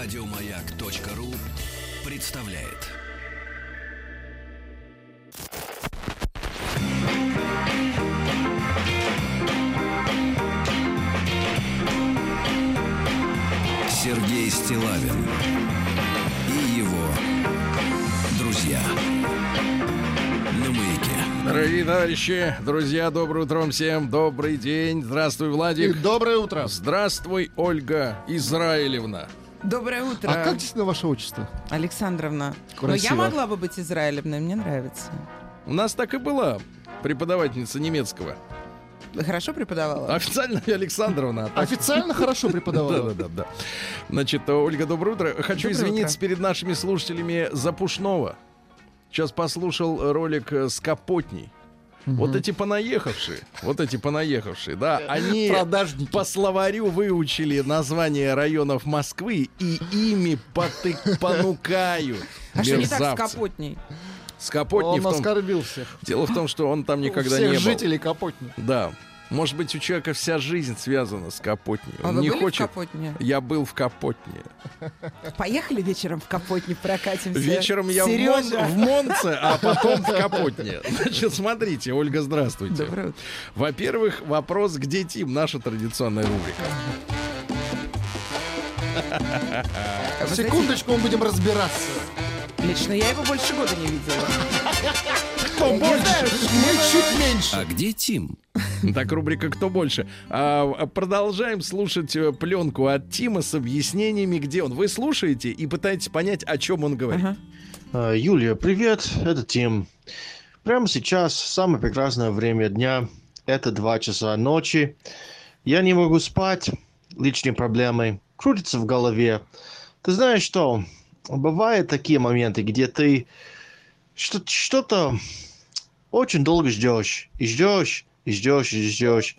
Радиомаяк.ру представляет. Сергей Стилавин и его друзья на маяке. Дорогие товарищи, друзья, доброе утро всем. Добрый день. Здравствуй, И Владик. доброе утро. Здравствуй, Ольга Израилевна. Доброе утро, А как действительно ваше отчество? Александровна. Ну, я Красиво. могла бы быть Израилевной, мне нравится. У нас так и была преподавательница немецкого. Хорошо преподавала? Официально Александровна. а так- Официально хорошо преподавала. Да, да, да, да. Значит, Ольга, доброе утро. Хочу Доброе извиниться утро. перед нашими слушателями за Пушного. Сейчас послушал ролик с Капотней. Вот эти понаехавшие, вот эти понаехавшие, да, они Продажники. по словарю выучили названия районов Москвы и ими потык- понукают. а что не так с мерзавцы. Капотней? С Капотней Он в том... оскорбил всех. Дело в том, что он там никогда Всех не был. жителей Капотни. Да. Может быть, у человека вся жизнь связана с Капотней. А Он вы не были в хочет. Капотне? Я был в Капотне. Поехали вечером в Капотне прокатимся. Вечером я в, Мон- в Монце, а потом в Капотне. Значит, смотрите, Ольга, здравствуйте. Доброе утро. Во-первых, вопрос «Где Тим?» Наша традиционная рубрика. Секундочку, мы будем разбираться. лично я его больше года не видела. Кто больше? Мы чуть меньше. А где Тим? Так, рубрика «Кто больше?». А, а, продолжаем слушать э, пленку от Тима с объяснениями, где он. Вы слушаете и пытаетесь понять, о чем он говорит. Ага. А, Юлия, привет, это Тим. Прямо сейчас самое прекрасное время дня. Это 2 часа ночи. Я не могу спать. Личные проблемы. Крутится в голове. Ты знаешь что? Бывают такие моменты, где ты что- что-то очень долго ждешь. И ждешь, и ждешь, и ждешь.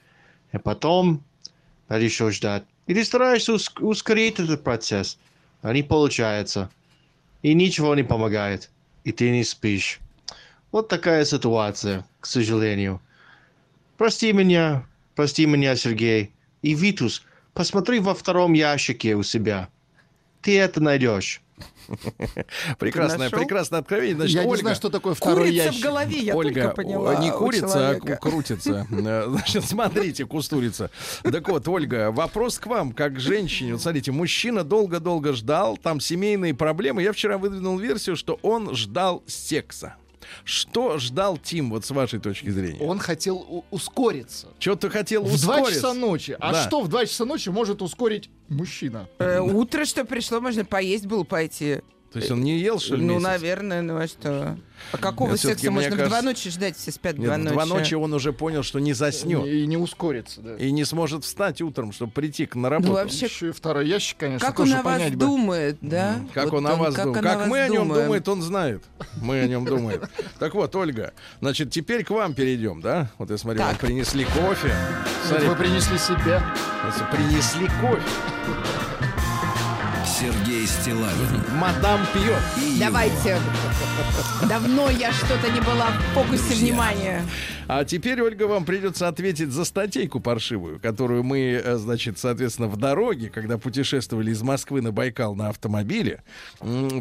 И потом решил ждать. И ты стараешься ус- ускорить этот процесс. А не получается и ничего не помогает, и ты не спишь. Вот такая ситуация, к сожалению. Прости меня, прости меня, Сергей. И Витус, посмотри во втором ящике у себя. Ты это найдешь. Прекрасное, прекрасное откровение. Значит, Я не Ольга, знаю, что такое второй Курица в ящик. голове, я Ольга, только поняла. не курица, а крутится. Э, Значит, смотрите, кустурица. Так вот, Ольга, вопрос к вам, как к женщине. Вот смотрите, мужчина долго-долго ждал, там семейные проблемы. Я вчера выдвинул версию, что он ждал секса. Что ждал Тим, вот с вашей точки зрения? Он хотел у- ускориться. Что ты хотел В 2 ускориться? часа ночи. А Да. что в 2 часа ночи может ускорить мужчина? Э, Утро, что пришло, можно поесть было пойти. То есть он не ел, что ли, Ну, месяц? наверное, ну а что? А какого Нет, секса можно в два кажется- ночи ждать? Все спят в Нет, два в ночи. два ночи он уже понял, что не заснет. И не ускорится, да. И не сможет встать утром, чтобы прийти к- на работу. Ну, вообще, Еще и второй ящик, конечно, Как он о вас бы. думает, да? Как Вот он о вас как думает. Как вас мы о нем думаем. думает, он знает. Мы о нем думаем. Так вот, Ольга, значит, теперь к вам перейдем, да? Вот я смотрю, вам Так. принесли кофе. Смотри, Вы принесли себе. принесли кофе. Сергей Стилавин Мадам пьет. и Давайте. Давно я что-то не была в фокусе Друзья. внимания. А теперь, Ольга, вам придется ответить за статейку паршивую, которую мы, э, значит, соответственно, в дороге, когда путешествовали из Москвы на Байкал на автомобиле,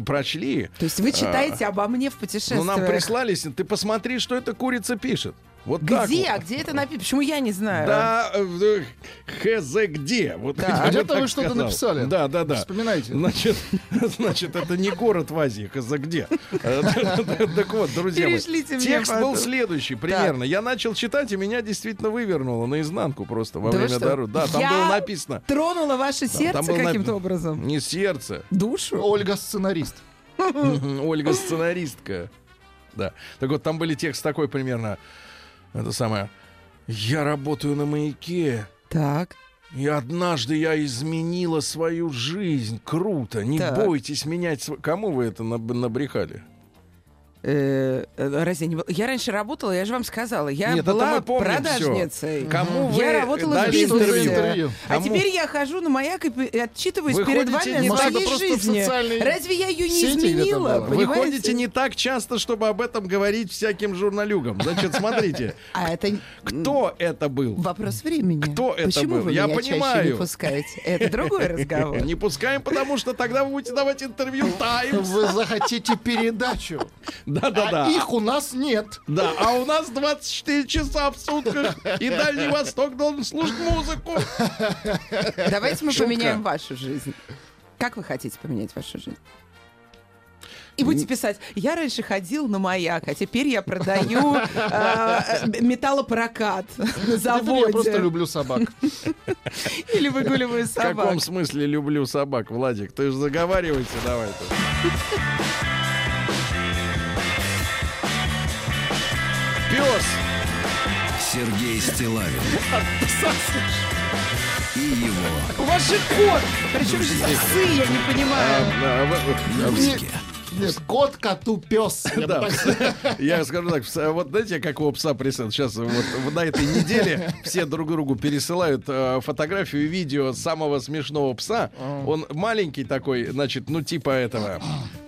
прочли. То есть вы читаете обо мне в путешествиях? Ну, нам прислали, с- ты посмотри, что эта курица пишет. Вот так Где? вот. А где это написано? Почему я не знаю? Да, э, хз где? Вот Да. Где-то так вы что-то написали. Да, да, да. Вспоминайте. Значит, значит, это не город в Азии, хз где. Э, Так вот, друзья текст был следующий примерно. Я начал читать, и меня действительно вывернуло наизуinku просто во время дороги. Да, там было написано. Тронула ваше сердце каким-то образом? Не сердце. Душу? Ольга сценарист. Ольга сценаристка. Да. Так вот, там были текст такой примерно. Это самое. Я работаю на маяке. Так. И однажды я изменила свою жизнь. Круто. Не Так. бойтесь менять. Кому вы это наб- набрехали? Разве не было? Я раньше работала, я же вам сказала, я Нет, это была мы помним продажницей. всё. Кому я вы работала в бизнесе. интервью? А Кому? теперь я хожу на маяк и отчитываюсь Вы перед вами о своей жизни. Разве я ее не изменила? Вы ходите не так часто, чтобы об этом говорить всяким журналюгам. Значит, смотрите, А это кто это был? вопрос времени. Кто это Почему был? вы Я меня чаще понимаю. не пускаете? Это другой разговор. Не пускаем, потому что тогда вы будете давать интервью Таймс. Вы захотите передачу. Да-да-да. А их у нас нет. Да, а у нас 24 часа в сутках, и Дальний Восток должен слушать музыку. Давайте мы Шутка. поменяем вашу жизнь. Как вы хотите поменять вашу жизнь? И будете писать, я раньше ходил на маяк, а теперь я продаю э, металлопрокат на заводе. Я просто люблю собак. Или выгуливаю В каком собак. смысле люблю собак, Владик? Ты же заговаривайся давай. Сергей Стилавин и его У вас же кот! Причем здесь псы, я не понимаю. А, в- в- друзья. Нет, кот, коту, пес. Я Да. Я скажу так, вот знаете, как его пса присылают? Сейчас вот на этой неделе все друг другу пересылают э, фотографию и видео самого смешного пса. Он маленький такой, значит, ну типа этого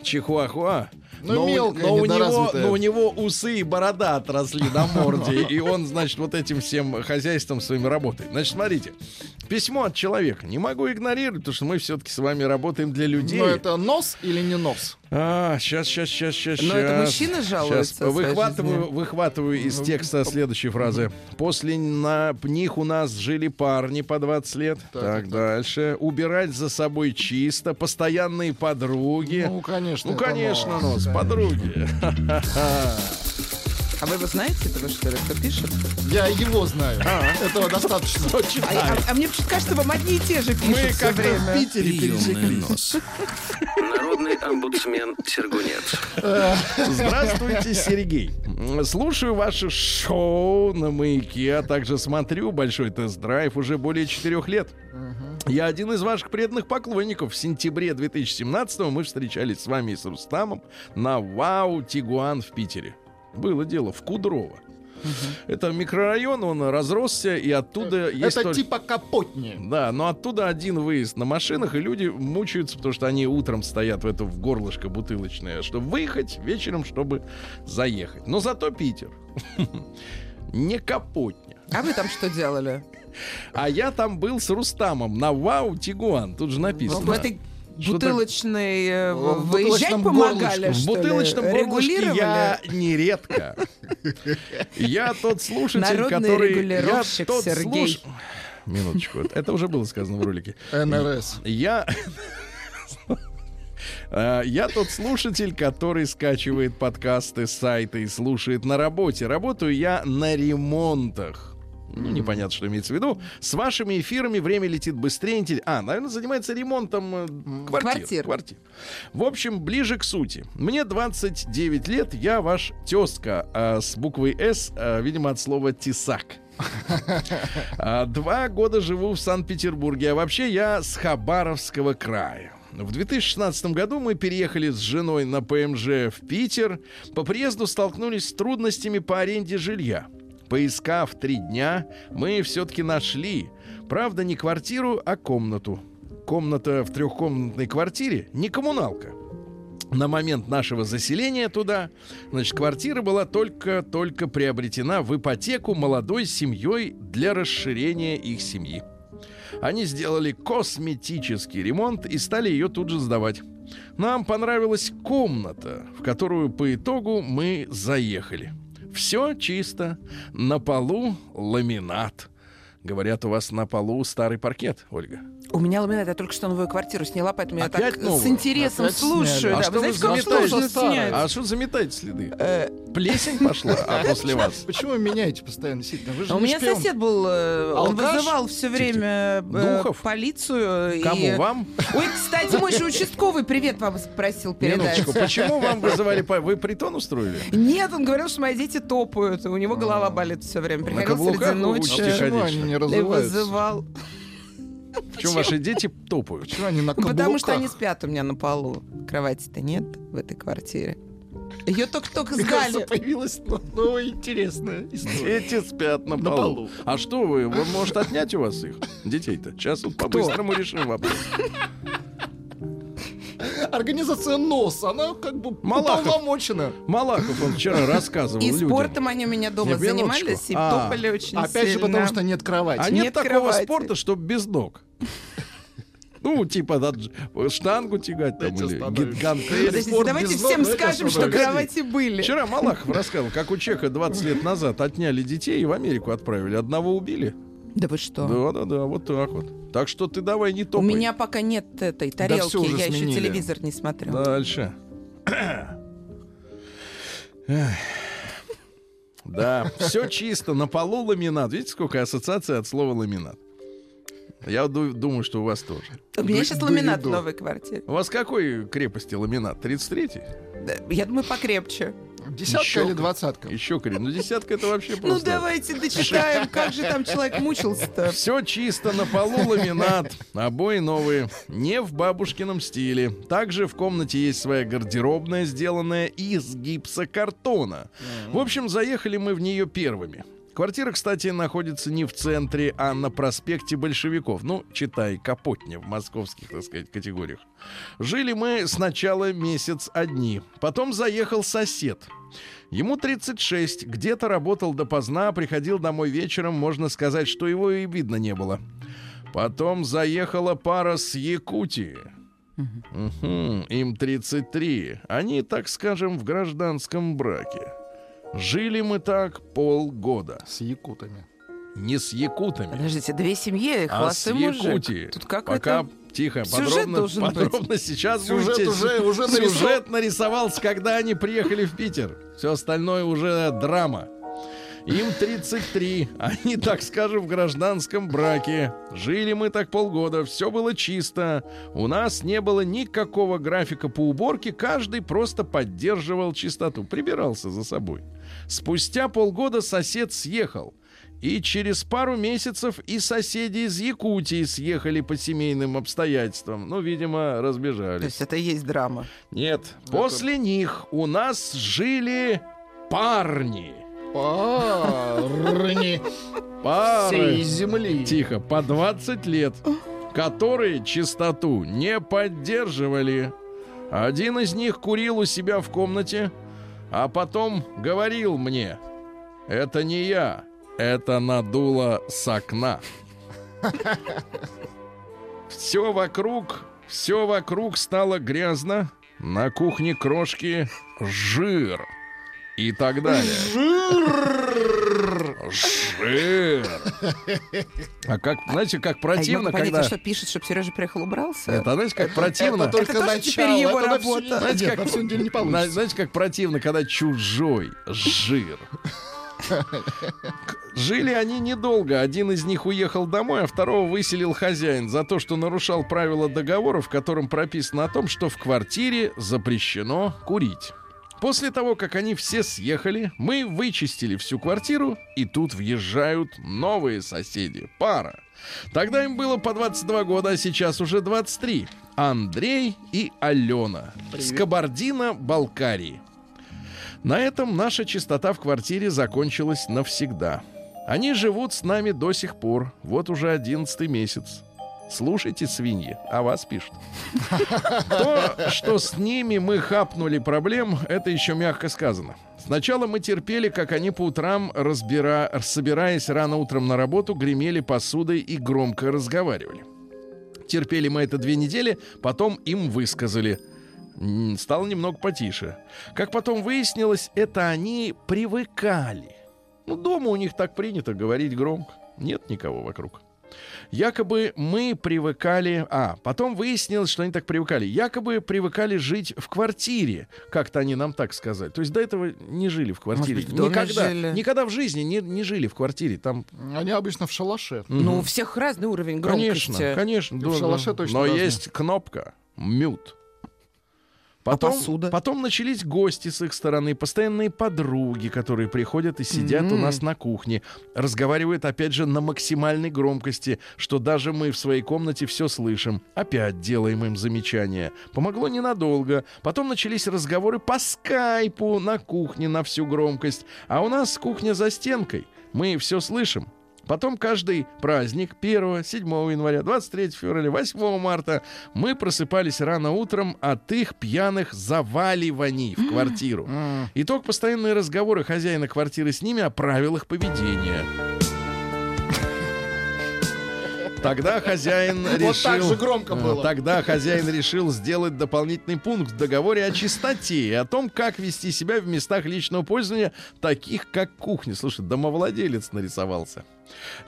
чихуахуа. Ну, но, мелкая, но у него, но у него усы и борода отросли на морде, и он, значит, вот этим всем хозяйством своим работает. Значит, смотрите, письмо от человека. Не могу игнорировать, потому что мы все-таки с вами работаем для людей. Но это нос или не нос? А, сейчас, сейчас, сейчас, сейчас. Но это мужчина жалуется своей Выхватываю, выхватываю из текста следующей фразы. После на них у нас жили парни по 20 лет. Так, так, дальше. Убирать за собой чисто, постоянные подруги. Ну, конечно. Ну, конечно, нос. нос, подруги. А вы его знаете, этого что ли, кто пишет? Я его знаю. А. Этого достаточно. А, а- а мне почему-то кажется, вам одни и те же пишут Мы все как-то в время. Питере приемный пересеклись. нос. Народный омбудсмен Сергунец. Здравствуйте, Сергей. Слушаю ваше шоу на маяке, а также смотрю большой тест-драйв уже более четырех лет. Я один из ваших преданных поклонников. В сентябре 2017 мы встречались с вами и с Рустамом на Вау Тигуан в Питере. Было дело в Кудрово. Это микрорайон, он разросся, и оттуда есть Это только- типа капотни. да, но оттуда один выезд на машинах, и люди мучаются, потому что они утром стоят в это в горлышко бутылочное, чтобы выехать, вечером, чтобы заехать. Но зато Питер. Не капотня. А вы там что делали? А я там был с Рустамом на Вау Тигуан. Тут же написано. В этой Что бутылочной... э, В Выезжать бутылочном помогали, В что ли? бутылочном горлышке я нередко. Я тот слушатель, Народный который... Я тот Сергей. слуш- Минуточку. Это уже было сказано в ролике. НРС. Я... А, Я тот слушатель, который скачивает подкасты с сайта и слушает на работе. Работаю я на ремонтах. Ну, непонятно, что имеется в виду. С вашими эфирами время летит быстрее. интелли- А, наверное, занимается ремонтом э, квартир. Квартир. квартир. В общем, ближе к сути. Мне 29 лет, я ваш тезка а, с буквой «С», а, видимо, от слова «тесак». А, Два года живу в Санкт-Петербурге, а вообще я с Хабаровского края. В 2016 году мы переехали с женой на ПМЖ в Питер. По приезду столкнулись с трудностями по аренде жилья. Поискав три дня, мы все-таки нашли. Правда, не квартиру, а комнату. Комната в трехкомнатной квартире не коммуналка. На момент нашего заселения туда, значит, квартира была только-только приобретена в ипотеку молодой семьей для расширения их семьи. Они сделали косметический ремонт и стали ее тут же сдавать. Нам понравилась комната, в которую по итогу мы заехали. Все чисто. На полу ламинат. Говорят, у вас на полу старый паркет, Ольга. У меня ламинат, я только что новую квартиру сняла, поэтому я Опять так новую? с интересом Опять слушаю. А да. что Вы вы знаете, как заметаете? А что заметаете следы? Э, Плесень пошла а после вас? Почему вы меняете постоянно действительно? Вы же А у меня шпион. сосед был, э, он Алкаш? вызывал все время э, Духов? полицию. и- Кому? Вам? Ой, кстати, мой же участковый привет вам просил передать. Минуточку, почему вам вызывали... Вы притон устроили? Нет, он говорил, что мои дети топают, и у него голова болит все время. Приходил среди вы ночи Почему ходить, они не развиваются? вызывал. Почему ваши дети топают? Почему они на Потому что каблуках? они спят у меня на полу. Кровати-то нет в этой квартире. Ее только-только кажется, сдали. появилась но- новая интересная история. Дети спят на, На полу. полу. А что вы? Вы может отнять у вас их? Детей-то. Сейчас вот по-быстрому решим вопрос. Организация НОС, она как бы Малахов. уполномочена. Малахов он вчера рассказывал И людям. спортом они у меня дома Не, занимались и А. топали очень Опять же, сильно. потому что нет кровати. А Нет нет такого кровати. спорта, чтобы без ног. Ну, типа, да, штангу тягать там Дайте или спорт давайте всем скажем, что кровати были. Вчера Малахов рассказывал, как у Чеха 20 лет назад отняли детей и в Америку отправили. Одного убили. Да вы что? Да-да-да, вот так вот. Так что ты давай не У топай. меня пока нет этой тарелки, всё уже я еще сменили. телевизор не смотрю. Дальше. Да, все чисто, на полу ламинат. Видите, сколько ассоциаций от слова ламинат? Я ду- думаю, что у вас тоже. У меня сейчас ламинат в новой квартире. У вас какой крепости ламинат? 33-й? Да, Я думаю, покрепче. Десятка Еще- или двадцатка? Еще креп. Ну, десятка это вообще Ну просто... давайте дочитаем, как же там человек мучился-то. Все чисто, на полу ламинат, обои новые, не в бабушкином стиле. Также в комнате есть своя гардеробная, сделанная из гипсокартона. В общем, заехали мы в нее первыми. Квартира, кстати, находится не в центре, а на проспекте Большевиков. Ну, читай, Капотня в московских, так сказать, категориях. Жили мы сначала месяц одни. Потом заехал сосед. Ему 36, где-то работал допоздна, приходил домой вечером, можно сказать, что его и видно не было. Потом заехала пара с Якутии. Мгм, Им 33. Они, так скажем, в гражданском браке. Жили мы так полгода. С якутами. Не с якутами, Подождите, две семьи, а с холостой мужик. Якутии. Тут как Пока это... тихо, сюжет подробно, должен быть. подробно сейчас Сюжет будете- уже- уже нарисован. сюжет нарисовался, когда они приехали в Питер. Все остальное уже драма. Им 33, они, так скажем, в гражданском браке. Жили мы так полгода, все было чисто. У нас не было никакого графика по уборке, каждый просто поддерживал чистоту, прибирался за собой. Спустя полгода сосед съехал. И через пару месяцев и соседи из Якутии съехали по семейным обстоятельствам. Ну, видимо, То разбежались. есть это и есть драма. Нет, после них у нас жили парни. Парни Пары. всей земли. Тихо, по 20 лет, которые чистоту не поддерживали. Один из них курил у себя в комнате, а потом говорил мне, это не я, это надуло с окна. Все вокруг, все вокруг стало грязно, на кухне крошки жир и так далее. Жир. А как, знаете, как а противно, могу понять, когда... а что пишет, чтобы Сережа приехал убрался? Это, знаете, как противно... Это только тоже начало. теперь его это всю работа. Знаете, Нет, как- на неделю не получится. Знаете, как противно, когда чужой жир. Жили они недолго. Один из них уехал домой, а второго выселил хозяин за то, что нарушал правила договора, в котором прописано о том, что в квартире запрещено курить. После того, как они все съехали, мы вычистили всю квартиру, и тут въезжают новые соседи, пара. Тогда им было по 22 года, а сейчас уже 23. Андрей и Алена с Кабардино-Балкарии. На этом наша чистота в квартире закончилась навсегда. Они живут с нами до сих пор, вот уже одиннадцатый месяц. Слушайте, свиньи, о вас пишут. То, что с ними мы хапнули проблем, это еще мягко сказано. Сначала мы терпели, как они по утрам, разбира... собираясь рано утром на работу, гремели посудой и громко разговаривали. Терпели мы это две недели, потом им высказали. Стало немного потише. Как потом выяснилось, это они привыкали. Ну, дома у них так принято говорить громко. Нет никого вокруг. Якобы мы привыкали... А, потом выяснилось, что они так привыкали. Якобы привыкали жить в квартире. Как-то они нам так сказали. То есть до этого не жили в квартире. быть, в доме никогда, жили. никогда в жизни не, не жили в квартире. Там, Они обычно в шалаше. Ну, у всех разный уровень громкости. конечно, конечно. И в шалаше точно Но разные. есть кнопка мют. Потом, посуда? потом начались гости с их стороны, постоянные подруги, которые приходят и сидят у нас на кухне, разговаривают опять же на максимальной громкости, что даже мы в своей комнате все слышим. Опять делаем им замечания. Помогло ненадолго. Потом начались разговоры по скайпу на кухне на всю громкость. А у нас кухня за стенкой. Мы все слышим. Потом каждый праздник 1, 7 января, 23 февраля, 8 марта мы просыпались рано утром от их пьяных заваливаний в квартиру. Итог постоянные разговоры хозяина квартиры с ними о правилах поведения. Тогда хозяин решил... Вот так же громко Э, было. Тогда хозяин решил сделать дополнительный пункт в договоре о чистоте и о том, как вести себя в местах личного пользования, таких как кухня. Слушай, домовладелец нарисовался.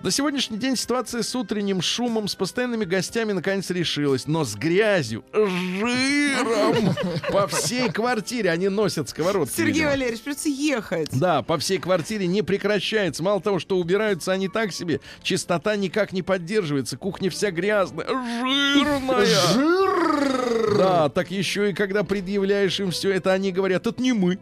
На сегодняшний день ситуация с утренним шумом, с постоянными гостями наконец решилась, но с грязью, жиром по всей квартире они носят сковородки. Сергей видимо. Валерьевич, придется ехать. Да, по всей квартире не прекращается. Мало того, что убираются они так себе, чистота никак не поддерживается, кухня вся грязная, жирная. Да, так еще и когда предъявляешь им все это, они говорят, это не мы.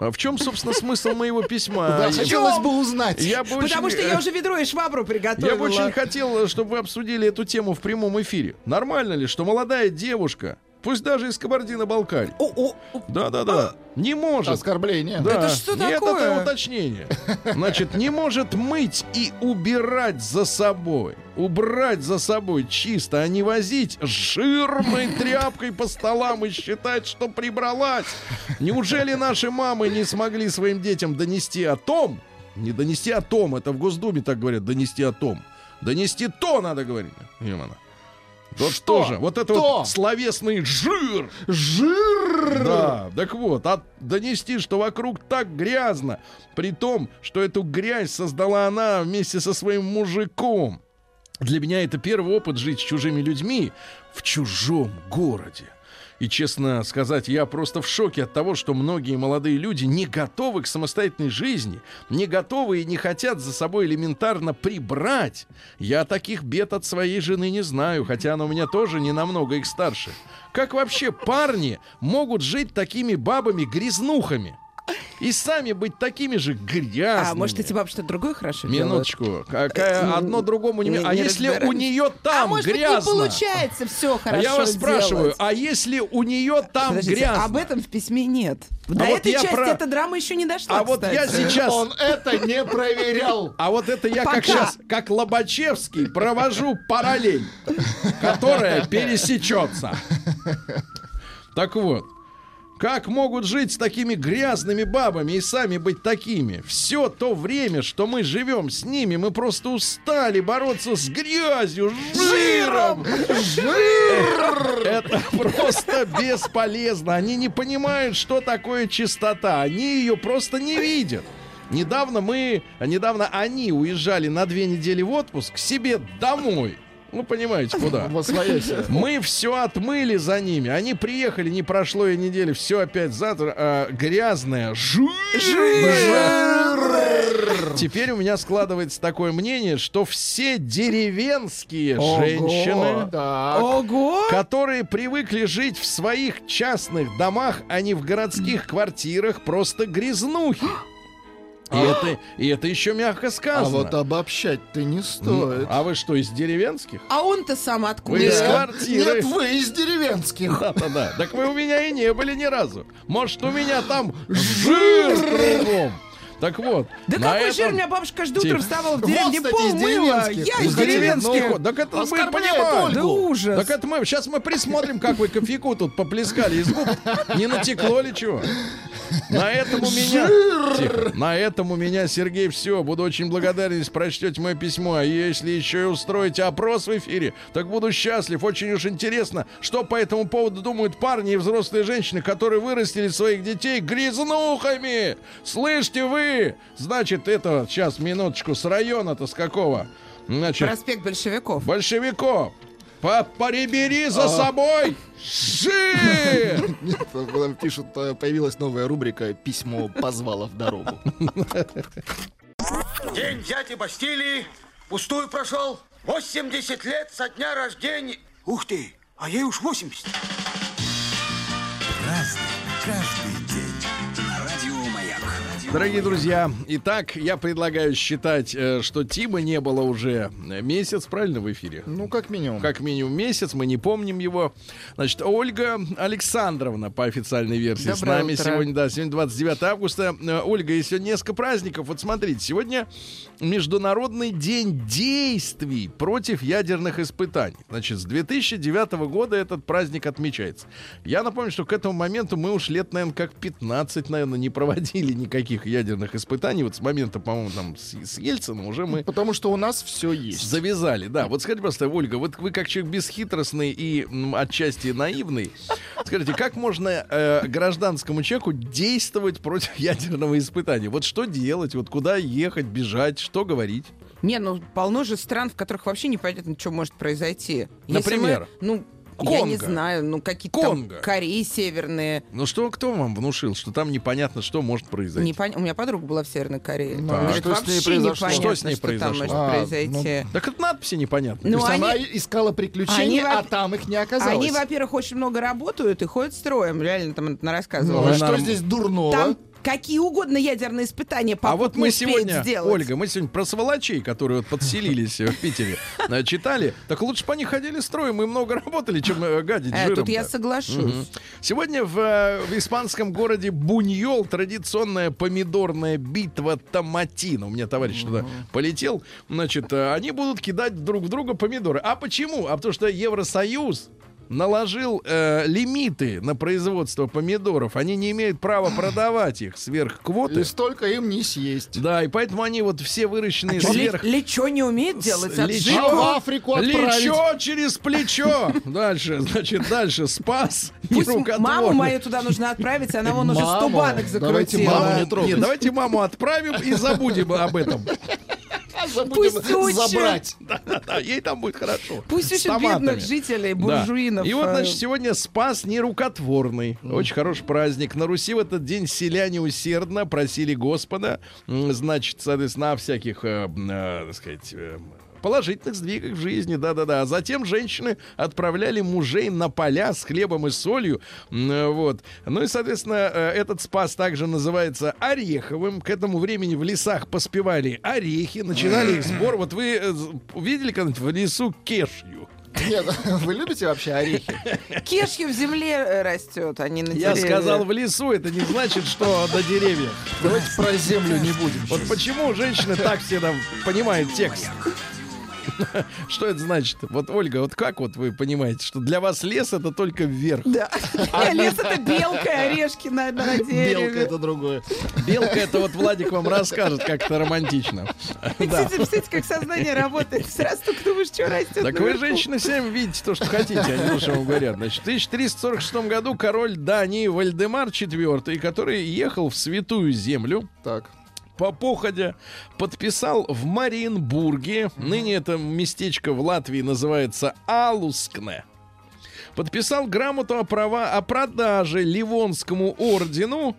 А в чем, собственно, смысл моего письма? Да, Я- хотелось бы узнать. я бы Потому очень- что я уже ведро и швабру приготовила. я бы очень хотел, чтобы вы обсудили эту тему в прямом эфире. Нормально ли, что молодая девушка, пусть даже из Кабардино-Балкарии, О, о, о, да-да-да, не может Оскорбление. да, Это что нет, такое? это уточнение. Значит, не может мыть и убирать за собой. Убрать за собой чисто, а не возить жирной тряпкой по столам и считать, что прибралась. Неужели наши мамы не смогли своим детям донести о том, не донести о том, это в Госдуме так говорят, донести о том. Донести то надо говорить. Именно. Вот Что? тоже. Вот это То? вот словесный жир. Жир! Да, так вот, а донести, что вокруг так грязно, при том, что эту грязь создала она вместе со своим мужиком. Для меня это первый опыт жить с чужими людьми в чужом городе. И, честно сказать, я просто в шоке от того, что многие молодые люди не готовы к самостоятельной жизни, не готовы и не хотят за собой элементарно прибрать. Я таких бед от своей жены не знаю, хотя она у меня тоже не намного их старше. Как вообще парни могут жить такими бабами-грязнухами? И сами быть такими же грязными. А может, эти бабы что-то другое хорошо? Минуточку. Какая Э, одно другому не... не- А не если у разбираемся. нее А там может быть, не грязно? получается все А хорошо я вас спрашиваю, делать? а если у нее там Подождите, грязно? об этом в письме нет. До вот этой я части про- эта драма еще не дошла, А вот я кстати. сейчас... Он это не проверял. А вот это я Пока. как сейчас, как Лобачевский, провожу параллель, которая пересечется. Так вот, как могут жить с такими грязными бабами и сами быть такими? Все то время, что мы живем с ними, мы просто устали бороться с грязью, жиром. Это просто бесполезно. Они не понимают, что такое чистота. Они ее просто не видят. Недавно мы, недавно они уезжали на две недели в отпуск к себе домой. Ну, понимаете, куда? Мы все отмыли за ними. Они приехали, не прошло и недели, все опять завтра а, грязное. Жир! Теперь у меня складывается такое мнение, что все деревенские Ого. женщины, Так. Ого! которые привыкли жить в своих частных домах, а не в городских квартирах, просто грязнухи. И это, и это еще мягко А сказано. вот обобщать-то не Ну, стоит. а вы что, из деревенских? А он-то сам откуда? Вы из квартиры. Нет, вы из деревенских. Да-да-да. Так вы у меня и не были ни разу. Может, у меня там жир кругом. Так вот. Да какой этом- жир? У меня бабушка каждое утро вставала в Вот, деревне, кстати, пол из мыла. деревенских. Я Из из деревенских. деревенских. Так это мы понимаем. Да ужас. Так это мы, сейчас мы присмотрим, как вы кофейку тут поплескали из губ. Не натекло ли чего? На этом у меня... Тихо. На этом у меня, Сергей, все. Буду очень благодарен, если прочтете мое письмо. А если еще и устроите опрос в эфире, так буду счастлив. Очень уж интересно, что по этому поводу думают парни и взрослые женщины, которые вырастили своих детей грязнухами. Слышите вы? Значит, это... Сейчас, минуточку, с района-то с какого? Значит, Проспект большевиков. большевиков. По- Прибери за собой жир! Нет, э, Пишут, э, появилась новая рубрика «Письмо позвало в дорогу». День дяди Бастилии пустую прошел. 80 лет со дня рождения. Ух ты, а ей уж 80. разный, каждый. Дорогие друзья, итак, я предлагаю считать, э, что Тима не было уже месяц, правильно, в эфире? Ну, как минимум. Как минимум месяц, мы не помним его. Значит, Ольга Александровна, по официальной версии, с Доброе нами утро. сегодня, да, сегодня 29 августа. Э, Ольга, есть сегодня несколько праздников. Вот смотрите, сегодня Международный день действий против ядерных испытаний. Значит, с 2009 года этот праздник отмечается. Я напомню, что к этому моменту мы уж лет, наверное, как 15, наверное, не проводили никаких ядерных испытаний. Вот с момента, по-моему, там с, с Ельцином уже мы Потому что у нас все есть. Завязали, да. Вот скажите, просто, Ольга, вот вы как человек бесхитростный и м, отчасти наивный, скажите, как можно э, гражданскому человеку действовать против ядерного испытания? Вот что делать? Вот куда ехать, бежать, что говорить? Не, ну полно же стран, в которых вообще непонятно, что может произойти. Если Например? мы, ну, я не Конго. знаю, ну какие-то там Конго. Кореи северные. Ну что, кто вам внушил, что там непонятно, что может произойти? Непон- У меня подруга была в Северной Корее. Ну, Она а говорит, что с ней произошло? непонятно, Что с ней что там может А, произойти. Так это надписи непонятно. Ну, То есть она они- искала приключений, они а там их не оказалось. Они, во-первых, очень много работают и ходят строем. Реально там она Ну, рассказывала. а Ну, что норм- здесь дурного? Там какие угодно ядерные испытания А вот мы сегодня, сделать. Ольга, мы сегодня про сволочей, которые вот подселились в Питере, э, читали. Так лучше бы они ходили строем, мы много работали, чем э, гадить Э, жиром. тут я соглашусь. Сегодня в, э, испанском городе Буньол традиционная помидорная битва томатина. У меня товарищ туда полетел. Значит, э, они будут кидать друг в друга помидоры. А почему? А потому что Евросоюз наложил э, лимиты на производство помидоров. Они не имеют права продавать их сверх квоты. И столько им не съесть. Да, и поэтому они вот все выращенные сверх... Лечо не умеет делать лечо. А в Африку отправить. Плечо через плечо. Дальше, значит, дальше. Спас. Пусть маму мою туда нужно отправить, она вон уже 100 Маму. банок Давайте закрутила. маму не трогать. Нет, давайте маму отправим и забудем об этом. Пусть учат. забрать. Да-да-да, ей там будет хорошо. Пусть учат бедных жителей, буржуинов. И вот, э, значит, сегодня Спас нерукотворный. Очень хороший праздник. На Руси в этот день селяне усердно просили Господа, значит, соответственно, всяких, э, э, так сказать, положительных сдвигах в жизни, да-да-да. А затем женщины отправляли мужей на поля с хлебом и солью, вот. Ну и, соответственно, э, этот спас также называется ореховым. К этому времени в лесах поспевали орехи, начинали их сбор. Вот вы э, видели когда-нибудь в лесу кешью? Нет, вы любите вообще орехи? Кешью в земле э, растет, а не на Я деревьях. сказал в лесу, это не значит, что до деревьев. Давайте про землю не будем. Вот почему женщины так всегда понимают текст? Что это значит? Вот, Ольга, вот как вот вы понимаете, что для вас лес это только вверх? Да. А лес это белка, и орешки на, на Белка дереве. это другое. Белка это вот Владик вам расскажет, как это романтично. Кстати, представляете, как сознание работает. Сразу только думаешь, что растет. Так вы, наверху. женщины, сами видите то, что хотите, то, что вам говорят. Значит, в 1346 году король Дании Вальдемар IV, который ехал в Святую Землю, Так. По походе подписал в Мариенбурге, ныне это местечко в Латвии называется Алускне, подписал грамоту о права о продаже Ливонскому ордену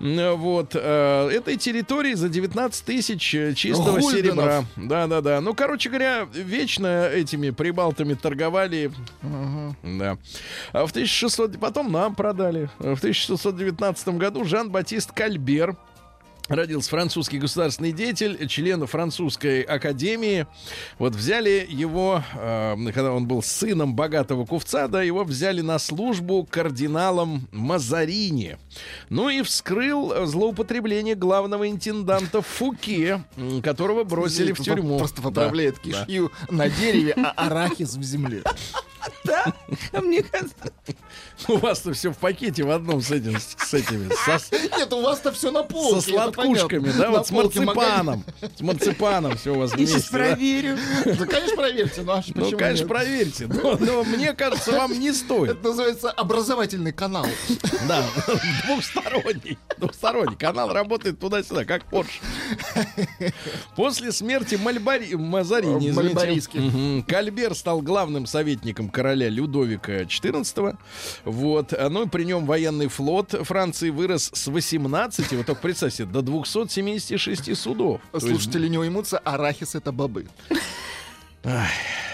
вот э, этой территории за 19 тысяч э, чистого Гульденов. серебра. Да, да, да. Ну, короче говоря, вечно этими прибалтами торговали. Да. А в 1600 потом нам продали. В 1619 году Жан-Батист Кальбер Родился французский государственный деятель, член французской академии. Вот взяли его, э, когда он был сыном богатого купца, да, его взяли на службу кардиналом Мазарини. Ну и вскрыл злоупотребление главного интенданта Фуке, которого бросили в тюрьму. Просто Да, поправляет да. кишью на дереве, а арахис в земле. Да? Мне кажется, У вас-то все в пакете в одном с этим, с этими, Нет, у вас-то все на полке. со понятно. да, вот с марципаном. С марципаном все у вас я вместе. проверю. Да, конечно, проверьте. Ну, аж Ну, конечно, проверьте. Но, мне кажется, вам не стоит. Это называется образовательный канал. Да, двухсторонний. Двухсторонний. Канал работает туда-сюда, как Порш. После смерти Мальбари... Мазарини, извините, Кальбер стал главным советником короля Людовика XIV. Вот. А, Ну, и при нем военный флот Франции вырос с 18, вот только представьте, до 276 судов. То есть Слушатели не уймутся, арахис это бобы.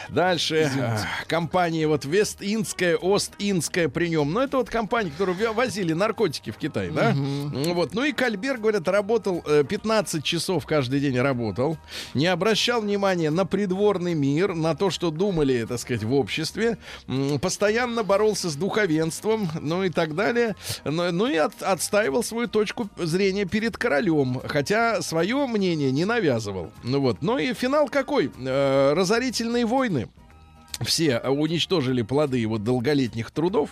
Дальше. а, Компания вот Вест-Индская, Ост-Индская при нем. Ну, это вот компания, которую возили наркотики в Китай, да? М, Вот. Ну и Кальбер, говорят, работал э, 15 часов каждый день работал. Не обращал внимания на придворный мир, на то, что думали, так сказать, в обществе. Постоянно боролся с духовенством, ну и так далее. Ну, ну и от- отстаивал свою точку зрения перед королем. Хотя свое мнение не навязывал. Ну вот. Ну и финал какой? Э, разорительные войны все уничтожили плоды его долголетних трудов.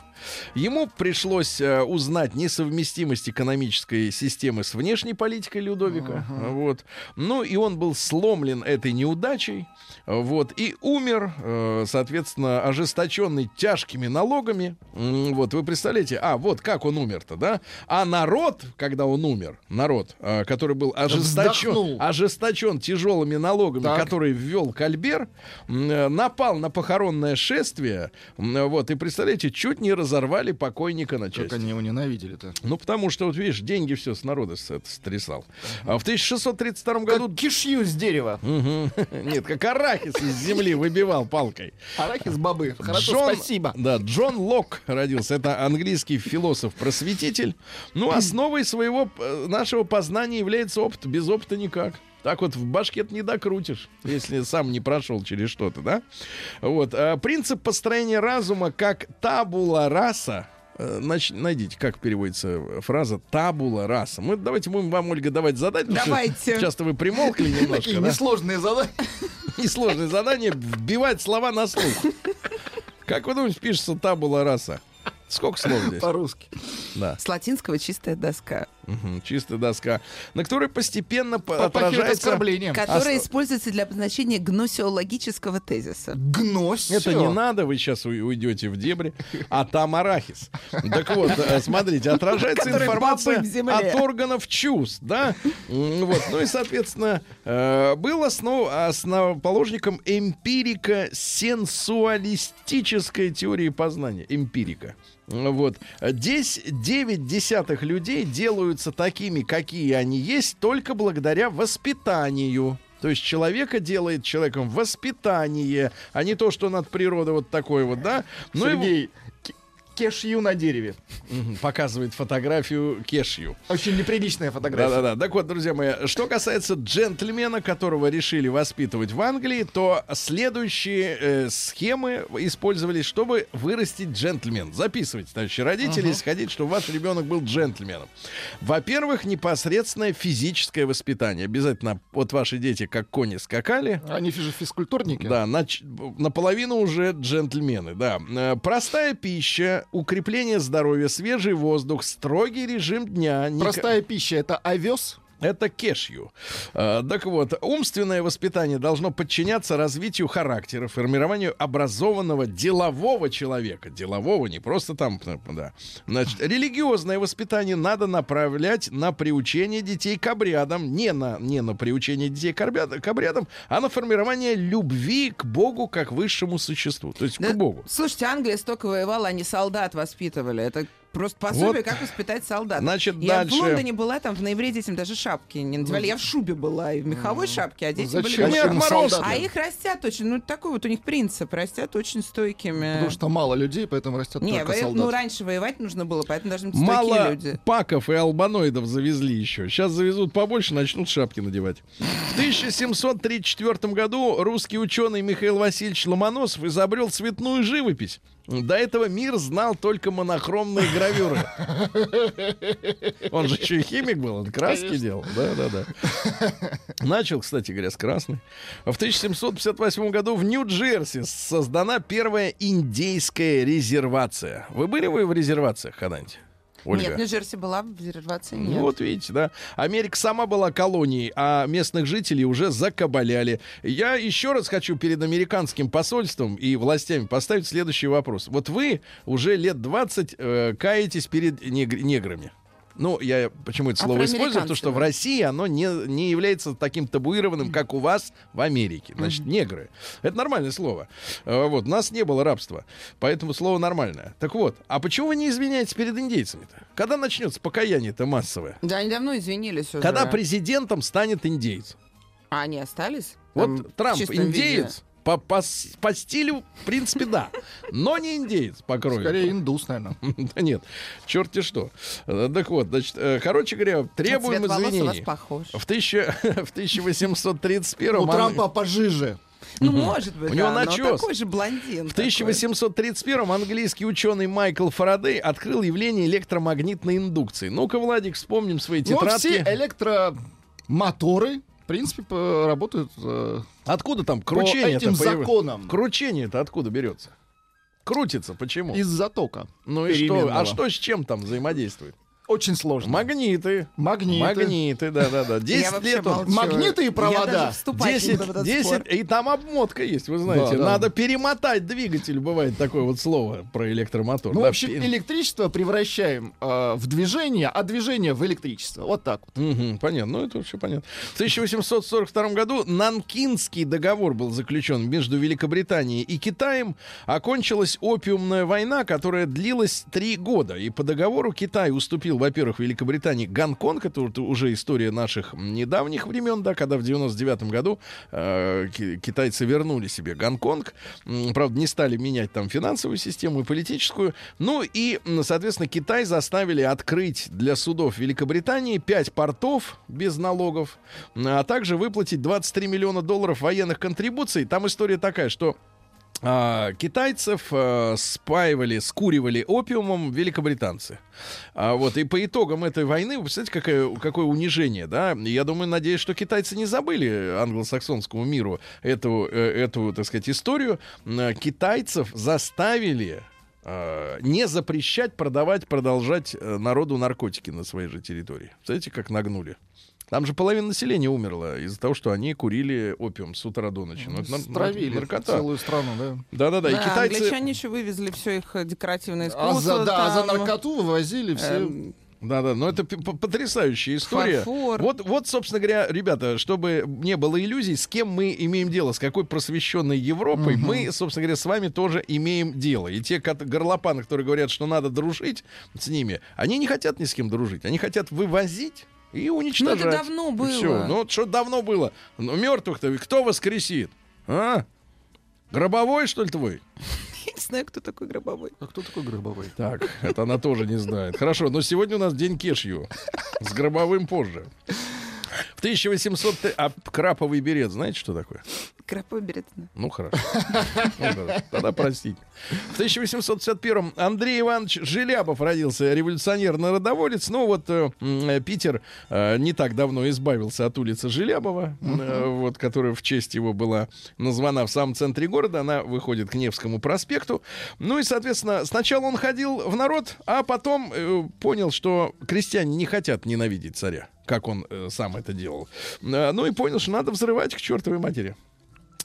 Ему пришлось э, узнать несовместимость экономической системы с внешней политикой Людовика. Вот. Ну и он был сломлен этой неудачей. Вот. И умер, э, соответственно, ожесточенный тяжкими налогами. Вот, вы представляете, а, вот как он умер-то, да? А народ, когда он умер, народ, э, который был ожесточен, Вздохнул. ожесточен тяжелыми налогами, Так. который ввел Кальбер, э, напал на похоронное шествие, вот, и, представляете, чуть не разорвали покойника на Как части. они его ненавидели-то. Ну, потому что, вот видишь, деньги все с народа с- это стрясал. А в 1632 году... Как кишью с дерева. Нет, как арахис из земли выбивал палкой. Арахис бобы. Хорошо, Джон- спасибо. Да, Джон Лок родился. Это английский философ-просветитель. Ну, основой своего э, нашего познания является опыт. Без опыта никак. Так вот в башке не докрутишь, если сам не прошел через что-то, да? Вот. а принцип построения разума как табула раса. э, нач- найдите, как переводится фраза табула раса. Мы давайте будем вам, Ольга, давать задать. Давайте. Часто вы примолкли немножко, Такие да? несложные задания. Несложное задание вбивать слова на слух. Как вы думаете, пишется табула раса? Сколько слов здесь? По-русски. Да. С латинского чистая доска, Мгм, Чистая доска, на которой постепенно по- Попахивает отражается... оскорблением. которая Ос- используется для обозначения гносеологического тезиса. Гнось. Это не надо, вы сейчас уйдете в дебри. А там арахис. Так вот, э, смотрите, отражается информация от органов чувств, да? Вот, ну и, соответственно, э, был основ, основоположником эмпирика сенсуалистической теории познания. Эмпирика. Вот. Здесь 9 десятых людей делаются такими, какие они есть, только благодаря воспитанию. То есть человека делает человеком воспитание, а не то, что он от природы вот такой вот, да? Ну и Сергей, ке- кешью на дереве. Показывает фотографию Кешью. Очень неприличная фотография. Да-да-да. Так вот, друзья мои, что касается джентльмена, которого решили воспитывать в Англии, то следующие э, схемы использовались, чтобы вырастить джентльмен. Записывайте, товарищи родители, сходить, чтобы ваш ребенок был джентльменом. Во-первых, непосредственное физическое воспитание. Обязательно вот ваши дети как кони скакали, Они же физкультурники. да, нач- наполовину уже джентльмены, да. Э, Простая пища, укрепление здоровья, свежий воздух, строгий режим дня. Ника- Простая пища это овес. Это кешью. Э, так вот, умственное воспитание должно подчиняться развитию характера, формированию образованного делового человека. Делового, не просто там, э, да. Значит, религиозное воспитание надо направлять на приучение детей к обрядам. Не на, не на приучение детей к, обряд- к обрядам, а на формирование любви к Богу как высшему существу. То есть Да, к Богу. Слушайте, Англия столько воевала, они солдат воспитывали. Это просто пособие, Вот. как воспитать солдат. Значит, я дальше. в Лондоне была, там в ноябре детям даже шапки не надевали. Я в шубе была и в меховой шапке, а дети Зачем были... Им мороз. А их растят очень, ну такой вот у них принцип, растят очень стойкими. Потому что мало людей, поэтому растет Не, только во- солдат. ну раньше воевать нужно было, поэтому должны быть Мало люди. паков и албаноидов завезли еще. Сейчас завезут побольше, начнут шапки надевать. В 1734 году русский ученый Михаил Васильевич Ломоносов изобрел цветную живопись. До этого мир знал только монохромные гравюры. Он же еще и химик был, он краски делал. Да, да, да. Начал, кстати говоря, с красной. В 1758 году в Нью-Джерси создана первая индейская резервация. Вы были вы в резервациях когда-нибудь? Ольга? Нет, Нью-Джерси была в резервации, Ну, нет. Вот видите, да. Америка сама была колонией, а местных жителей уже закабаляли. Я еще раз хочу перед американским посольством и властями поставить следующий вопрос. Вот вы уже лет 20 э, каетесь перед нег- неграми. Ну, я почему это слово использую? Потому что в России оно не, не является таким табуированным, как у вас в Америке. Значит, негры. Это нормальное слово. Э, Вот, у нас не было рабства, поэтому слово нормальное. Так вот, а почему вы не извиняетесь перед индейцами-то? Когда начнется покаяние-то массовое? Да, они давно извинились уже. Когда президентом станет индейец. А они остались? Вот Там, Трамп чистом виде? По, по, по стилю, в принципе, да. Но не индеец по крою. Скорее индус, наверное. Да нет, черти что. Э, Так вот, значит, э, короче говоря, требуем Цвет волос у вас извинений. похож. В, тысяча- в 1831 У Трампа пожиже. Ну, может быть, У него да, но начес. такой же блондин. В такой. 1831 английский ученый Майкл Фарадей открыл явление электромагнитной индукции. Ну-ка, Владик, вспомним свои Ну, все тетрадки. электромоторы, в принципе, работают э, Откуда там кручение этим законам Кручение-то откуда берется? Крутится, почему? из затока. Ну и что? А что с чем там взаимодействует? Очень сложно. Магниты. Магниты. Магниты, да-да-да. 10 Я вообще лет он... Магниты и провода. Я даже вступать не 10, буду в этот 10, спор. и там обмотка есть, вы знаете. Да, да. Надо перемотать двигатель, бывает такое вот слово про электромотор. Ну, Да, в общем, электричество превращаем э, в движение, а движение в электричество. Вот так вот. Мгм, понятно, ну это вообще понятно. В 1842 году Нанкинский договор был заключен между Великобританией и Китаем. Окончилась опиумная война, которая длилась три года. И по договору Китай уступил, во-первых, Великобритании Гонконг, это уже история наших недавних времен, да, когда в 99 году э, ки- китайцы вернули себе Гонконг. Правда, не стали менять там финансовую систему и политическую. Ну и, соответственно, Китай заставили открыть для судов Великобритании 5 портов без налогов, а также выплатить 23 миллиона долларов военных контрибуций. Там история такая, что китайцев а, спаивали, скуривали опиумом великобританцы. А, вот, и по итогам этой войны, вы представляете, какое, какое унижение, да? Я думаю, надеюсь, что китайцы не забыли англосаксонскому миру эту, э, эту так сказать, историю. М, Китайцев заставили э, не запрещать продавать, продолжать э, народу наркотики на своей же территории. Знаете, как нагнули? Там же половина населения умерла из-за того, что они курили опиум с утра до ночи. Ну, это Стравили наркота. целую страну, да. Да-да-да, и Да, китайцы... Англичане еще вывезли все их э, декоративное искусство. А за, да, а за там, наркоту вывозили все. эм, Да-да, но это п- п- потрясающая история. Фарфор. Вот, вот, собственно говоря, ребята, чтобы не было иллюзий, с кем мы имеем дело, с какой просвещенной Европой, мы, собственно говоря, с вами тоже имеем дело. И те горлопаны, которые говорят, что надо дружить с ними, они не хотят ни с кем дружить. Они хотят вывозить и уничтожать. Ну, это давно было. Всё. Ну, вот что давно было? Ну, мертвых-то кто воскресит? А? Гробовой, что ли, твой? Я не знаю, кто такой гробовой. А кто такой Гробовой? Так, это она тоже не знает. Хорошо, но сегодня у нас день кешью. С гробовым позже. В 1800... т- А краповый берет, знаете, что такое? Гробовой берет. да. Ну, хорошо. Ну, да, Тогда простите. В 1861-м Андрей Иванович Желябов родился, революционер-народоволец. Ну, вот э, э, Питер э, не так давно избавился от улицы Желябова, вот, которая в честь его была названа в самом центре города. Она выходит к Невскому проспекту. Ну и, соответственно, сначала он ходил в народ, а потом понял, что крестьяне не хотят ненавидеть царя, как он э, сам это делал. Э, ну и понял, что надо взрывать к чертовой матери.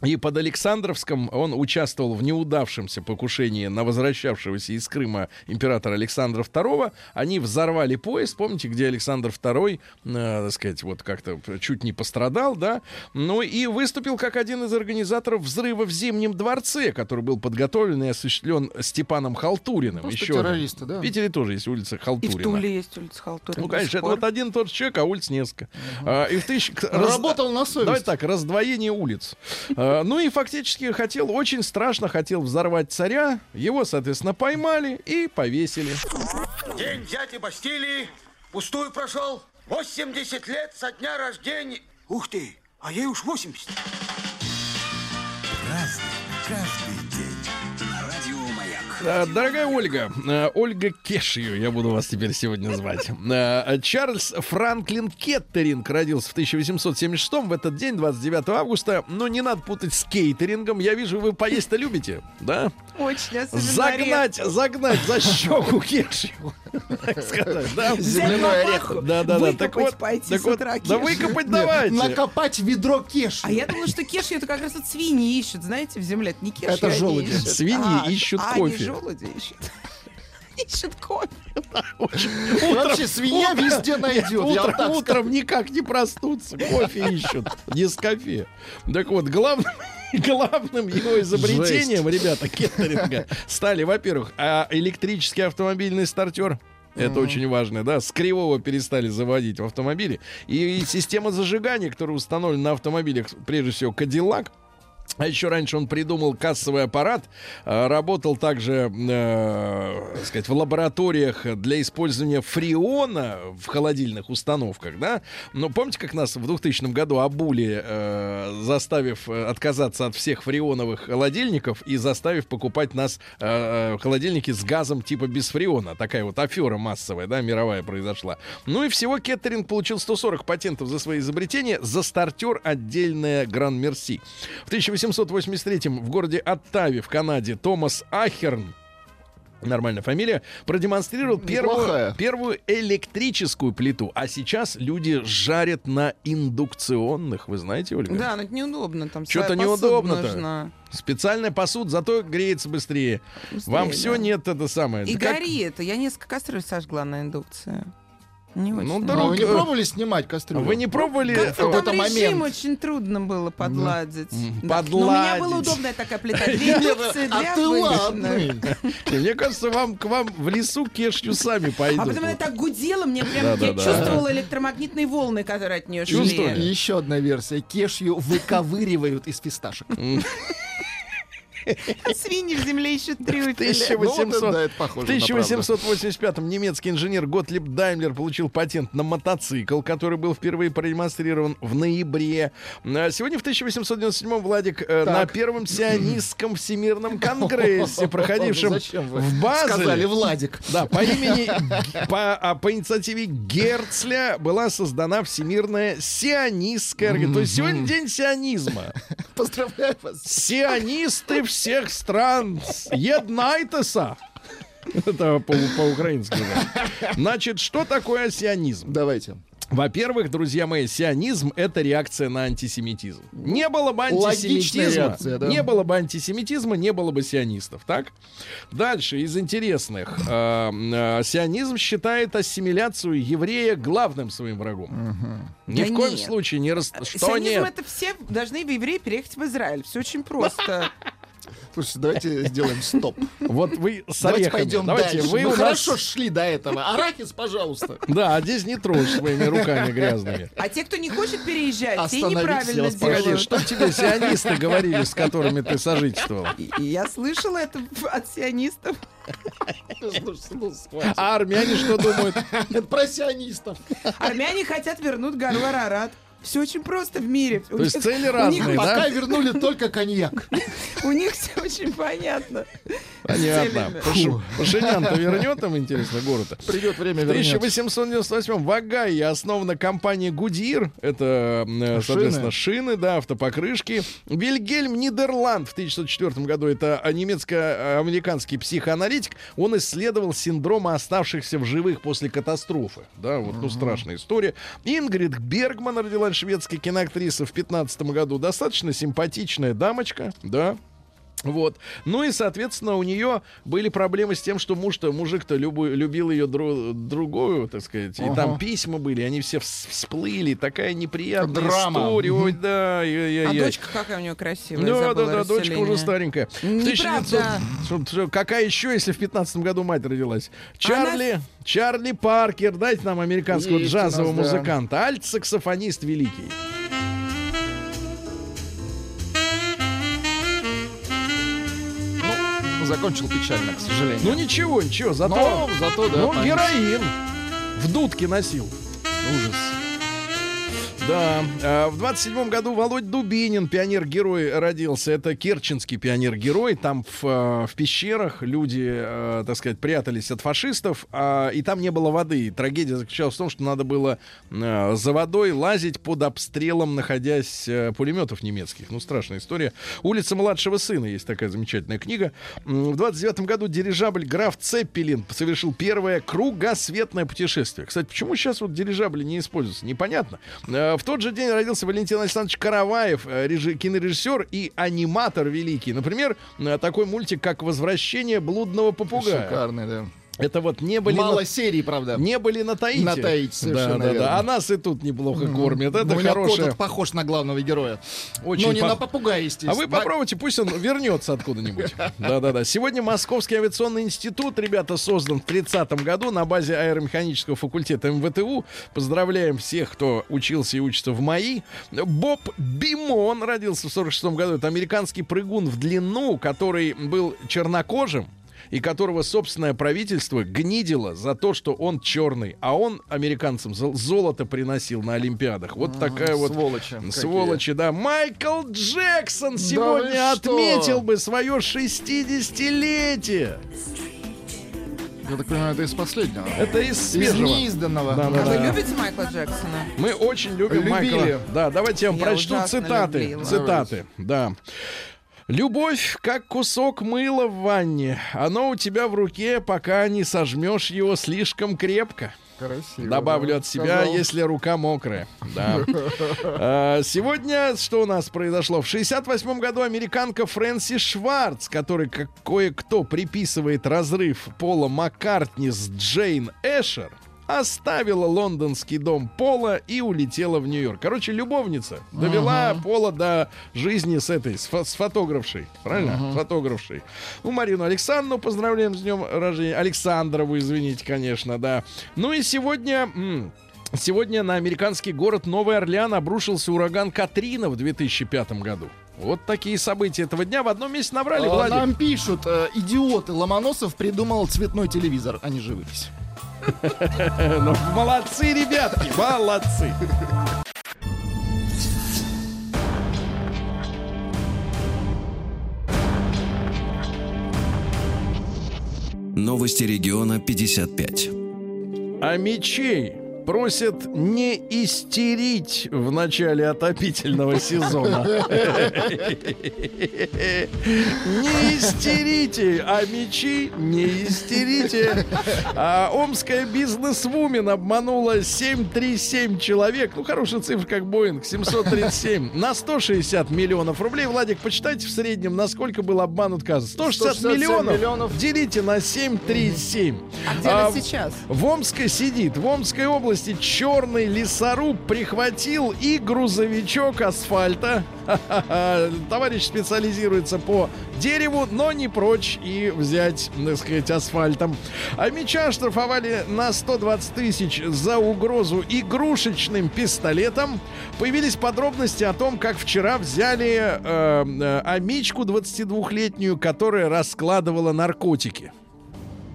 И под Александровском он участвовал в неудавшемся покушении на возвращавшегося из Крыма императора Александра II. Они взорвали поезд, помните, где Александр II, э, так сказать, вот как-то чуть не пострадал, да? Ну и выступил как один из организаторов взрыва в Зимнем дворце, который был подготовлен и осуществлен Степаном Халтуриным. Просто Еще один. террористы, да. В Питере тоже есть улица И Халтурина. в Туле есть улица Халтурина. Ну, конечно, это вот один и тот же человек, а улиц несколько. А, и в тысяч... раз- Работал на совесть. Давайте так, раздвоение улиц. А, Ну и фактически хотел, очень страшно хотел взорвать царя. Его, соответственно, поймали и повесили. День дяди Бастилии пустую прошел. 80 лет со дня рождения. Ух ты, а ей уж 80. Праздник каждый Дорогая Ольга, а, Ольга Кешью, я буду вас теперь сегодня звать. А, Чарльз Франклин Кеттеринг родился в 1876 в этот день, 29 августа. Но не надо путать с кейтерингом. Я вижу, вы поесть-то любите, да? Очень особенно Загнать, загнать за щеку Кешью. Так сказать, да? Земляной орех. Да, да, да. Так вот, пойти так с вот, да кешью. выкопать давайте. Накопать ведро кеш. А я думала, что кешью это как раз вот свиньи ищут, знаете, в земле. Это не кешью, Это они желуди. Свиньи А, ищут а, кофе. Желуди ищут. Ищут кофе. Вообще свинья везде найдет. Утром, никак не проснуться. Кофе ищут. Не с кофе. Так вот, главным, главным его изобретением, ребята, кеттеринга, стали, во-первых, а, электрический автомобильный стартер. Это очень важно, да. С кривого перестали заводить в автомобиле. И, и система зажигания, которая установлена на автомобилях, прежде всего, Кадиллак, А еще раньше он придумал кассовый аппарат, э, работал также, э, сказать, в лабораториях для использования фреона в холодильных установках, да. Но помните, как нас в 2000 году обули, э, заставив э, отказаться от всех фреоновых холодильников и заставив покупать нас э, э, холодильники с газом типа без фреона. Такая вот афера массовая, да, мировая произошла. Ну и всего Кеттеринг получил 140 патентов за свои изобретения, за стартер отдельная Гран-Мерси. В 1883 в городе Оттаве в Канаде Томас Ахерн Нормальная фамилия. Продемонстрировал первую, Неплохая. первую электрическую плиту. А сейчас люди жарят на индукционных. Вы знаете, Ольга? Да, но это неудобно. Там посуда неудобно-то. нужна. Специальная посуда, зато греется быстрее. Быстрее, Вам все да. нет это самое. И как- горит. Я несколько кастрюль сожгла на индукции. Не очень. Ну, А дорога- вы не пробовали снимать кастрюлю? Вы не пробовали? Как-то в там этот режим момент. очень трудно было подладить. М, Да. Но у меня была подладить. удобная такая плита. Две индукции, А две ты ладно. Мне кажется, вам к вам в лесу кешью сами пойдут. А потом она так гудела, мне прям Да, я да, да. чувствовала электромагнитные волны, которые от нее шли. Чувствовали? И еще одна версия. Кешью выковыривают из фисташек. А свиньи в земле ищут трюфели. 1800 Ну, вот, да, это В похоже на правду. 1885-м немецкий инженер Готлиб Даймлер получил патент на мотоцикл, который был впервые продемонстрирован в ноябре. А Сегодня в 1897-м Владик э, на первом сионистском всемирном конгрессе, проходившем в Базеле, Сказали Владик. Да, по имени, по, а, по инициативе Герцля была создана Всемирная сионистская организация. То есть сегодня день сионизма. Поздравляю вас. Сионисты всех стран, еднайтеся. Это по- по-украински. да. Значит, что такое сионизм? Давайте. Во-первых, друзья мои, сионизм — это реакция на антисемитизм. Не было бы антисемитизма, реакция, да. не было бы антисемитизма, не было бы сионистов, так? Дальше, из интересных. Э, э, сионизм считает ассимиляцию еврея главным своим врагом. Ни Да в коем нет. случае не... Рас... Что Сионизм нет? это все должны евреи переехать в Израиль. Все очень просто. Слушайте, давайте сделаем стоп. Вот вы с Давайте пойдем Давайте, дальше. вы Мы у нас- хорошо шли до этого. Арахис, пожалуйста. Да, а здесь не трожь своими руками грязными. А те, кто не хочет переезжать, те неправильно делают. что тебе сионисты говорили, с которыми ты сожительствовал? Я слышала это от сионистов. Ну. А армяне что думают? Про сионистов. Армяне хотят вернуть гору Арарат. Все очень просто в мире. У То есть них- цели у них- разные, Пока да? вернули только коньяк. У них все очень понятно. Понятно. Пашинян-то вернет им, интересно, город Придет время В вернется. 1898 в Огайо основана компания Гудир. Это, э, соответственно, шины, да, автопокрышки. Вильгельм Нидерланд в 1904 году. Это э, немецко-американский психоаналитик. Он исследовал синдрома оставшихся в живых после катастрофы. Да, вот, ну, страшная история. Ингрид Бергман родилась шведская киноактриса в 15 году. Достаточно симпатичная дамочка, да. Вот. Ну и, соответственно, у нее были проблемы с тем, что муж-то, мужик-то любой, любил ее дру- другую, так сказать. И Ага. там письма были, они все вс- всплыли. Такая неприятная Драма. история. Ой, да, А ой-ой-ой. дочка какая у нее красивая. Да, да, да, дочка уже старенькая. Неправда. 1900 Что- что- Какая еще, если в 15 году мать родилась? Чарли, Чарли Паркер, дайте нам американского Есть у нас, джазового да. музыканта. Альт-саксофонист великий. Закончил печально, к сожалению. Ну ничего, ничего, зато... Но зато, да. ну, героин. В дудке носил. Ужас. Да, э, в 27 году Володь Дубинин, пионер-герой, родился. Это керченский пионер-герой. Там в, э, в пещерах люди, э, так сказать, прятались от фашистов, а, и там не было воды. Трагедия заключалась в том, что надо было за водой лазить под обстрелом, находясь пулеметов немецких. Ну, страшная история. Улица младшего сына есть такая замечательная книга. В 29 году дирижабль Граф Цеппелин совершил первое кругосветное путешествие. Кстати, почему сейчас вот дирижабли не используются? Непонятно. Э, В тот же день родился Валентин Александрович Караваев, э, режи- кинорежиссер и аниматор великий. Например, э, такой мультик, как «Возвращение блудного попугая». Шикарный, да. Это вот не были Мало на, серий, правда. не были на Таити. На Таити, совершенно да, да, верно. да. А нас и тут неплохо кормят. Это Ну, у кот хорошее. этот похож на главного героя. Очень Но не по- на попугая, естественно. А вы попробуйте, пусть он вернется откуда-нибудь. Да-да-да. Сегодня Московский авиационный институт, ребята, создан в 30 году на базе аэромеханического факультета МВТУ. Поздравляем всех, кто учился и учится в МАИ. Боб Бимон родился в 46 году. Это американский прыгун в длину, который был чернокожим и которого собственное правительство гнидило за то, что он черный, а он американцам зол- золото приносил на Олимпиадах. Вот такая вот сволочи какие. сволочи, да. Майкл Джексон сегодня что? отметил бы свое 60-летие. Я так понимаю, это из последнего. Это из Из свежего. неизданного. Да, А да, вы да. любите Майкла Джексона? Мы очень любим Любили. Майкла. Да, давайте я вам Я прочту цитаты. любила. Цитаты, да. Любовь, как кусок мыла в ванне. Оно у тебя в руке, пока не сожмешь его слишком крепко. Красиво. Добавлю да, от себя, сказал. если рука мокрая. Да. А, Сегодня что у нас произошло? В 68 году американка Фрэнсис Шварц, который как кое-кто приписывает разрыв Пола Маккартни с Джейн Эшер, оставила лондонский дом Пола и улетела в Нью-Йорк. Короче, любовница довела Пола до жизни с этой, с, фо- с фотографшей. Правильно? С Фотографшей. Ну, Марину Александровну поздравляем с днем рождения. Александрову, извините, конечно, да. Ну и сегодня... м, Сегодня на американский город Новый Орлеан обрушился ураган Катрина в 2005 году. Вот такие события этого дня в одном месте набрали, А, Владик. Нам пишут, э, идиоты, Ломоносов придумал цветной телевизор. Они живылись. Ну, молодцы, ребятки, молодцы. Новости региона 55. А мечей просят не истерить в начале отопительного сезона. Не истерите, а мечи не истерите. А омская бизнес-вумен обманула 737 человек. Ну, хорошая цифра, как Боинг. 737 на 160 миллионов рублей. Владик, почитайте в среднем, насколько был обманут каз. 160 167 миллионов, миллионов. делите на 737. А где А, сейчас? в Омске сидит. В Омской области черный лесоруб прихватил и грузовичок асфальта. Товарищ специализируется по дереву, но не прочь и взять, так сказать, асфальтом. А меча оштрафовали на 120 тысяч за угрозу игрушечным пистолетом. Появились подробности о том, как вчера взяли э, э, амичку 22-летнюю, которая раскладывала наркотики.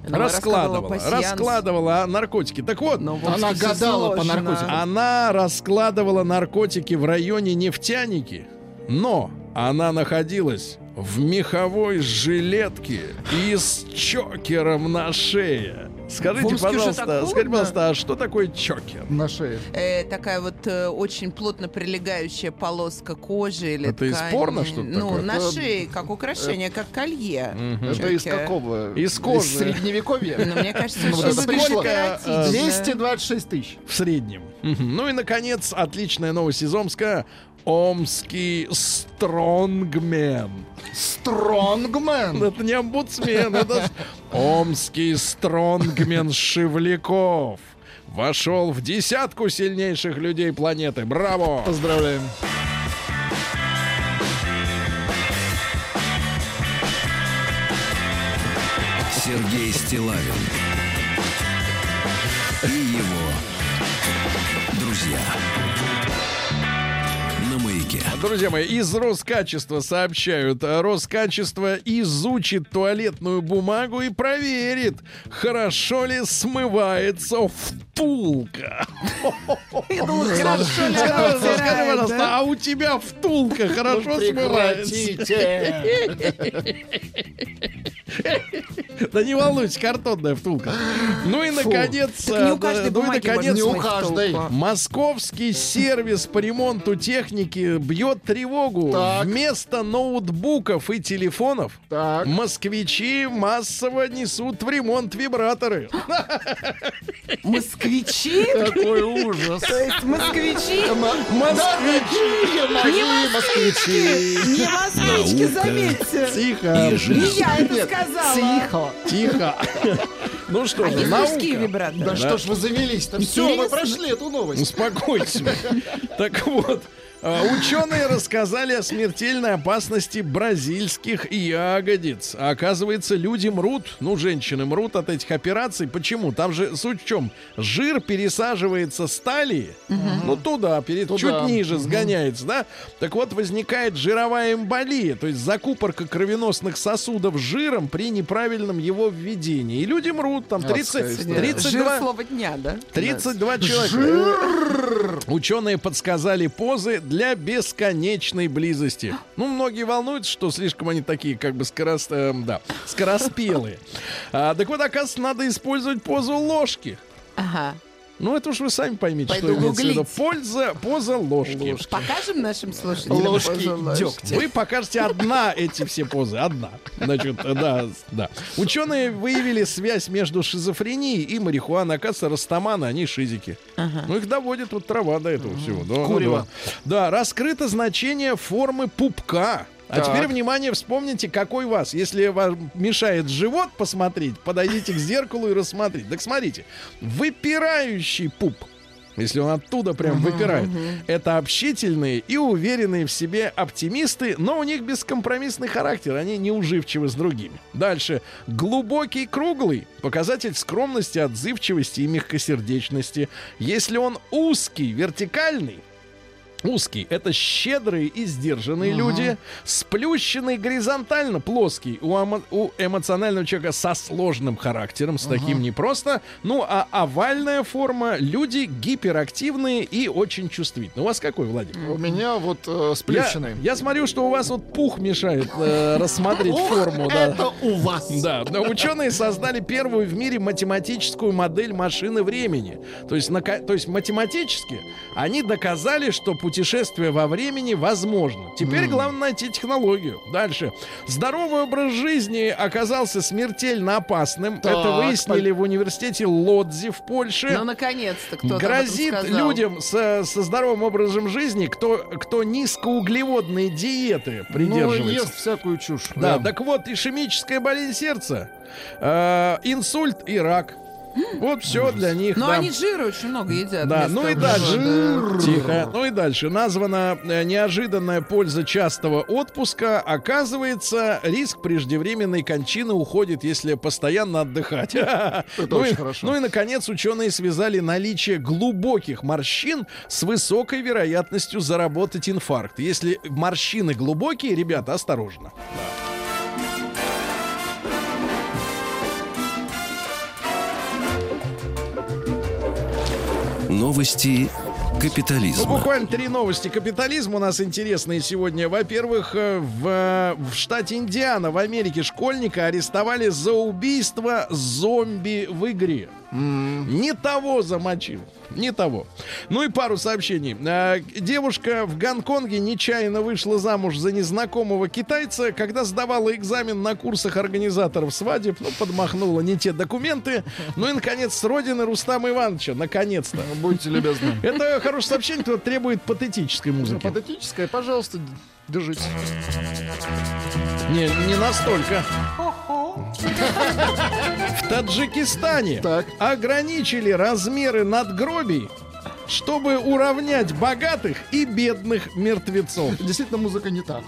Раскладывала, раскладывала наркотики. Так вот, Но в Она гадала по наркотикам. она раскладывала наркотики в районе нефтяники, но она находилась в меховой жилетке и с чокером на шее. Скажите, пожалуйста, скажите, пожалуйста, а что такое чокер? На шее. Э, такая вот э, очень плотно прилегающая полоска кожи или Это из ткани. порно что-то Ну, такое? на Это- шее, как украшение, как колье. Это из какого? Из кожи. средневековья? Ну, мне кажется, Ну, очень это пришло. эротично. 226 тысяч. В среднем. Ну и, наконец, отличная новость из Омска. Омский стронгмен. Стронгмен. Это не омбудсмен, это омский стронгмен Шевляков. Вошел в десятку сильнейших людей планеты. Браво! Поздравляем. Сергей Стилавин и его Друзья мои, из Роскачества сообщают. Роскачество изучит туалетную бумагу и проверит, хорошо ли смывается втулка. Я хорошо ли она Скажи, пожалуйста, а у тебя втулка хорошо смывается? Да не волнуйтесь, картонная втулка. Ну и наконец, э, ну и наконец. Московский сервис по ремонту техники бьет тревогу. Вместо ноутбуков и телефонов москвичи массово несут в ремонт вибраторы. Москвичи? Какой ужас. То есть москвичи? Москвичи, мои москвичи. Не москвички, заметьте. Тихо. Не я это сказала. Тихо. тихо. Ну что же, наука. Да что ж вы завелись-то? Все, мы прошли эту новость. Успокойтесь. Так вот, ученые рассказали о смертельной опасности бразильских ягодиц. А Оказывается, люди мрут, ну, женщины мрут от этих операций. Почему? Там же суть в чем? Жир пересаживается с талии, ну, туда, перед, Туда. чуть ниже сгоняется, да? Так вот, возникает жировая эмболия, то есть закупорка кровеносных сосудов жиром при неправильном его введении. И люди мрут, там, Адская 30, история. 32... Жир слово дня, да? 32 человека. Ученые подсказали позы для бесконечной близости. Ну, многие волнуются, что слишком они такие, как бы скорос, эм, да, скороспелые. А, так вот, оказывается, надо использовать позу ложки. Ага. Ну, это уж вы сами поймите, Пойду что имеется в виду. Польза, поза ложки. Покажем нашим слушателям Ложки ложки? дегтя. Вы покажете одна эти все позы. Одна. Значит, да, да. Ученые выявили связь между шизофренией и марихуаной. Оказывается, растаманы, они шизики. Ну, их доводит вот трава до этого всего. Да, Курево. Да. да, раскрыто значение формы пупка. А Так. теперь, внимание, вспомните, какой вас. Если вам мешает живот посмотреть, подойдите к зеркалу и рассмотрите. Так смотрите, выпирающий пуп, если он оттуда прям выпирает, это общительные и уверенные в себе оптимисты, но у них бескомпромиссный характер, они неуживчивы с другими. Дальше. Глубокий круглый показатель скромности, отзывчивости и мягкосердечности. Если он узкий, вертикальный, Узкий — это щедрые и сдержанные люди. Сплющенный горизонтально, плоский у, эмо- у эмоционального человека со сложным характером, с таким непросто. Ну, а овальная форма — люди гиперактивные и очень чувствительные. У вас какой, Владимир? У меня вот э, Я, сплющенный. я смотрю, что у вас вот пух мешает э, рассмотреть форму. Да. Это у вас. Да, да, ученые создали первую в мире математическую модель машины времени. То есть, нака- то есть математически они доказали, что путешествие во времени возможно. Теперь главное найти технологию. Дальше. Здоровый образ жизни оказался смертельно опасным. Так, Это выяснили в университете Лодзи в Польше. Ну, наконец-то кто-то Грозит людям со, со здоровым образом жизни, кто, кто низкоуглеводные диеты Ну, придерживается. ест всякую чушь. Да, так вот, ишемическая болезнь сердца, э, инсульт и рак. Вот все для них. Но да. они жира очень много едят. Да, ну и дальше. Тихо. Ну и дальше. Названа э, неожиданная польза частого отпуска. Оказывается, риск преждевременной кончины уходит, если постоянно отдыхать. ну, и, очень хорошо. ну и, наконец, ученые связали наличие глубоких морщин с высокой вероятностью заработать инфаркт. Если морщины глубокие, ребята, осторожно. Новости Ну, капитализма. буквально три новости капитализма у нас интересные сегодня. Во-первых, э, в, в штате Индиана в Америке школьника арестовали за убийство зомби в игре. Не того замочил. Не того. Ну и пару сообщений. А, Девушка в Гонконге нечаянно вышла замуж за незнакомого китайца, когда сдавала экзамен на курсах организаторов свадеб, ну, подмахнула не те документы. Ну и, наконец, с родины Рустама Ивановича. Наконец-то. Будьте любезны. Это хорошее сообщение, которое требует патетической музыки. Патетическое, пожалуйста, держите. Не, не настолько. В Таджикистане Так. ограничили размеры надгробий, чтобы уравнять богатых и бедных мертвецов. Действительно, музыка не та.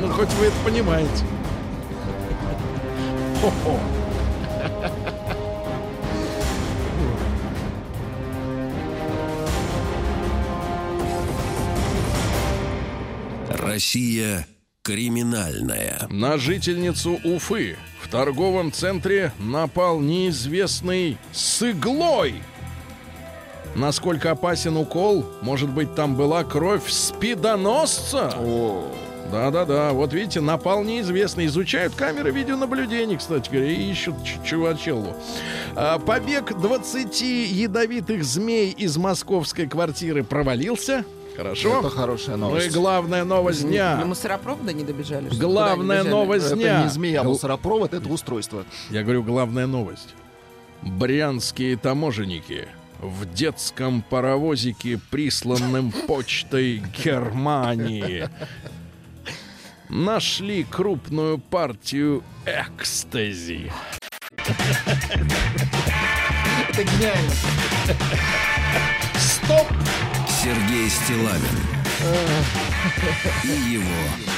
Ну, хоть вы это понимаете. Хо-хо. Россия криминальная. На жительницу Уфы в торговом центре напал неизвестный с иглой. Насколько опасен укол? Может быть, там была кровь спидоносца? О, Да-да-да, вот видите, напал неизвестный. Изучают камеры видеонаблюдения, кстати говоря, и ищут чувачелу. А, побег 20 ядовитых змей из московской квартиры провалился. Хорошо. это хорошая Ну и новость. главная новость До дня. мусоропровода не добежали? Главная не добежали? новость Это дня. не змея, а мусоропровод, это устройство. Я говорю, главная новость. Брянские таможенники в детском паровозике, присланном почтой Германии, нашли крупную партию экстази. Это гениально. Стоп! Сергей Стилавин. И его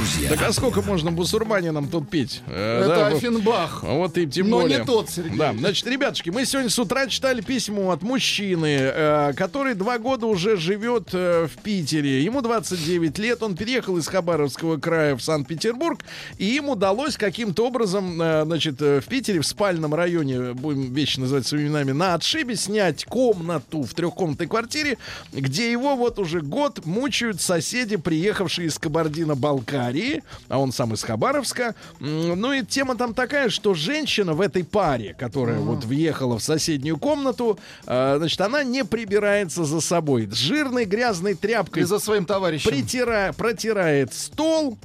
друзья. Так а сколько можно бусурманинам тут петь? Э, Это да, вот- Офенбах. Вот и тем Но более. не тот, Сергей. Да, значит, ребятушки, мы сегодня с утра читали письмо от мужчины, э, который два года уже живет э, в Питере. Ему 29 лет, он переехал из Хабаровского края в Санкт-Петербург, и ему удалось каким-то образом, значит, в Питере, в спальном районе, будем вещи называть своими именами, на отшибе снять комнату в трехкомнатной квартире, где его вот уже год мучают соседи, приехавшие из Кабардино-Балкарии, а он сам из Хабаровска. Ну и тема там такая, что женщина в этой паре, которая вот въехала в соседнюю комнату, э, значит, она не прибирается за собой. С жирной грязной тряпкой И за своим товарищем. притира- протирает стол.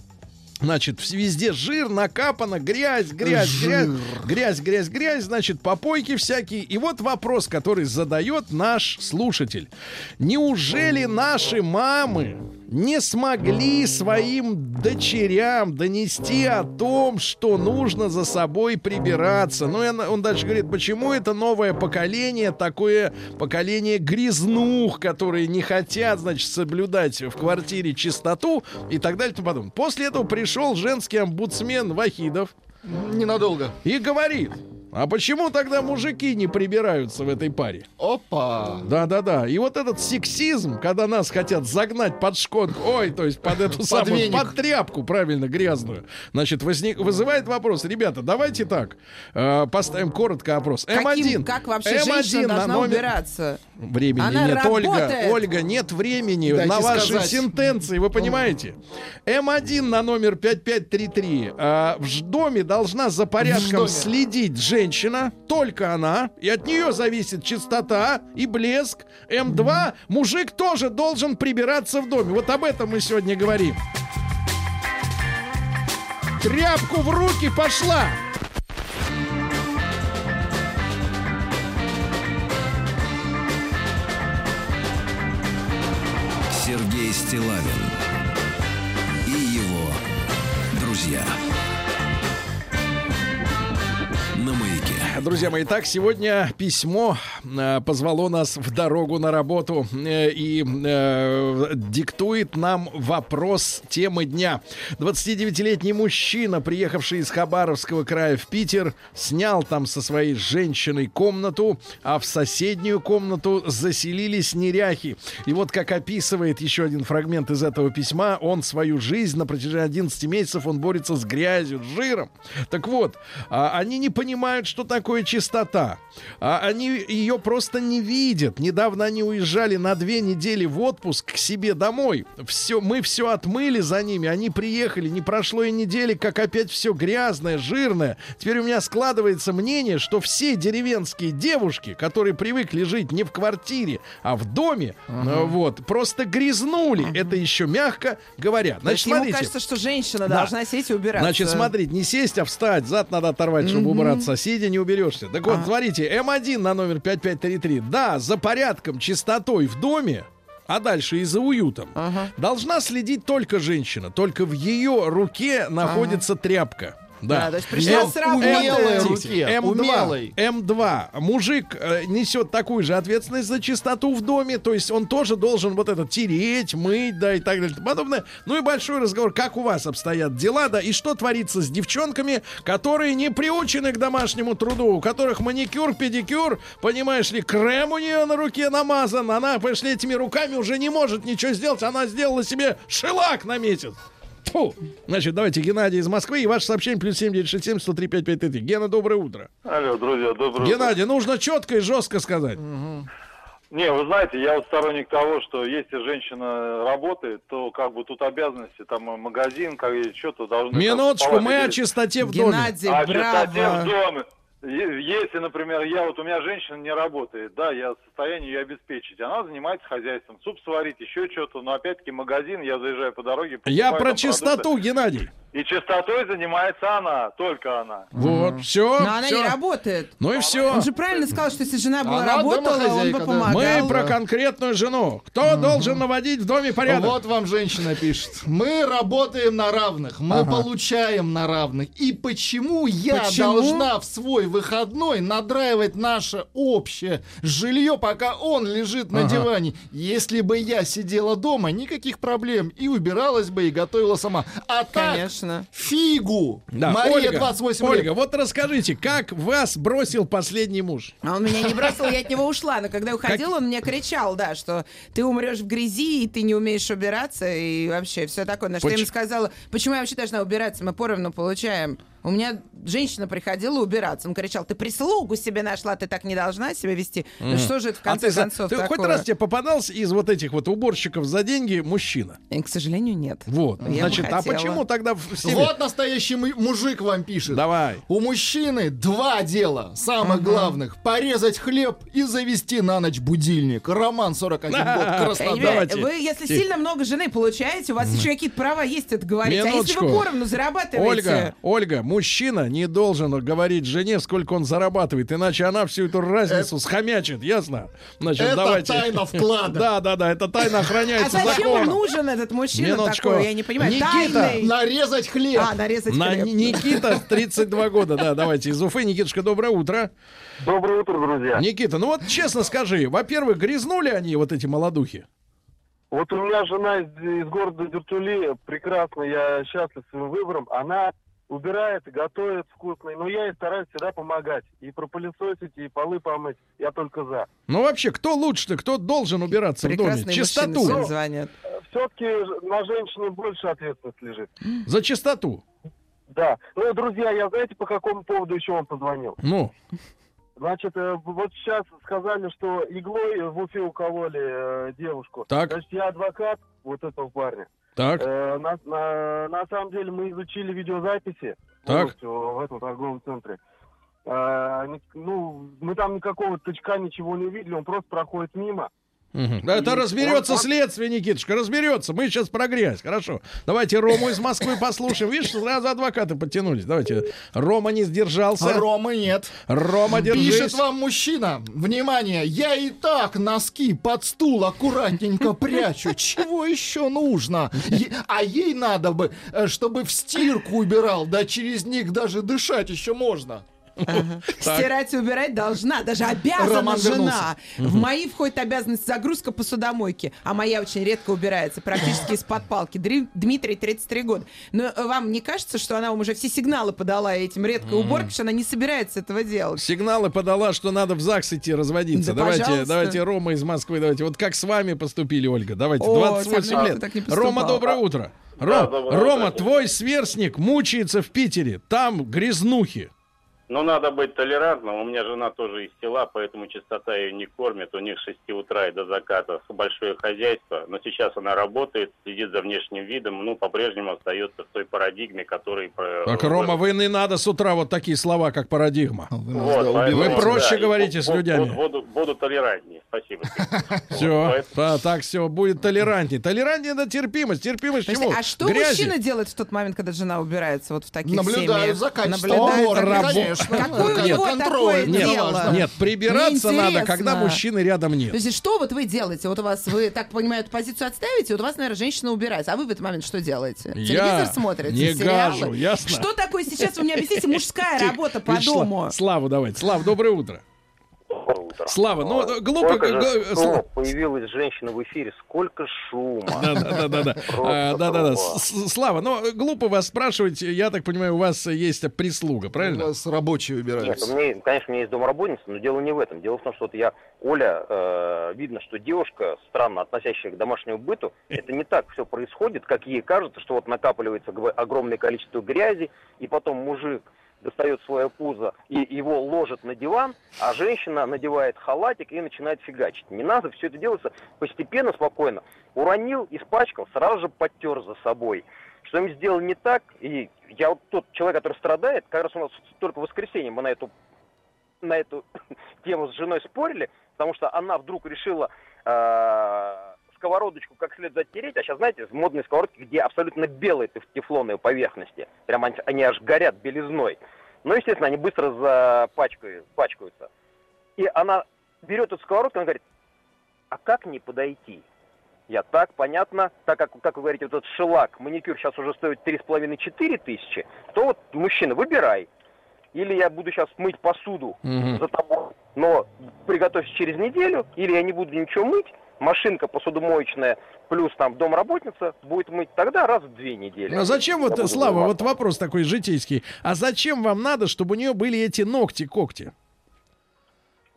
Значит, везде жир, накапано, грязь, грязь, грязь, грязь, грязь, грязь, значит, попойки всякие. И вот вопрос, который задает наш слушатель. Неужели наши мамы не смогли своим дочерям донести о том, что нужно за собой прибираться? Ну, и он, он дальше говорит, почему это новое поколение, такое поколение грязнух, которые не хотят, значит, соблюдать в квартире чистоту и так далее и тому подобное. После этого пришел женский омбудсмен Вахидов Ненадолго. и говорит, а почему тогда мужики не прибираются в этой паре? Опа. Да-да-да. И вот этот сексизм, когда нас хотят загнать под шконку, ой, то есть под эту самую, под тряпку, правильно, грязную, значит, возник, вызывает вопрос. Ребята, давайте так, э, поставим коротко опрос. Каким- М1. как вообще М1 женщина на должна номер- убираться? Времени Она нет, Ольга. работает. Ольга, нет времени Дайте на ваши сказать. сентенции, вы понимаете? М1 на номер 5533. А, в доме должна за порядком следить женщина, только она, и от нее зависит чистота и блеск. М2 мужик тоже должен прибираться в доме. Вот об этом мы сегодня говорим. Тряпку в руки пошла! Сергей Стилавин и его друзья. Друзья мои, так сегодня письмо э, позвало нас в дорогу на работу э, и э, диктует нам вопрос темы дня. 29-летний мужчина, приехавший из Хабаровского края в Питер, снял там со своей женщиной комнату, а в соседнюю комнату заселились неряхи. И вот как описывает еще один фрагмент из этого письма, он свою жизнь на протяжении 11 месяцев он борется с грязью, с жиром. Так вот, а, они не понимают, что такое чистота. А они ее просто не видят. Недавно они уезжали на две недели в отпуск к себе домой. Все, мы все отмыли за ними. Они приехали, не прошло и недели, как опять все грязное, жирное. Теперь у меня складывается мнение, что все деревенские девушки, которые привыкли жить не в квартире, а в доме, э, вот, просто грязнули. Это еще мягко говоря. Значит, ему смотрите. кажется, что женщина Да. должна сесть и убираться. Значит, смотрите, не сесть, а встать. Зад надо оторвать, чтобы убраться. Сидя не уберешься. Так вот, смотрите, М1 на номер 5533. Да, за порядком, чистотой в доме, а дальше и за уютом. Должна следить только женщина. Только в ее руке находится тряпка. Да. Да, то есть пришла М- с работы. Умелой М2, руке, умелой. М2. Мужик э, несет такую же ответственность за чистоту в доме, то есть он тоже должен вот это тереть, мыть, да, и так далее и тому подобное. Ну и большой разговор, как у вас обстоят дела, да, и что творится с девчонками, которые не приучены к домашнему труду, у которых маникюр, педикюр, понимаешь ли, крем у нее на руке намазан, она, пошли этими руками уже не может ничего сделать, она сделала себе шелак на месяц. Фу. Значит, давайте Геннадий из Москвы и ваше сообщение плюс 7967 103 5533. Гена, доброе утро. Алло, друзья, доброе утро. Геннадий, нужно четко и жестко сказать. Не, вы знаете, я вот сторонник того, что если женщина работает, то как бы тут обязанности, там э, магазин, как и что-то должны... Минуточку, мы о чистоте в доме. Геннадий, А чистоте в браво. доме. Если, например, я вот у меня женщина не работает, да, я в состоянии ее обеспечить, она занимается хозяйством, суп сварить, еще что-то, но опять-таки магазин, я заезжаю по дороге. Я про чистоту, продукты. Геннадий. И чистотой занимается она, только она. Вот, все. Но она не работает. Ну и все. Он же правильно сказал, что если жена бы Она работала, он бы помогал. Мы про конкретную жену. Кто должен наводить в доме порядок? Вот вам женщина пишет. Мы работаем на равных, мы Ага. получаем на равных. И почему я Почему? должна в свой выходной надраивать наше общее жилье, пока он лежит на Ага. диване? Если бы я сидела дома, никаких проблем. И убиралась бы, и готовила сама. А так, Конечно. Фигу. Да, Мария, Ольга, 28 Ольга, лет. вот расскажите, как вас бросил последний муж? А он меня не бросил, я от него ушла. Но когда уходил, он мне кричал, да, что ты умрешь в грязи, и ты не умеешь убираться, и вообще все такое. На что я ему сказала, почему я вообще должна убираться, мы поровну получаем. У меня женщина приходила убираться. Он кричал, ты прислугу себе нашла, ты так не должна себя вести. Ну что же это в конце а ты, за- концов ты хоть такое? раз тебе попадался из вот этих вот уборщиков за деньги мужчина? И, к сожалению, нет. Вот. Я Значит, а почему тогда в семье? Вот настоящий му- мужик вам пишет. Давай. У мужчины два дела, самых главных. Порезать хлеб и завести на ночь будильник. Роман 41 год, Э, Краснодар. давайте. Вы, если Тихо. сильно много жены получаете, у вас еще какие-то права есть это говорить. А если вы поровну зарабатываете... Ольга, Ольга, мужчина не должен говорить жене, сколько он зарабатывает, иначе она всю эту разницу схомячит, ясно? Значит, Это давайте. тайна вклада. Да, да, да, это тайна А охраняется зачем он законом. нужен, этот мужчина Минуточку. такой? Я не понимаю. Никита, Тайный. Нарезать хлеб. А, нарезать На хлеб. Никита, 32 года, да, давайте из Уфы. Никитушка, доброе утро. Доброе утро, друзья. Никита, ну вот честно скажи, во-первых, грязнули они, вот эти молодухи? Вот у меня жена из, из города Дюртюли, прекрасно, я счастлив своим выбором. Она убирает, готовит вкусно, но я ей стараюсь всегда помогать. И пропылесосить, и полы помыть. Я только за. Ну вообще, кто лучше-то, кто должен убираться в доме? Прекрасные Чистоту. звонят. Все-таки на женщине больше ответственность лежит. За чистоту. Да. Ну, друзья, я знаете, по какому поводу еще вам позвонил? Ну, Значит, э, вот сейчас сказали, что иглой в Уфе укололи э, девушку. Так. Значит, я адвокат вот этого парня. Так. Э, на, на- на самом деле мы изучили видеозаписи Так. в этом торговом центре. Э, ну, мы там никакого тычка, ничего не увидели, он просто проходит мимо. Да Это И разберется он- следствие, Никитушка, разберется. Мы сейчас про грязь. Хорошо. Давайте Рому из Москвы послушаем. Видишь, сразу адвокаты подтянулись. Давайте. Рома не сдержался. А Ромы нет. Рома, держись. Пишет вам мужчина. Внимание, я и так носки под стул аккуратненько прячу. Чего еще нужно? Е- а ей надо бы, э, чтобы в стирку убирал. Да через них даже дышать еще можно. Стирать и убирать должна, даже обязана Роман жена. В мои входит обязанность загрузка посудомойки, а моя очень редко убирается, практически из-под палки. Дри- Дмитрий, 33 года. Но э, вам не кажется, что она вам уже все сигналы подала этим редкой уборкой, что она не собирается этого делать? Сигналы подала, что надо в ЗАГС идти разводиться. Да, давайте, пожалуйста. давайте, Рома из Москвы, давайте. Вот как с вами поступили, Ольга? Давайте, О, 28 со мной лет. Рома, доброе утро. Да, Ром, доброе Рома, утро. твой сверстник мучается в Питере. Там грязнухи. Ну, надо быть толерантным. У меня жена тоже из села, поэтому чистота ее не кормит. У них с 6 утра и до заката большое хозяйство. Но сейчас она работает, следит за внешним видом. Ну, по-прежнему остается в той парадигме, которой... про- Так, Рома, вы не надо с утра вот такие слова, как парадигма. Вы нас, Вот, да, поэтому, Вы проще и говорите с людьми. Буду, буду толерантнее. Спасибо. Все, так, все, будет толерантнее. Толерантнее это терпимость. Терпимость чему? а что мужчина делает в тот момент, когда жена убирается вот в таких Наблюдаю семьях? за качеством Наблюдает конечно. Какое у него такое нет, дело? Нет, прибираться надо, когда мужчины рядом То нет. есть что вот вы делаете? Вот у вас, вы, так понимаю, эту позицию отставите, вот у вас, наверное, женщина убирается. А вы в этот момент что делаете? Телевизор смотрите? не сериалы? гажу, ясно? Что такое сейчас, вы мне объясните, мужская работа по дому? Славу давайте. Слав, доброе утро. Утро. Слава, ну, глупо- же г- шума. Слав- Появилась женщина в эфире, сколько шума. Да, да, да, да, да. Просто А, Слава, ну глупо вас спрашивать. Я так понимаю, у вас есть прислуга, У правильно? вас рабочие Нет, убираются. у меня, конечно, у меня есть домработница, но дело не в этом. Дело в том, что вот я, Оля, э, видно, что девушка, странно относящая к домашнему быту, это не так все происходит, как ей кажется, что вот накапливается огромное количество грязи, и потом мужик достает свое пузо и его ложит на диван, а женщина надевает халатик и начинает фигачить. Не надо, все это делается постепенно, спокойно. Уронил, испачкал, сразу же подтер за собой. Что-нибудь сделал не так, и я вот тот человек, который страдает, как раз у нас только в воскресенье мы на эту на эту тему с женой спорили, потому что она вдруг решила э, сковородочку как следует затереть, а сейчас, знаете, модные сковородки, где абсолютно белые теф- тефлоновые поверхности. Прям они, они аж горят белизной. Ну, естественно, они быстро запачкают, пачкаются. И она берет эту сковородку, она говорит, а как не подойти? Я так, понятно, так как, как вы говорите, вот этот шелак, маникюр сейчас уже стоит 3,5-4 тысячи, то вот, мужчина, выбирай. Или я буду сейчас мыть посуду Мгм. за тобой, но приготовься через неделю, или я не буду ничего мыть, машинка посудомоечная плюс там домработница будет мыть тогда раз в две недели. А зачем вот, Я Слава, заниматься. вот вопрос такой житейский. А зачем вам надо, чтобы у нее были эти ногти-когти?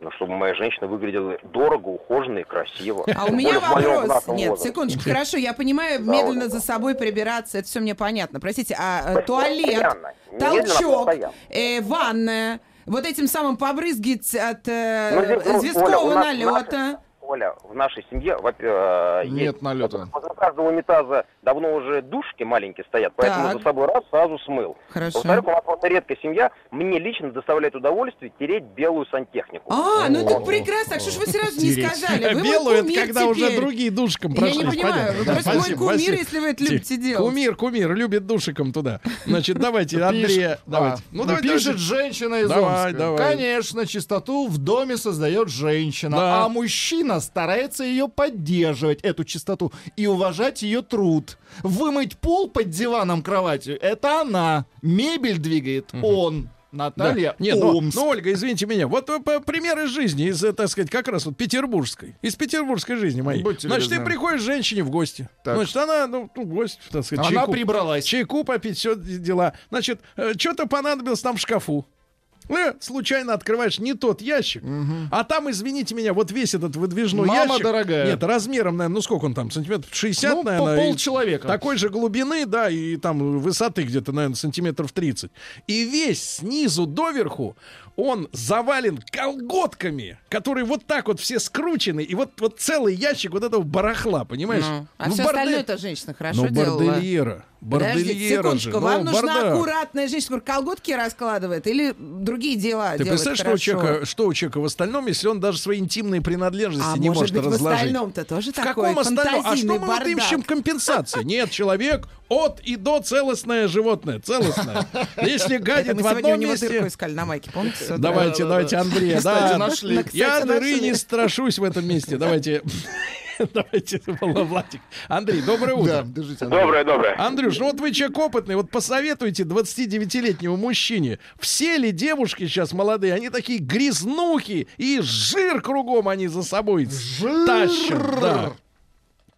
Ну, чтобы моя женщина выглядела дорого, ухоженно и красиво. А у меня вопрос. Нет, секундочку, хорошо, я понимаю, медленно за собой прибираться, это все мне понятно. Простите, а э, туалет. Немедленно, толчок, э, ванная, вот этим самым побрызгать от э, Ну, нас- налета. Оля, в нашей семье э, Нет есть- налета. Возле каждого унитаза давно уже душки маленькие стоят, поэтому Так. за собой раз сразу смыл. Хорошо. Во-вторых, у нас вот редкая семья, мне лично доставляет удовольствие тереть белую сантехнику. А, ну это прекрасно, а что ж вы сразу не сказали? Вы Белую это когда уже другие душком Я прошлись. не понимаю, просто мой кумир, если вы это любите делать. Кумир, кумир, любит душиком туда. Значит, давайте, Андрея, Пишет- давайте. а, Ну, давайте, пишет женщина из Омска. Конечно, чистоту в доме создает женщина, а мужчина старается ее поддерживать, эту чистоту, и уважать ее труд. Вымыть пол под диваном кроватью — это она. Мебель двигает он. Да. Наталья Нет, ну, Омск. ну, Ольга, извините меня. Вот э, по- пример из жизни, из, э, так сказать, как раз вот петербургской. Из петербургской жизни моей. Будьте Значит, ты любезны. приходишь к женщине в гости. Так. Значит, она, ну, ну, гость, так сказать, Она чайку, прибралась. чайку попить, все дела. Значит, что-то понадобилось там в шкафу. Э, случайно открываешь не тот ящик, а там, извините меня, вот весь этот выдвижной Мама ящик. дорогая. Нет, размером, наверное, ну сколько он там, сантиметров 60, Ну, по наверное. и полчеловека. Такой же глубины, да, и там высоты где-то, наверное, сантиметров 30. И весь снизу доверху он завален колготками, которые вот так вот все скручены, и вот, вот целый ящик вот этого барахла, понимаешь? Ну, а Ну, все бордель- остальное-то женщина хорошо Ну, делала. бордельера. Подождите, секундочку, же. вам ну, нужна бардак. аккуратная женщина, которая колготки раскладывает или другие дела Ты представляешь, что у, хорошо? человека, что у человека в остальном, если он даже свои интимные принадлежности А не может может быть, в разложить? остальном-то тоже В такой каком остальном? А что мы вот ищем компенсации? Нет, человек от и до целостное животное. Целостное. Если гадит в сегодня у одном него дырку месте... искали на майке, помните? Давайте, давайте. Кстати, Я дыры не страшусь в этом месте. Давайте, давайте, Владик. Андрей, доброе Да, утро. держите. Андрей. Доброе, доброе. Андрюш, ну вот вы человек опытный, вот посоветуйте 29-летнему мужчине, все ли девушки сейчас молодые, они такие грязнухи, и жир кругом они за собой тащат. Да.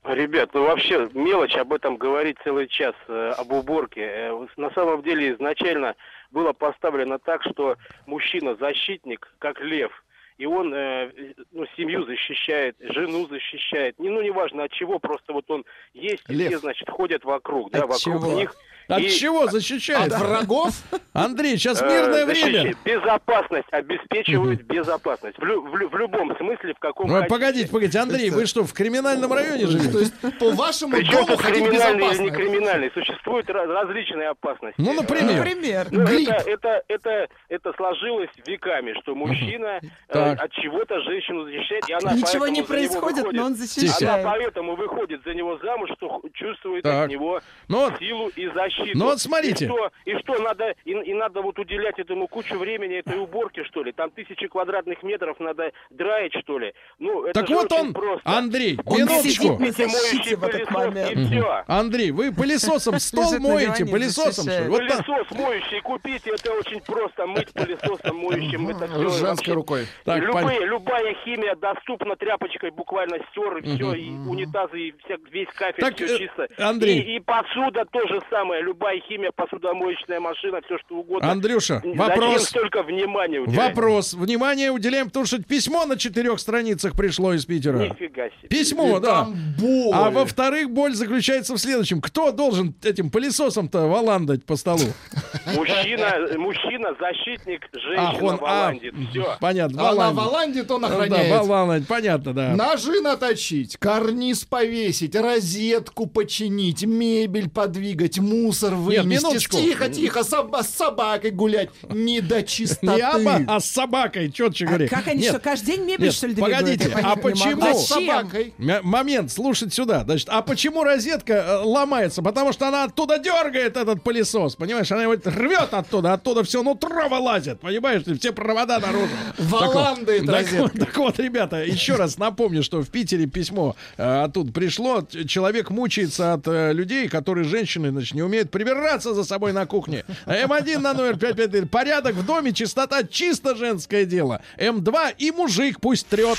Ребят, ну вообще мелочь об этом говорить целый час, э, об уборке. Э, на самом деле изначально было поставлено так, что мужчина защитник, как лев. И он э, ну, семью защищает, жену защищает. Не, ну, неважно от чего, просто вот он есть, и Лев. все, значит, ходят вокруг, да, вокруг чего? них. От И, чего защищает? От врагов? Андрей, сейчас э, мирное время. Безопасность, обеспечивают безопасность. В, лю- в лю- в любом смысле, в каком Ну, погодите, погодите, Андрей, вы что, в криминальном районе То живете? есть, по вашему Причем дому криминальный или не криминальный? Существуют различные опасности. Ну, например. Например. Ну, это, это, это, это сложилось веками, что мужчина э, Так. от чего-то женщину защищает, и она Ничего не происходит, но он Она защищает. поэтому выходит за него замуж, что чувствует Так. от него Ну силу и защиту. Ну вот смотрите. И что, и что надо, и, и надо вот уделять этому кучу времени этой уборке, что ли? Там тысячи квадратных метров надо драить, что ли? Ну, это Так вот он, просто. Андрей, Он минуточку. сидит на в этот момент. И все. Андрей, вы пылесосом стол моете, пылесосом, что ли? Вот. Пылесос моющий купите, это очень просто. Мыть пылесосом моющим, это все Женской вообще рукой. Так, Любые, любая химия доступна тряпочкой, буквально стер и все, и унитазы, и вся, весь кафель, Так, все э, чисто. Андрей. И, и посуда то же самое, любая химия, посудомоечная машина, все что угодно. Андрюша, Зачем вопрос. столько внимания уделять? Вопрос. Внимание уделяем, потому что письмо на четырех страницах пришло из Питера. Нифига себе. Письмо, И да. там боль. А во-вторых, боль заключается в следующем. Кто должен этим пылесосом-то валандать по столу? Мужчина, мужчина, защитник, женщина Ах, он, а, валандит. Все. понятно, Она валандит. валандит, он Да, охраняет. понятно, да. Ножи наточить, карниз повесить, розетку починить, мебель подвигать, мусор вынести. минуточку. Тихо, тихо, с собакой гулять. Не до чистоты. Не аба, а с собакой, четче А говори. как они Нет, что, каждый день мебель, нет, что ли, погодите, а почему? А с собакой. Момент, слушать сюда. Значит, а почему розетка э, ломается? Потому что она оттуда дергает этот пылесос, понимаешь? Она его рвет оттуда, оттуда все нутро вылазит, понимаешь? Все провода наружу. Валанда Так так вот, розетка. так вот, ребята, еще раз напомню, что в Питере письмо э, оттуда пришло. Человек мучается от э, людей, которые, женщины, значит, не умеют прибираться за собой на кухне. М1 на номер 553. Порядок в доме, чистота, чисто женское дело. М2 и мужик пусть трет.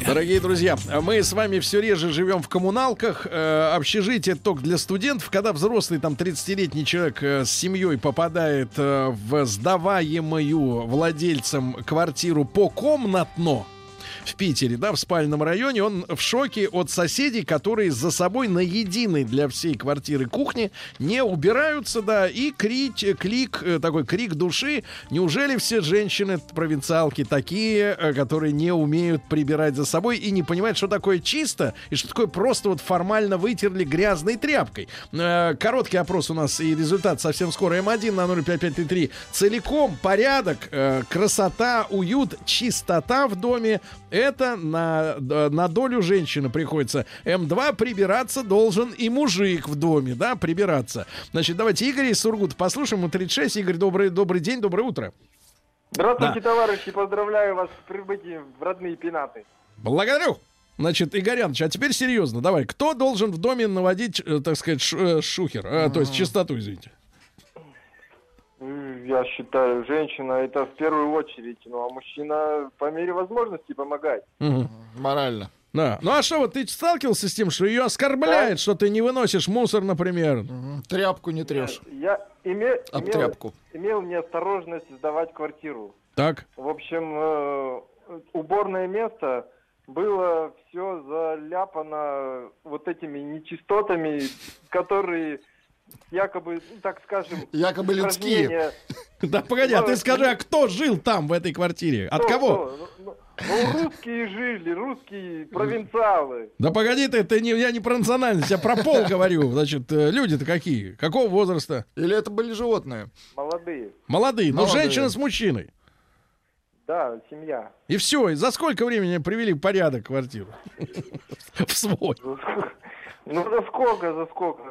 Маяке. Дорогие друзья, мы с вами все реже живем в коммуналках. Э, общежитие только для студентов. Когда взрослый, там, 30-летний человек э, с семьей попадает э, в сдаваемую владельцам квартиру покомнатно, в Питере, да, в спальном районе, он в шоке от соседей, которые за собой на единой для всей квартиры кухне не убираются, да, и крик, клик, э, такой крик души. Неужели все женщины провинциалки такие, э, которые не умеют прибирать за собой и не понимают, что такое чисто и что такое просто вот формально вытерли грязной тряпкой? Э, Короткий опрос у нас и результат совсем скоро. М1 на 05533. Целиком порядок, красота, уют, чистота в доме. Это на, на долю женщины приходится. М2 прибираться должен и мужик в доме, да, прибираться. Значит, давайте Игорь из Сургута послушаем. Ему 36. Игорь, добрый, добрый день, доброе утро. Здравствуйте, товарищи, поздравляю вас с прибытием в родные пенаты. Благодарю. Значит, Игоряныч, а теперь серьезно, давай, кто должен в доме наводить, э, так сказать, э, шухер, а, то есть чистоту, извините? Я считаю, женщина это в первую очередь, ну а мужчина по мере возможности помогать. Мгм. Морально. Да. Ну а что, вот ты сталкивался с тем, что ее оскорбляет, что ты не выносишь мусор, например? Мгм. Тряпку не трешь. Я име- Об имел, тряпку. имел неосторожность сдавать квартиру. Так. В общем, э, уборное место было все заляпано вот этими нечистотами, которые якобы, ну, так скажем, Якобы людские. Да погоди, а ты скажи, а кто жил там, в этой квартире? От кого? Ну, ну, ну, русские жили, русские провинциалы. Да погоди ты, ты не, я не про национальность, я про пол говорю. Значит, э, люди-то какие? Какого возраста? Или это были животные? Молодые. Молодые, но Молодые. женщина с мужчиной. Да, семья. И все, и за сколько времени привели в порядок квартиру? В свой. Ну, за сколько, за сколько?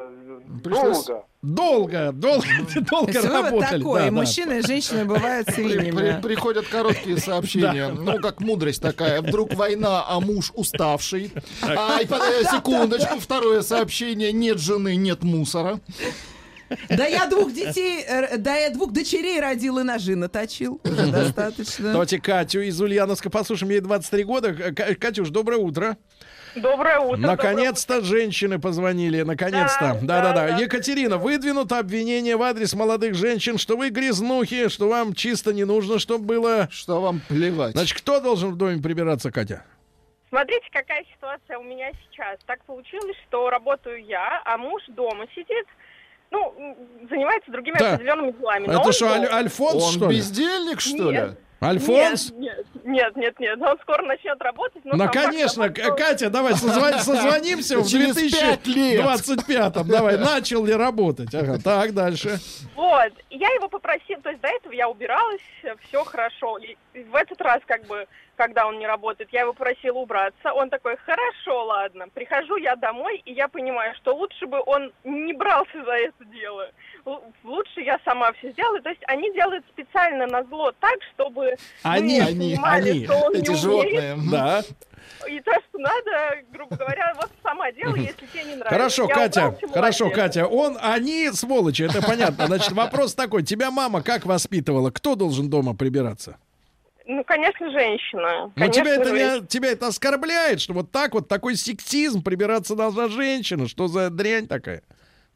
Пришлось- Долго. Долго, долго, долго То есть вывод работали. такой, да, да. мужчины и женщины бывают свиньями. при- приходят короткие сообщения. Ну, как мудрость такая. Вдруг война, а муж уставший. Ай, под- э, секундочку. Второе сообщение. Нет жены, нет мусора. Да я двух детей, э, да я двух дочерей родил и ножи наточил. Уже достаточно. Давайте Катю из Ульяновска послушаем. Ей 23 года. Катюш, доброе утро. Доброе утро. Наконец-то женщины позвонили. Наконец-то. Да, Да-да-да. да, да. Екатерина, выдвинуто обвинение в адрес молодых женщин, что вы грязнухи, что вам чисто не нужно, чтобы было. Что вам плевать? Значит, кто должен в доме прибираться, Катя? Смотрите, какая ситуация у меня сейчас. Так получилось, что работаю я, а муж дома сидит, ну, занимается другими Да. определенными делами. Это что. Аль- Альфонс, Он что ли? бездельник, что ли? Альфонс? Нет, нет, нет, нет, он скоро начнет работать. но Ну, факт конечно, К- Катя, давай созвон- созвонимся в Через пять лет. 2025. Давай, начал ли работать? Ага, так, дальше. Вот, я его попросила, то есть до этого я убиралась, все хорошо. И в этот раз, как бы, когда он не работает, я его просила убраться. Он такой, хорошо, ладно. Прихожу я домой, и я понимаю, что лучше бы он не брался за это дело. Лучше я сама все сделаю. То есть они делают специально на зло так, чтобы Они, мы они, понимали, они, что он не Эти умеет. животные. Да. И то, что надо, грубо говоря, вот сама делай, если тебе не нравится. Хорошо, Я Катя, убрался, хорошо, молодец. Катя. Он, они сволочи, это понятно. Значит, вопрос такой. Тебя мама как воспитывала? Кто должен дома прибираться? Ну, конечно, женщина. Но Конечно, тебя это, женщина. не, тебя это оскорбляет, что вот так вот такой сексизм прибираться должна женщина. Что за дрянь такая?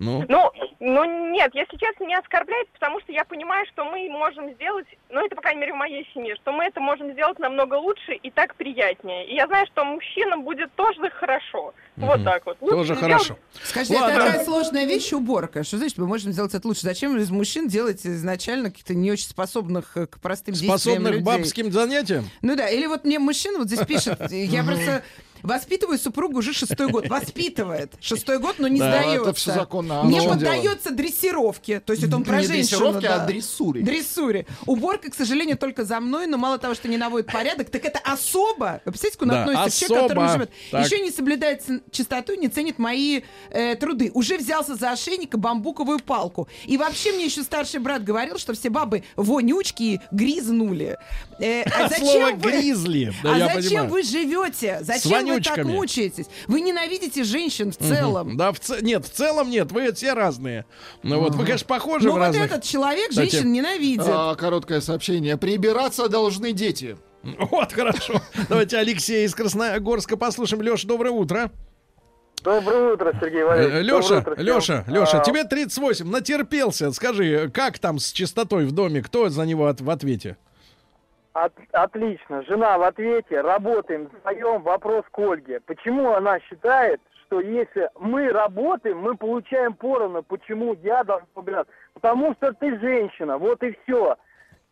Ну, Ну, ну нет, если честно, не оскорбляет, потому что я понимаю, что мы можем сделать, ну это, по крайней мере, в моей семье, что мы это можем сделать намного лучше и так приятнее. И я знаю, что мужчинам будет тоже хорошо. Вот так вот. Лучше тоже сделать- хорошо. Скажите, Ладно. это такая сложная вещь уборка. Что значит, мы можем сделать это лучше? Зачем из мужчин делать изначально каких-то не очень способных э, к простым действиям Способных бабским занятиям? Ну да, или вот мне мужчина вот здесь пишет, я просто воспитываю супругу уже шестой год. Воспитывает. Шестой год, но не Да, сдается. это всё законно. Не поддается дрессировке. То есть это он про Не женщину. дрессировке, да. а дрессуре. Дрессуре. Уборка, к сожалению, только за мной, но мало того, что не наводит порядок, так это особо. Вы представляете, как он Да, относится к человеку, который особо. живет. Так. Еще не соблюдает чистоту и не ценит мои э, труды. Уже взялся за ошейник и бамбуковую палку. И вообще мне еще старший брат говорил, что все бабы вонючки гризнули. Э, а зачем Слово вы- «гризли», да, а я зачем понимаю. вы живете? Зачем вы так вонючками. мучаетесь? Вы ненавидите женщин в целом. Да, в ц- нет, в целом нет, вы все разные. Ну вот, вы, конечно, похожи Но в вот разных... этот человек Кстати, женщин ненавидит. А, короткое сообщение. Прибираться должны дети. Вот, хорошо. Давайте Алексея из Красногорска послушаем. Леша, доброе утро. Доброе утро, Сергей Валерьевич. Леша, утро. Леша, Леша, А, тебе 38, натерпелся. Скажи, как там с чистотой в доме? Кто за него от- в ответе? От- отлично. Жена в ответе. Работаем вдвоем. Вопрос к Ольге. Почему она считает, что если мы работаем, мы получаем поровну? Почему я должен убираться? Потому что ты женщина. Вот и все.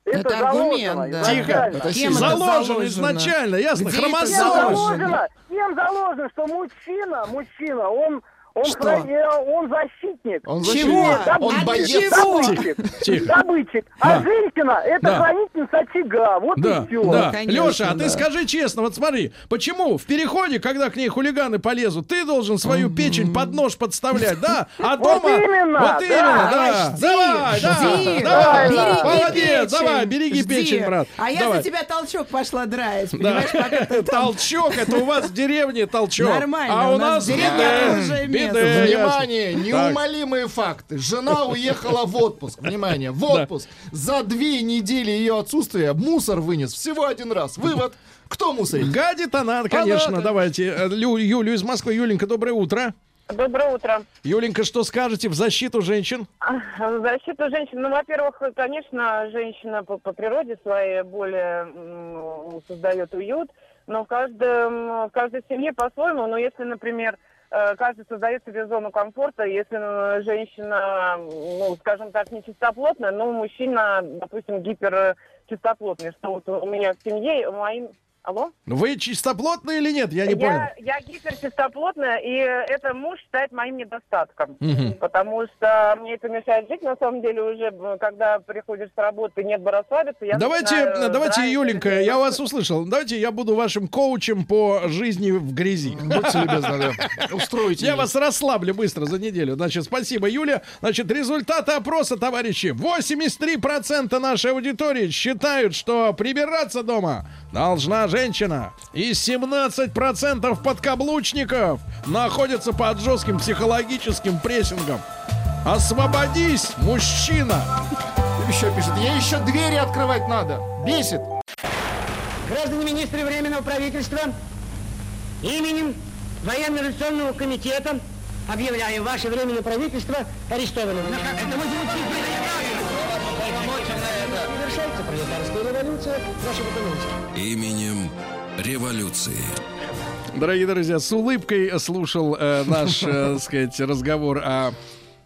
Это, Это заложено аргумент, да. Тихо. Это Кем Заложено заложено? изначально, ясно. Где Хромосомы. заложено? всем заложено, что мужчина, мужчина, он, он, Что? храни- он защитник. Он Чего? защитник. Он боец. чего? Добытчик. Тихо. Добытчик. А Да. женщина это Да. хранительница очага. Вот Да, и все. да. конечно, Леша, а да. ты скажи честно, вот смотри, почему в переходе, когда к ней хулиганы полезут, ты должен свою печень под нож подставлять, да? А Вот дома... именно, Вот да. именно, да. Давай, да, береги Молодец, давай, береги печень, брат. А я за тебя толчок пошла драить, Да. понимаешь, Толчок, это у вас в деревне толчок. Нормально, А у нас в беды, ясно. Внимание, неумолимые факты. Жена уехала в отпуск. Внимание, в отпуск. За две недели ее отсутствия мусор вынес всего один раз. Вывод. Кто мусорит? Гадит она, конечно. Она- Давайте. Э, Лю- Юлю из Москвы. Юленька, доброе утро. Доброе утро. Юленька, что скажете в защиту женщин? В защиту женщин, ну, во-первых, конечно, женщина по, по природе своей более м, создает уют, но в, каждом, в каждой семье по-своему, но если, например, каждый создает себе зону комфорта, если э, женщина, ну, скажем так, не чистоплотная, но мужчина, допустим, гиперчистоплотный, что вот у меня в семье, моим... Алло? Вы чистоплотные или нет? Я не понял. Я, я гиперчистоплотная, и это муж считает моим недостатком. Мгм. Потому что мне это мешает жить, на самом деле, уже, когда приходишь с работы, нет бы расслабиться. Я Давайте, начинаю давайте, драить, Юленька, или- я вас услышал. Давайте я буду вашим коучем по жизни в грязи. Будьте любезны, да. Устройте. Я вас расслаблю быстро за неделю. Значит, спасибо, Юля. Значит, результаты опроса, товарищи. 83% нашей аудитории считают, что прибираться дома должна женщина. И 17% подкаблучников находятся под жестким психологическим прессингом. Освободись, мужчина! Еще пишет, ей еще двери открывать надо. Бесит. Граждане министры Временного правительства, именем Военно-революционного комитета объявляю ваше Временное правительство арестованным. Это вы Завершается пролетарская революция в нашей экономике. Именем революции. Дорогие друзья, с улыбкой слушал э, наш, э, сказать, разговор о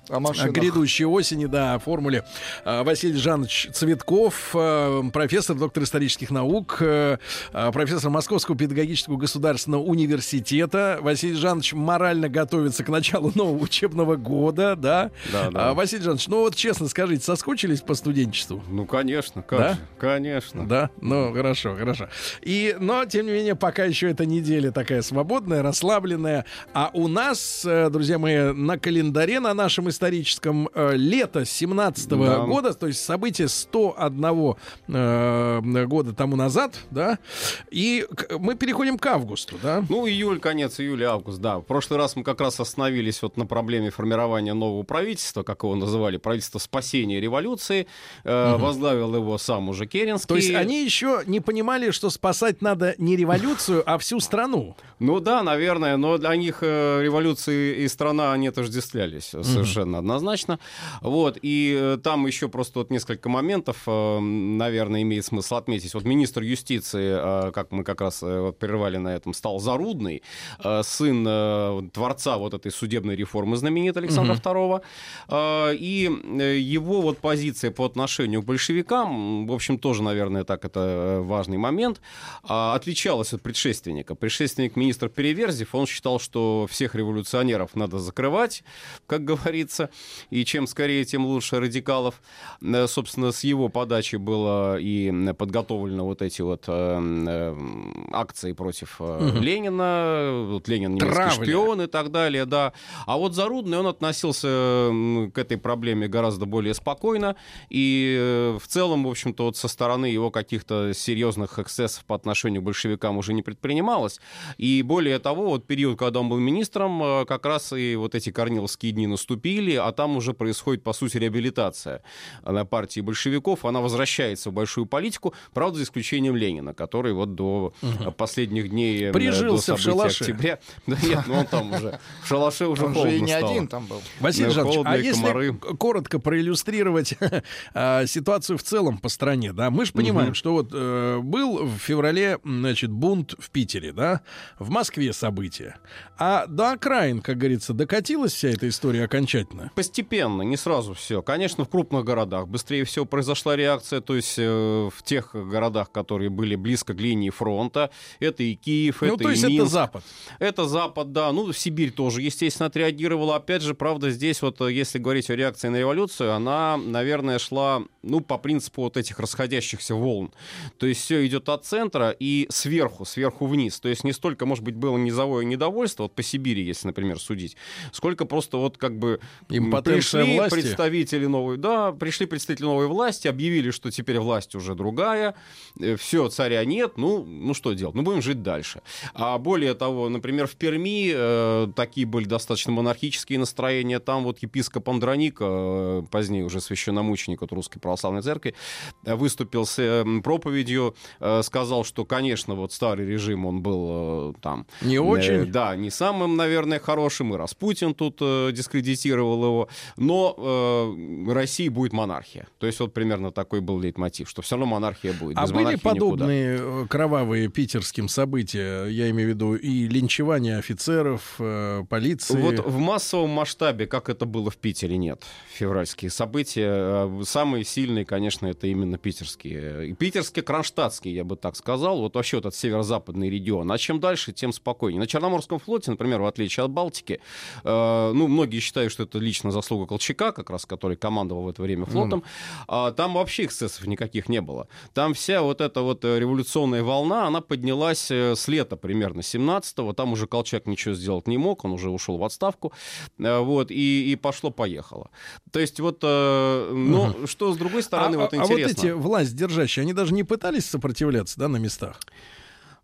О машинах. грядущей осени, да, о формуле. А, Василий Жанович Цветков, э, профессор, доктор исторических наук, э, профессор Московского педагогического государственного университета. Василий Жанович морально готовится к началу нового учебного года, да? Да, да. А, Василий Жанович, ну вот честно скажите, соскучились по студенчеству? Ну, конечно, как Да? же, конечно. Да, ну хорошо, хорошо. И, но тем не менее, пока еще эта неделя такая свободная, расслабленная. А у нас, э, друзья мои, на календаре на нашем историческом э, лето 17 Да. года, то есть событие 101 э, года тому назад, да. И мы переходим к августу, да. Ну, июль, конец июля, август, да. В прошлый раз мы как раз остановились вот на проблеме формирования нового правительства, как его называли, правительство спасения революции. Э, Мгм. Возглавил его сам уже Керенский. То есть они еще не понимали, что спасать надо не революцию, а всю страну. Ну да, наверное, но для них э, революции и страна, они отождествлялись совершенно. Совершенно однозначно. Вот, и э, там еще просто вот несколько моментов, э, наверное, имеет смысл отметить. Вот министр юстиции, э, как мы как раз вот прервали на этом, стал Зарудный, сын творца вот этой судебной реформы знаменитой Александра Мгм. II. И его вот позиция по отношению к большевикам, в общем, тоже, наверное, так это важный момент, отличалась от предшественника. Предшественник министр Переверзев, он считал, что всех революционеров надо закрывать, как говорится, и чем скорее, тем лучше радикалов. Э, Собственно, с его подачи было и подготовлено вот эти вот э, акции против Мгм. Ленина, вот Ленин немецкий Травля. шпион и так далее, да. А вот Зарудный, он относился к этой проблеме гораздо более спокойно, и э, в целом, в общем-то, вот со стороны его каких-то серьезных эксцессов по отношению к большевикам уже не предпринималось. И более того, вот период, когда он был министром, как раз и вот эти корниловские дни наступили, а там уже происходит, по сути, реабилитация на партии большевиков. Она возвращается в большую политику, правда, за исключением Ленина, который вот до э, последних дней э, Прижился до в шалаше. октября. Да нет, ну он там уже в шалаше уже Он же и не стало. один там был. Василий Жанович, а если комары. коротко проиллюстрировать а, ситуацию в целом по стране, да, мы же понимаем, Мгм. что вот э, был в феврале, значит, бунт в Питере, да, в Москве события, а до окраин, как говорится, докатилась вся эта история окончательно. Постепенно, не сразу все. Конечно, в крупных городах быстрее всего произошла реакция, то есть э, в тех городах, которые были близко к линии фронта, это и Киев, Ну, это то и есть это Минск. Запад. Это Запад, да. Ну, Сибирь тоже, естественно, отреагировала. Опять же, правда, здесь вот, э, если говорить о реакции на революцию, она, наверное, шла, ну, по принципу вот этих расходящихся волн. То есть все идет от центра и сверху, сверху вниз. То есть не столько, может быть, было низовое недовольство, вот по Сибири, если, например, судить, сколько просто вот как бы Импотенция пришли власти. представители новой, да, пришли представители новой власти, объявили, что теперь власть уже другая, все, царя нет, ну, ну что делать, ну будем жить дальше. А более того, например, в Перми э, такие были достаточно монархические настроения, там вот епископ Андроник, э, позднее уже священномученик от Русской Православной Церкви, э, выступил с э, проповедью, э, сказал, что, конечно, вот старый режим, он был э, там... Не очень. э, да, не самым, наверное, хорошим, и Распутин тут э, дискредитировал его, но э, России будет монархия. То есть вот примерно такой был лейтмотив, что все равно монархия будет. А Без были монархии никуда. подобные э, кровавые питерским события, я имею в виду и линчевание офицеров, э, полиции? Вот в массовом масштабе, как это было в Питере, нет. Февральские события. э, Самые сильные, конечно, это именно питерские. И питерские, кронштадтские, я бы так сказал. Вот вообще вот этот северо-западный регион. А чем дальше, тем спокойнее. На Черноморском флоте, например, в отличие от Балтики, э, ну, многие считают, что это лично заслуга Колчака, как раз, который командовал в это время флотом. А там вообще эксцессов никаких не было. Там вся вот эта вот э, революционная волна, она поднялась э, с лета примерно 17-го. Там уже Колчак ничего сделать не мог, он уже ушел в отставку. Э, Вот, и, и пошло-поехало. То есть вот, э, но что с другой стороны, а, вот а- а вот интересно. эти власть держащие, они даже не пытались сопротивляться, да, на местах?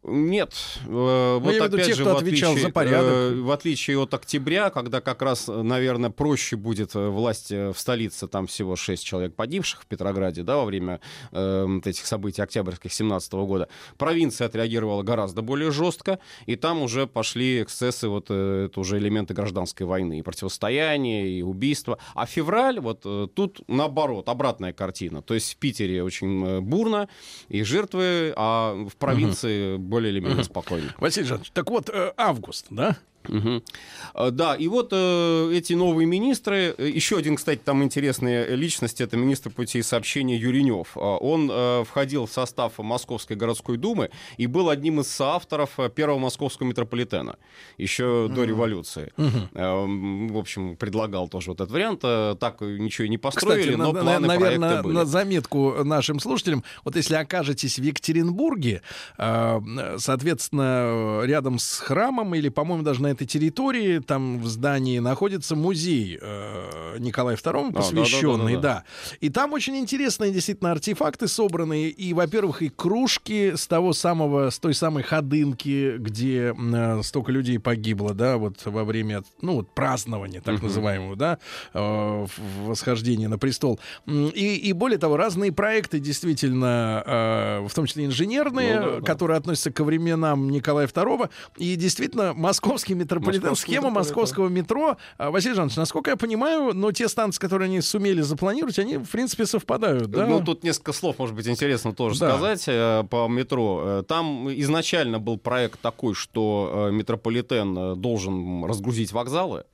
Нет, э, вот Ну, я имею в виду опять тех, же, кто в отвечал отличие, за порядок. э, в отличие от октября, когда как раз, э, наверное, проще будет власть в столице, там всего 6 человек погибших в Петрограде, да, во время э, вот этих событий октябрьских 17 года, провинция отреагировала гораздо более жестко, и там уже пошли эксцессы, вот это уже элементы гражданской войны, и противостояние, и убийства. А февраль, вот тут наоборот, обратная картина. То есть в Питере очень бурно, и жертвы, а в провинции более или менее спокойно. Василий Жанович, так вот, э, август, да? Э, Да, и вот э, эти новые министры, э, еще один, кстати, там интересная личность, это министр путей сообщения Юринев. Э, Он э, входил в состав Московской городской думы и был одним из соавторов э, первого московского метрополитена, еще до революции. Мгм. Э, В общем, предлагал тоже вот этот вариант. Э, Так ничего и не построили, Кстати, но на- на- планы, наверное, проекты были. на заметку нашим слушателям, вот если окажетесь в Екатеринбурге, э, соответственно, рядом с храмом или, по-моему, даже на этой территории, там в здании находится музей э, Николаю II, А, посвященный, да-да-да-да-да. да. И там очень интересные действительно артефакты собраны, и, во-первых, и кружки с того самого, с той самой ходынки, где э, столько людей погибло, да, вот во время, ну, вот празднования, так Мгм. называемого, да, э, восхождения на престол. И, и более того, разные проекты действительно, э, в том числе инженерные, Ну да, да. которые относятся ко временам Николая II, и действительно московский метрополитен, схема метрополитен. московского метро. А, Василий Жанович, насколько я понимаю, но те станции, которые они сумели запланировать, они, в принципе, совпадают, да? Ну, тут несколько слов, может быть, интересно тоже Да. сказать э, по метро. Э, Там изначально был проект такой, что э, метрополитен должен разгрузить вокзалы.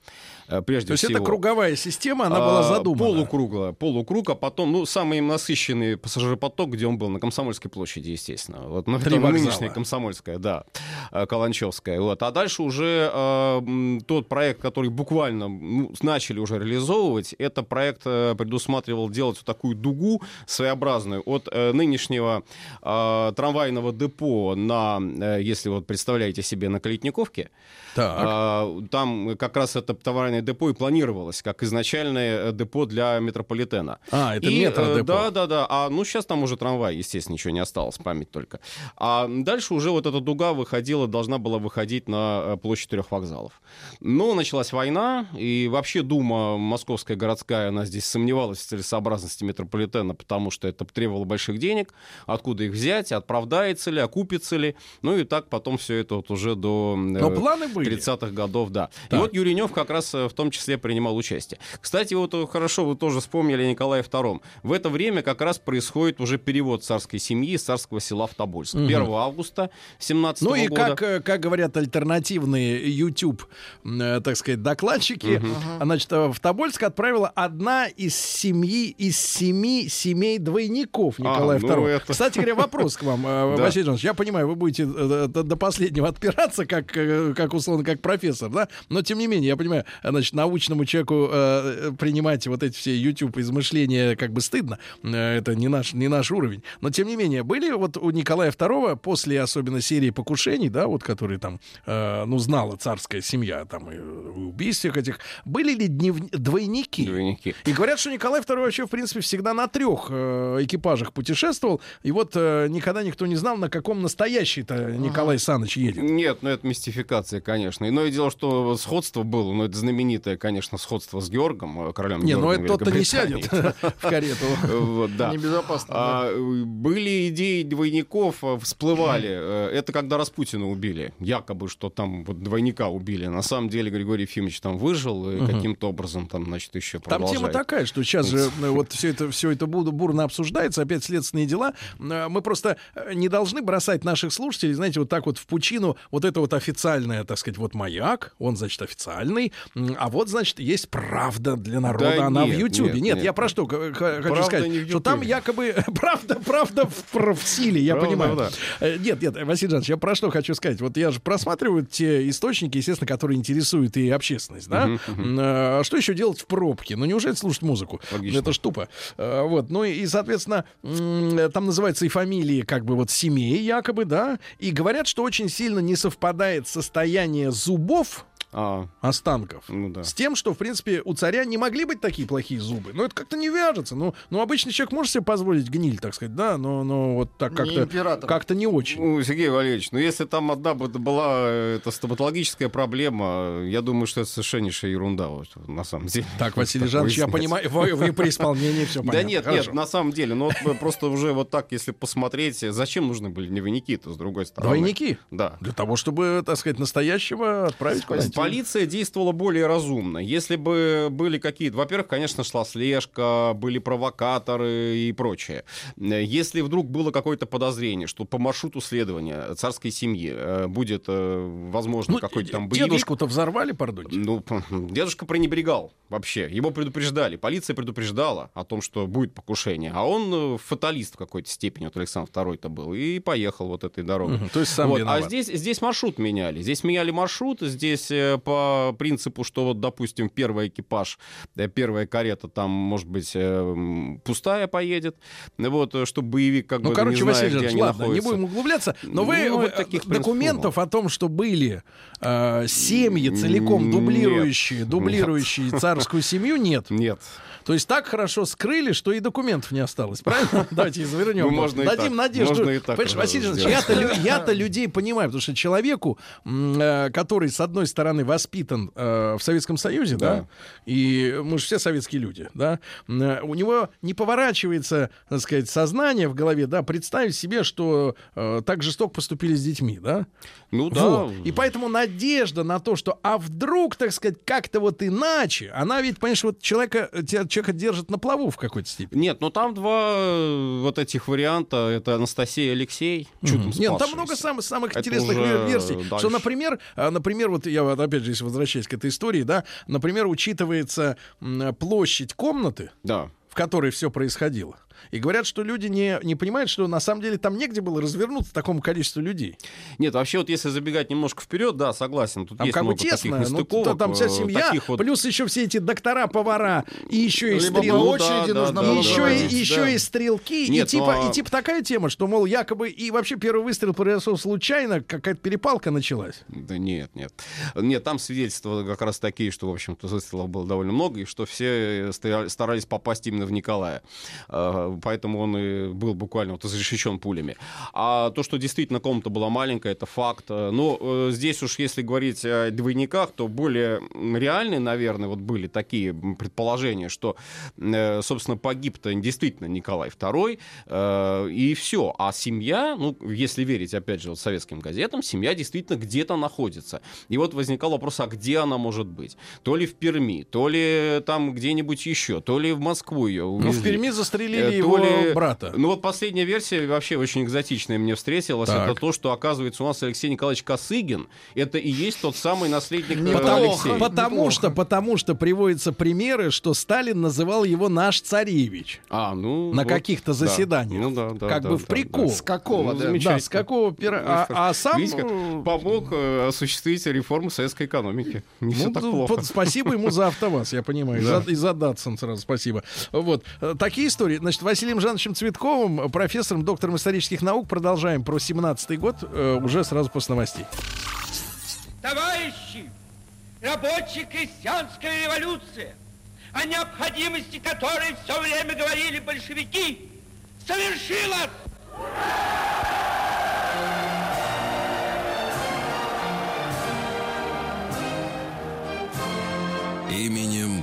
Прежде То есть всего. это круговая система, она была А, задумана. Полукруглая, полукруг, а потом, ну, самый насыщенный пассажиропоток, где он был, на Комсомольской площади, естественно. Вот, ну, Три это вокзала. нынешняя Комсомольская, да, Каланчевская. Вот. А дальше уже э, тот проект, который буквально ну, начали уже реализовывать, это проект э, предусматривал делать вот такую дугу своеобразную от э, нынешнего э, трамвайного депо на, э, если вот представляете себе, на Калитниковке, Так. а, Там как раз это товарное депо и планировалось, как изначальное э, депо для метрополитена. А, это И, метродепо. э, Да, да, да. А ну сейчас там уже трамвай, естественно, ничего не осталось, память только. А дальше уже вот эта дуга выходила, должна была выходить на э, площадь трех вокзалов. Но началась война, и вообще Дума Московская городская, она здесь сомневалась в целесообразности метрополитена, потому что это требовало больших денег, откуда их взять, оправдается ли, окупится ли. Ну и так потом все это вот уже до... э, Но планы были. 30-х годов, да. И Так. вот Юринев как раз э, в том числе принимал участие. Кстати, вот хорошо, вы тоже вспомнили о Николае II. В это время как раз происходит уже перевод царской семьи из царского села в Тобольск. Мгм. 1 августа 17 Ну и года. Как, э, как говорят альтернативные YouTube, э, так сказать, докладчики, а, значит, э, в Тобольск отправила одна из семьи, из семи семей двойников Николая А, ну II. это- Кстати говоря, вопрос к вам. Василий Жанович. Я понимаю, вы будете до, последнего отпираться, как, как условно, как профессор, да? Но тем не менее, я понимаю, значит, научному человеку принимать вот эти все YouTube измышления как бы стыдно. Это не наш, не наш уровень. Но тем не менее, были вот у Николая II после особенно серии покушений, да, вот которые там, э, ну, знала царская семья, там, и э, убийств всех этих, были ли днев- двойники? Двойники. И говорят, что Николай II вообще, в принципе, всегда на трех э, экипажах путешествовал. И вот э, никогда никто не знал, на каком настоящий-то Николай Саныч едет. Нет, ну это мистификация, конечно. Иное дело, что сходство было, но это знаменитое, конечно, сходство с Георгом, э, королем Не, ну Георгом это тот-то не сядет в карету. Вот, да. Небезопасно. А, были идеи двойников, э, всплывали. Э, Это когда Распутина убили. Якобы, что там вот двойника убили. На самом деле Григорий Ефимович там выжил, и Мгм. каким-то образом там, значит, еще Там продолжает. тема такая, что сейчас же э, вот все это, все это бур- бурно обсуждается, опять следственные дела. Э, Мы просто э, не должны бросать наших слушателей, знаете, вот так вот в пучину, вот это вот официальное, так сказать, вот маяк, он, значит, официальный, а вот, значит, есть правда для народа, Да она в нет, Ютьюбе. Нет, нет, нет. я про что хочу Правда сказать, в что там якобы правда, правда в, в силе, я Правда, понимаю. да. Нет, нет, Василий Жанович, я про что хочу сказать. Вот я же просматриваю те источники, естественно, которые интересуют и общественность, да? Мгм. Э, А что еще делать в пробке? Ну, неужели слушать музыку? Логично. Это ж тупо. Э, Вот, ну и, соответственно, там называются и фамилии, как бы вот семей якобы, да? И говорят, что очень сильно не совпадает состояние зубов А, останков ну да. с тем, что, в принципе, у царя не могли быть такие плохие зубы. Ну, это как-то не вяжется. Ну, ну обычный человек может себе позволить гниль, так сказать, да, но, но вот так Не как-то император. как-то не очень. Ну, Сергей Валерьевич, ну если там одна бы была это стоматологическая проблема, я думаю, что это совершеннейшая ерунда, вот, на самом деле. Так, Василий Жанович, я понимаю, вы, вы при исполнении все понятно. Да нет, Хорошо. нет, на самом деле, ну вот просто уже вот так, если посмотреть, зачем нужны были двойники-то, с другой стороны? Двойники? Да. Для того, чтобы, так сказать, настоящего отправить куда-нибудь. Полиция действовала более разумно. Если бы были какие-то... Во-первых, конечно, шла слежка, были провокаторы и прочее. Э, Если вдруг было какое-то подозрение, что по маршруту следования царской семьи э, будет, э, возможно, Ну, какой-то там боевик... Дедушку-то взорвали, пардоньте. Ну, дедушка пренебрегал вообще. Его предупреждали. Полиция предупреждала о том, что будет покушение. А он э, фаталист в какой-то степени, вот Александр II-то был, и поехал вот этой дорогой. Мгм, то есть сам Вот, виноват. А здесь, здесь маршрут меняли. Здесь меняли маршрут. Здесь э, по принципу, что вот, допустим, первый экипаж, э, первая карета там, может быть, э, пустая поедет. Вот, э, чтобы боевик как Ну, бы короче, не Василий где Жанович, они ладно, не находятся. будем углубляться, но вы, Ну, вы- таких принципов документов о том, что были э, семьи целиком Нет. дублирующие, дублирующие царскую семью, нет. Нет. То есть так хорошо скрыли, что и документов не осталось, правильно? Давайте извернем. Ну, можно и Дадим так. надежду. Можно и так Понимаешь, Василий я-то, я-то людей понимаю, потому что человеку, э, который, с одной стороны, воспитан э, в Советском Союзе, да. Да. и мы же все советские люди, да, э, у него не поворачивается, так сказать, сознание в голове, да, представить себе, что так жестоко поступили с детьми, да. Ну да. Вот. И поэтому надежда на то, что а вдруг, так сказать, как-то вот иначе, она ведь, понимаешь, вот человека, человека держит на плаву в какой-то степени. Нет, ну там два э, вот этих варианта. Это Анастасия и Алексей. Чудом Нет, там много самых, самых Это интересных версий. дальше. Что, например, а, например, вот я вот опять же, если возвращаясь к этой истории, да, например, учитывается площадь комнаты, Да. в которой все происходило. И говорят, что люди не, не понимают, что на самом деле там негде было развернуться такому количеству людей. Нет, вообще вот если забегать немножко вперед, да, согласен. Тут Там есть как много таких тесно, ну, нестыковок, то- там вся э, семья, таких вот- плюс еще все эти доктора, повара, и еще и Либо стрелки. очереди да, нужно да, И было да, еще, и, еще да. и стрелки, Нет, и, типа, ну, а- и типа такая тема, что, мол, якобы и вообще первый выстрел произошел случайно, какая-то перепалка началась. Да нет, нет. Нет, там свидетельства как раз такие, что, в общем-то, выстрелов было довольно много, и что все старались попасть именно в Николая. Э, Поэтому он и был буквально вот изрешечен пулями. А то, что действительно комната была маленькая, это факт. Но э, здесь уж, если говорить о двойниках, то более реальные, наверное, вот были такие предположения, что, э, собственно, погиб-то действительно Николай II, э, и все. А семья, ну, если верить, опять же, вот советским газетам, семья действительно где-то находится. И вот возникал вопрос, а где она может быть? То ли в Перми, то ли там где-нибудь еще, то ли в Москву ее Ну, в увезли. Перми застрелили Э, его брата. Ну вот последняя версия вообще очень экзотичная мне встретилась. Так. Это то, что оказывается у нас Алексей Николаевич Косыгин. Это и есть тот самый наследник э, Неплохо. Алексея. Потому Неплохо. что, потому что приводятся примеры, что Сталин называл его наш царевич А, ну, на вот, каких-то да. заседаниях. Ну да, да. как да, бы в да, прикол. да. С какого, Ну, да? замечательно. Да, с какого пера... А, а сам... Видите, помог э, осуществить реформу советской экономики. Не все ну, так п- плохо. Спасибо ему за АвтоВАЗ, я понимаю. И Да. за- И за Датсон сразу спасибо. Вот. Э, Такие истории. Значит, Василием Жановичем Цветковым, профессором, доктором исторических наук, продолжаем про 17-й год э, уже сразу после новостей. Товарищи, рабочая крестьянская революция, о необходимости которой все время говорили большевики, совершилась! Именем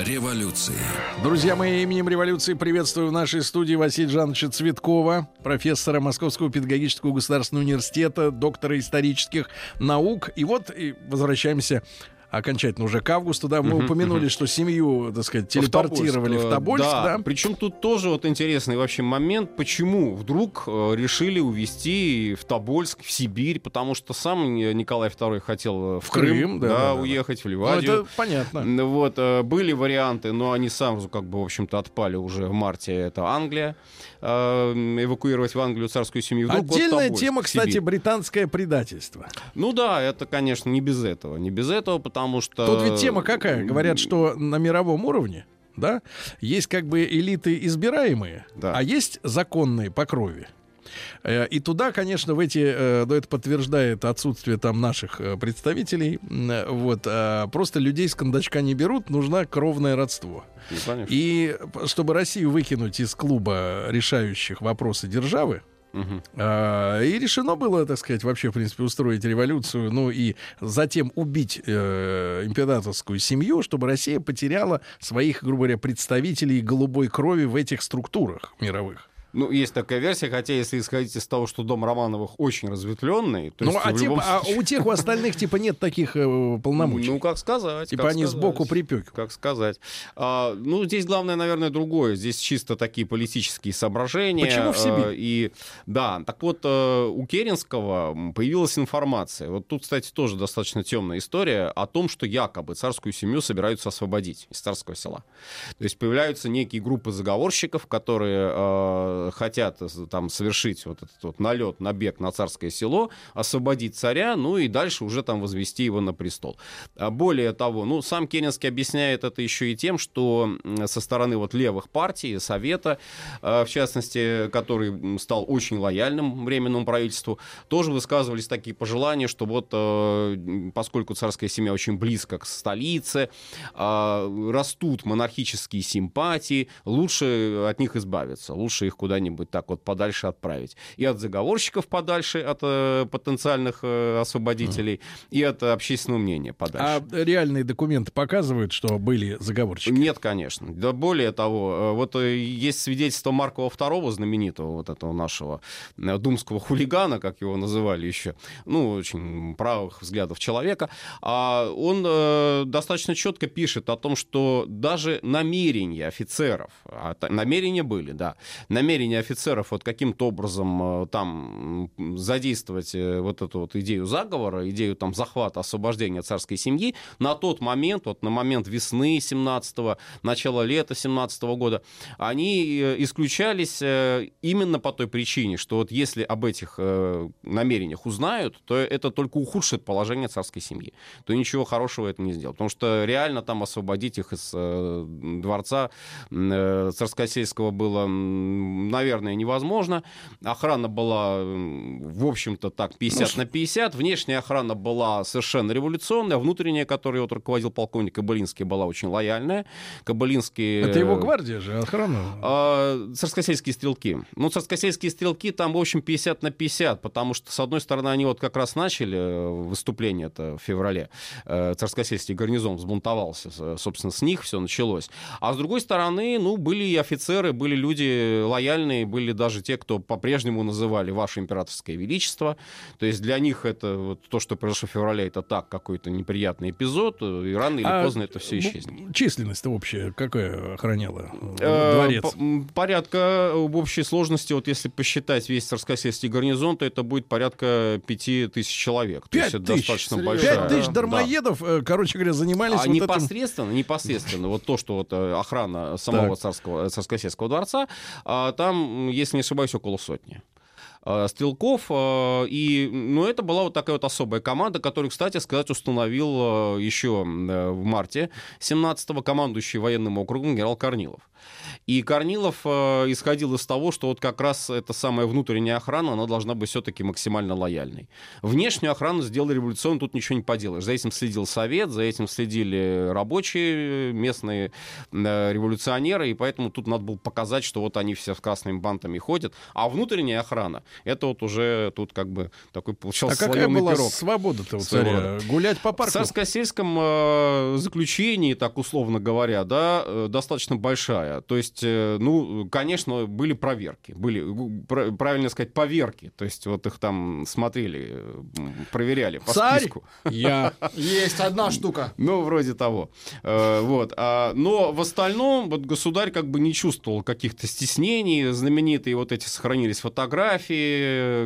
революции. Друзья мои, именем революции приветствую в нашей студии Василия Жановича Цветкова, профессора Московского педагогического государственного университета, доктора исторических наук. И вот и возвращаемся окончательно уже к августу, да, мы упомянули, что семью, так сказать, телепортировали в Тобольск, да. Причем тут тоже вот интересный вообще момент, почему вдруг э, решили увезти в Тобольск, в Сибирь, потому что сам Николай II хотел э, в, Крым, Крым, да, да, да, да, да. уехать, в Ну, Ливадию. это понятно. Ну, Вот, э, были варианты, но они сразу, как бы, в общем-то, отпали уже в марте. Это Англия. Э, эвакуировать в Англию царскую семью. Вдруг вот Отдельная Тобольск, тема, кстати, британское предательство. Ну да, это, конечно, не без этого. Не без этого, потому что... Тут ведь тема какая? Говорят, что на мировом уровне, да, есть как бы элиты избираемые, Да. а есть законные по крови. Э, И туда, конечно, в эти, э, да, это подтверждает отсутствие там наших э, представителей. Вот, а просто людей с кондачка не берут, нужно кровное родство. Ну, конечно. И чтобы Россию выкинуть из клуба решающих вопросы державы, А, И решено было, так сказать, вообще, в принципе, устроить революцию, ну и затем убить э, императорскую семью, чтобы Россия потеряла своих, грубо говоря, представителей голубой крови в этих структурах мировых. Ну, есть такая версия, хотя если исходить из того, что дом Романовых очень разветвленный, то ну, есть а, типа, любом а случае- у тех, у остальных, типа, нет таких э, полномочий. Ну, как сказать. типа как они сказать. сбоку припеки. Как сказать. А, ну, здесь главное, наверное, другое. Здесь чисто такие политические соображения. Почему в Сибирь? А, И, да, так вот, э, у Керенского появилась информация. Вот тут, кстати, тоже достаточно темная история о том, что якобы царскую семью собираются освободить из царского села. То есть появляются некие группы заговорщиков, которые э, хотят э, там совершить вот этот вот налет, набег на царское село, освободить царя, ну и дальше уже там возвести его на престол. А Более того, ну, сам Керенский объясняет это еще и тем, что со стороны вот левых партий, Совета, э, в частности, который стал очень лояльным временному правительству, тоже высказывались такие пожелания, что вот э, поскольку царская семья очень близко к столице, а, растут монархические симпатии, лучше от них избавиться, лучше их куда куда-нибудь так вот подальше отправить. И от заговорщиков подальше, от э, потенциальных э, освободителей, и от общественного мнения подальше. А реальные документы показывают, что были заговорщики? Нет, конечно. Да более того, э, вот э, есть свидетельство Маркова II, знаменитого вот этого нашего э, думского хулигана, как его называли еще, ну, очень правых взглядов человека, а он э, достаточно четко пишет о том, что даже намерения офицеров, а намерения были, да, намерения офицеров вот каким-то образом э, там задействовать э, вот эту вот идею заговора, идею там захвата, освобождения царской семьи, на тот момент, вот на момент весны 17-го, начала лета 17 года, они э, исключались именно по той причине, что вот если об этих намерениях узнают, то это только ухудшит положение царской семьи. То ничего хорошего это не сделает. Потому что реально там освободить их из дворца царскосельского было, наверное, невозможно. Охрана была, в общем-то, так, 50 на 50. Внешняя охрана была совершенно революционная. Внутренняя, которой вот руководил полковник Кабылинский, была очень лояльная. Кабылинский... Это его э, гвардия же, охрана. а, царскосельские стрелки. Ну, царскосельские стрелки там, в общем, 50 на 50, потому что, с одной стороны, они вот как раз начали э, выступление это в феврале. Э, Царскосельский гарнизон взбунтовался, собственно, с них все началось. А с другой стороны, ну, были и офицеры, были люди лояльные, были даже те, кто по-прежнему называли «Ваше императорское величество». То есть для них это вот то, что произошло в феврале, это так, какой-то неприятный эпизод, э, и рано или А, поздно это все ну, исчезнет. Численность-то общая какая охраняла Э, дворец? по- м, Порядка э, в общей сложности, вот если посчитать весь Царскосельский гарнизон, то это будет порядка пяти тысяч человек. То есть Пять это тысяч. достаточно Пять большая. тысяч Да. дармоедов, э, короче говоря, занимались А вот этим. непосредственно, непосредственно, вот то, что вот э, охрана самого царского, э, царскосельского дворца, а, там, если не ошибаюсь, около сотни стрелков. э, И, ну, это была вот такая вот особая команда, которую, кстати сказать, установил э, еще э, в марте 17-го командующий военным округом генерал Корнилов. И Корнилов э, исходил из того, что вот как раз эта самая внутренняя охрана, она должна быть все-таки максимально лояльной. Внешнюю охрану сделали революционно, тут ничего не поделаешь. За этим следил Совет, за этим следили рабочие, местные э, революционеры, и поэтому тут надо было показать, что вот они все с красными бантами ходят. А внутренняя охрана, это вот уже тут как бы такой А получался какая слоеный была пирог. свобода-то у царя? Гулять по В парку? царскосельском э, заключении, так условно говоря, да, э, достаточно большая. То есть, э, ну, конечно, были проверки, были, пра- правильно сказать, поверки. То есть вот их там смотрели, проверяли по Царь? списку. Я. Есть одна штука. Ну, вроде того. Э, вот. А, но в остальном вот государь как бы не чувствовал каких-то стеснений. Знаменитые вот эти сохранились фотографии,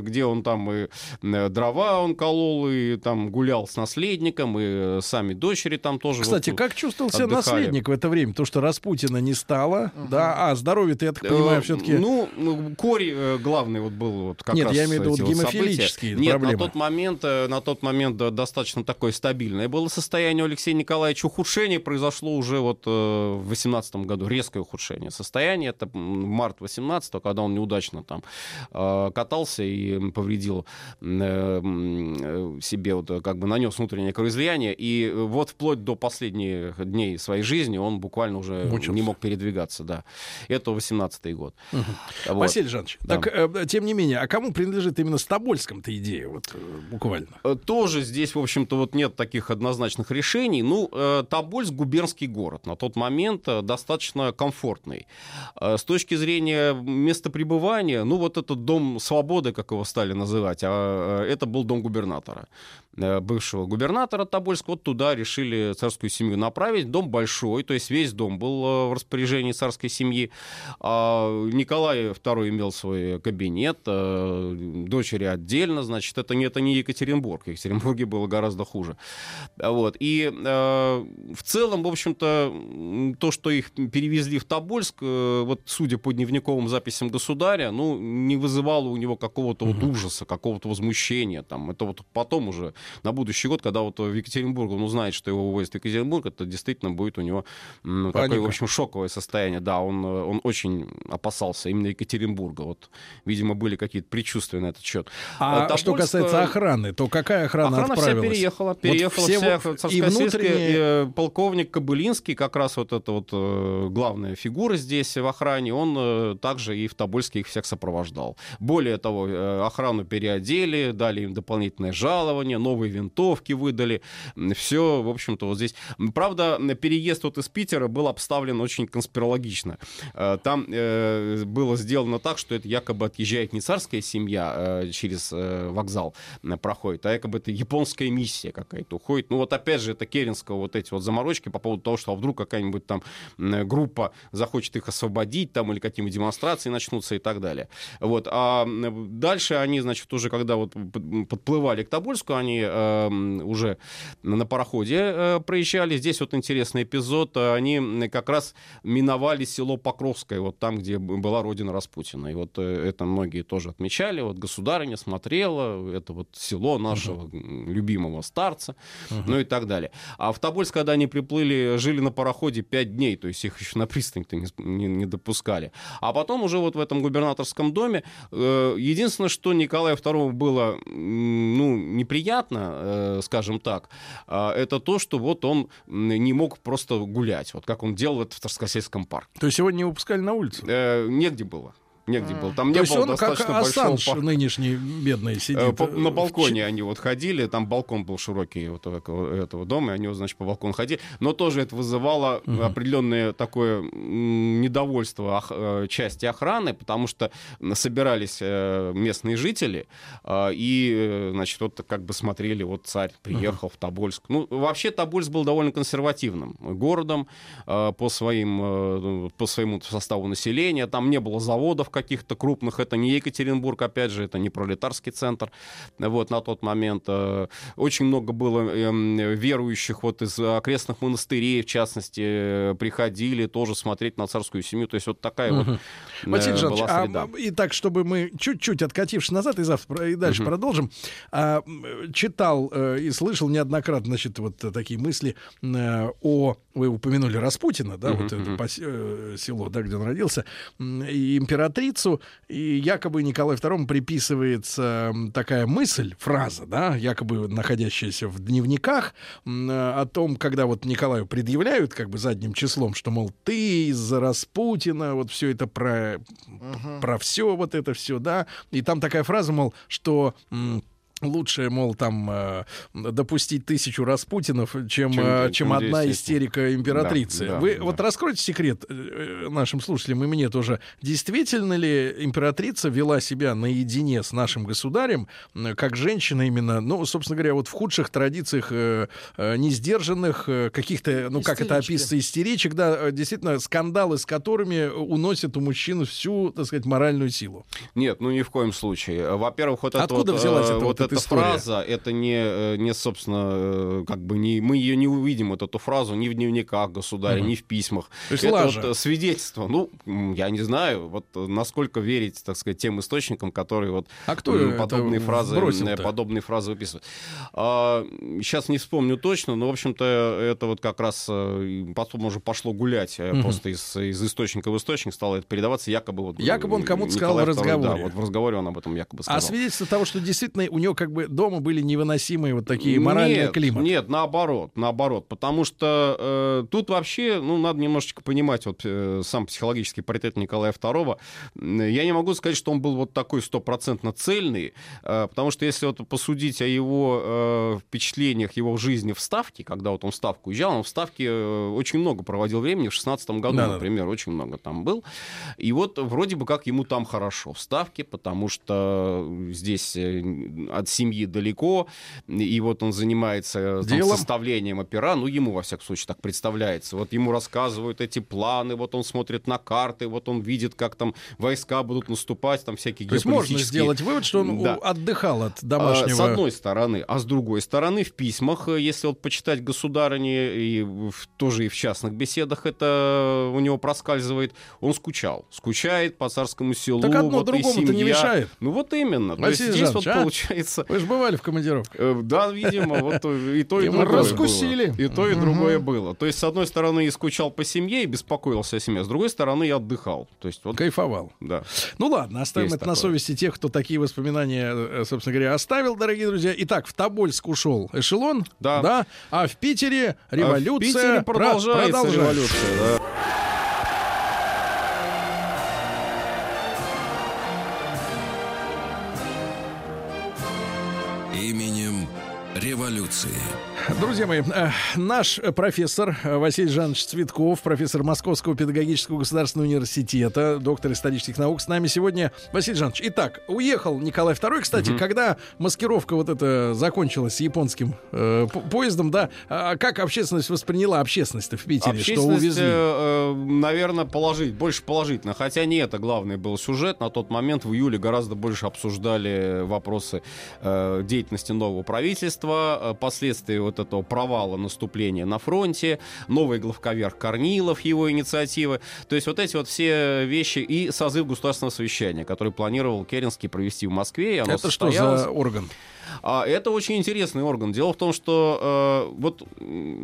где он там и э, дрова он колол, и там гулял с наследником, и э, сами дочери там тоже Кстати, вот как чувствовал себя отдыхали. наследник в это время? То, что Распутина не стало, да, а здоровье-то, я так понимаю, Э, все-таки... Ну, Кори э, главный вот был вот как Нет, раз я имею в виду вот гемофилические Нет, проблемы. на тот момент, на тот момент достаточно такое стабильное было состояние у Алексея Николаевича. Ухудшение произошло уже вот в 18 году, резкое ухудшение состояния. Это март 18 когда он неудачно там э, катался и повредил э, себе, вот, э, как бы нанес внутреннее кровоизлияние. И э, вот вплоть до последних дней своей жизни он буквально уже Мучился. не мог передвигаться. Да. Это 18 год. Мгм. Вот. Василий Жанович, Да. так, э, тем не менее, а кому принадлежит именно Стобольском-то идея, вот буквально? Тоже здесь, в общем-то, вот нет таких однозначных решений. Ну, э, Тобольск губернский город на тот момент достаточно комфортный. Э, С точки зрения места пребывания, ну, вот этот дом свободы, как его стали называть, а э, это был дом губернатора, э, бывшего губернатора Тобольска. Вот туда решили царскую семью направить. Дом большой, то есть весь дом был э, в распоряжении царской семьи. А Николай II имел свой кабинет, дочери отдельно, значит, это не, это не Екатеринбург. В Екатеринбурге было гораздо хуже. Вот. И в целом, в общем-то, то, что их перевезли в Тобольск, вот судя по дневниковым записям государя, ну, не вызывало у него какого-то вот ужаса, какого-то возмущения. Там. Это вот потом уже, на будущий год, когда вот в Екатеринбург он узнает, что его увозят в Екатеринбург, это действительно будет у него м, такое, в общем, шоковое состояние. Да, он, э, он очень опасался именно Екатеринбурга. Вот, видимо, были какие-то предчувствия на этот счет. А Тобольск, что касается э, охраны, то какая охрана, Охрана вся отправилась? переехала, Вот переехала все вся и внутренние- и, э, полковник Кобылинский, как раз вот эта вот э, главная фигура здесь в охране, он э, также и в Тобольске их всех сопровождал. Более того, э, охрану переодели, дали им дополнительное жалование, новые винтовки выдали, все, в общем-то, вот здесь. Правда, переезд вот из Питера был обставлен очень конспирологично. Э, Там э, было сделано так, что это якобы отъезжает не царская семья э, через вокзал проходит, а якобы это японская миссия какая-то уходит. Ну вот опять же, это Керенского вот эти вот заморочки по поводу того, что а вдруг какая-нибудь там группа захочет их освободить там или какие-нибудь демонстрации начнутся и так далее. Вот. А дальше они, значит, уже когда вот под- подплывали к Тобольску, они э, уже на пароходе э, проезжали. Здесь вот интересный эпизод. Они как раз миновали село Покровское, вот там, где была родина Распутина. И вот э, это многие тоже отмечали. Вот государыня смотрела, это вот село нашего м, любимого старца, ну и так далее. А в Тобольск, когда они приплыли, жили на пароходе пять дней, то есть их еще на пристань-то не, не- не допускали. А потом уже вот в этом губернаторском доме э, единственное, что Николаю II было ну, неприятно, э, скажем так, а, это то, что вот он не мог просто гулять, вот как он делал это в Царскосельском парке. То есть его не выпускали на улицу? Э, негде было. Негде было. Там не было достаточно большого Ассанж нынешний бедный сидит. Э, э, На в балконе они вот ходили, там балкон был широкий вот этого, дома, и они, значит, по балкону ходили. Но тоже это вызывало определенное такое недовольство э, части охраны, потому что собирались э, местные жители э, и, э, значит, вот как бы смотрели, вот царь приехал в Тобольск. Ну, вообще Тобольск был довольно консервативным городом э, по, своим, э, по своему составу населения. Там не было заводов каких-то крупных. Это не Екатеринбург, опять же, это не пролетарский центр. Вот на тот момент э, очень много было эм, верующих вот из окрестных монастырей, в частности, э, приходили тоже смотреть на царскую семью. То есть вот такая вот Мгм. э, Василий была а, среда. и так, чтобы мы чуть-чуть откатившись назад и завтра и дальше Мгм. продолжим, а, читал и слышал неоднократно, значит, вот такие мысли о, вы упомянули Распутина, да, Мгм, вот это мгм. пос- э, село, да, где он родился, и императрицу, и якобы Николаю II приписывается такая мысль, фраза, да, якобы находящаяся в дневниках, э, о том, когда вот Николаю предъявляют как бы задним числом, что, мол, ты из-за Распутина, вот все это про, про все вот это все, да, и там такая фраза, мол, что... м, Лучше, мол, там э, допустить тысячу Распутинов, чем, Чем- э, чем одна 200. истерика императрицы. Да, да, Вы да. вот раскройте секрет э, нашим слушателям и мне тоже. Действительно ли императрица вела себя наедине с нашим государем, как женщина именно, ну, собственно говоря, вот в худших традициях э, э, несдержанных, э, каких-то, ну, как это Истерички. описывается, истеричек, да, действительно, скандалы, с которыми уносят у мужчины всю, так сказать, моральную силу. Нет, ну ни в коем случае. Во-первых, вот, это Откуда вот, взялась эта вот вот эта эта история? фраза, это не, э, не собственно, э, как бы не, мы ее не увидим, вот эту фразу, ни в дневниках государя, Мгм. ни в письмах. То есть это лажа. вот, свидетельство. Ну, я не знаю, вот насколько верить, так сказать, тем источникам, которые вот А кто подобные фразы, подобные фразы выписывают. А, сейчас не вспомню точно, но, в общем-то, это вот как раз э, потом уже пошло гулять Мгм. просто из, из источника в источник стало это передаваться, якобы вот... Якобы он кому-то сказал в разговоре. Да, вот в разговоре он об этом якобы сказал. А свидетельство того, что действительно у него как бы дома были невыносимые вот такие моральные нет, климат. Нет, наоборот, наоборот, потому что э, тут вообще, ну, надо немножечко понимать вот э, сам психологический портрет Николая II. Я не могу сказать, что он был вот такой стопроцентно цельный, э, потому что если вот посудить о его э, впечатлениях, его жизни в Ставке, когда вот он в Ставку уезжал, он в Ставке э, очень много проводил времени, в 16 году, Да-да-да. например, очень много там был. И вот вроде бы как ему там хорошо в Ставке, потому что здесь э, от семьи далеко, и вот он занимается э, там, составлением опера, ну, ему, во всяком случае, так представляется. Вот ему рассказывают эти планы, вот он смотрит на карты, вот он видит, как там войска будут наступать, там всякие То есть можно сделать вывод, что он Да. отдыхал от А, домашнего... С одной стороны. А с другой стороны, в письмах, э, если вот почитать государыне, и в- тоже и в частных беседах это у него проскальзывает, он скучал. Скучает по царскому селу. Так одно вот другому-то не мешает. Ну вот именно. То есть здесь вот а? получается... Вы же бывали в командировке. Э, Да, видимо, вот и то, и другое раскусили. было. И то, и другое было. То есть, с одной стороны, и скучал по семье, и беспокоился о семье, с другой стороны, и отдыхал. То есть, вот, Кайфовал. да. Ну ладно, оставим это на совести тех, кто такие воспоминания, э, собственно говоря, оставил, дорогие друзья. Итак, в Тобольск ушел эшелон, Да. а в Питере А в революция Питере про- продолжается продолжается. революция, да. Революции. Друзья мои, э, наш э, профессор э, Василий Жанович Цветков, профессор Московского педагогического государственного университета, доктор исторических наук, с нами сегодня. Василий Жанович, итак, уехал Николай II. Кстати, Мгм. когда маскировка вот эта закончилась с японским э, по- поездом, да, а как общественность восприняла общественность в Питере, что Общественность, увезли? э, наверное, положить, больше положительно. Хотя не это главный был сюжет. На тот момент в июле гораздо больше обсуждали вопросы э, деятельности нового правительства, э, последствия вот этого провала наступления на фронте, новый главковерх Корнилов, его инициативы. То есть вот эти вот все вещи и созыв государственного совещания, который планировал Керенский провести в Москве. и оно Это что за орган? А, это очень интересный орган. Дело в том, что э, вот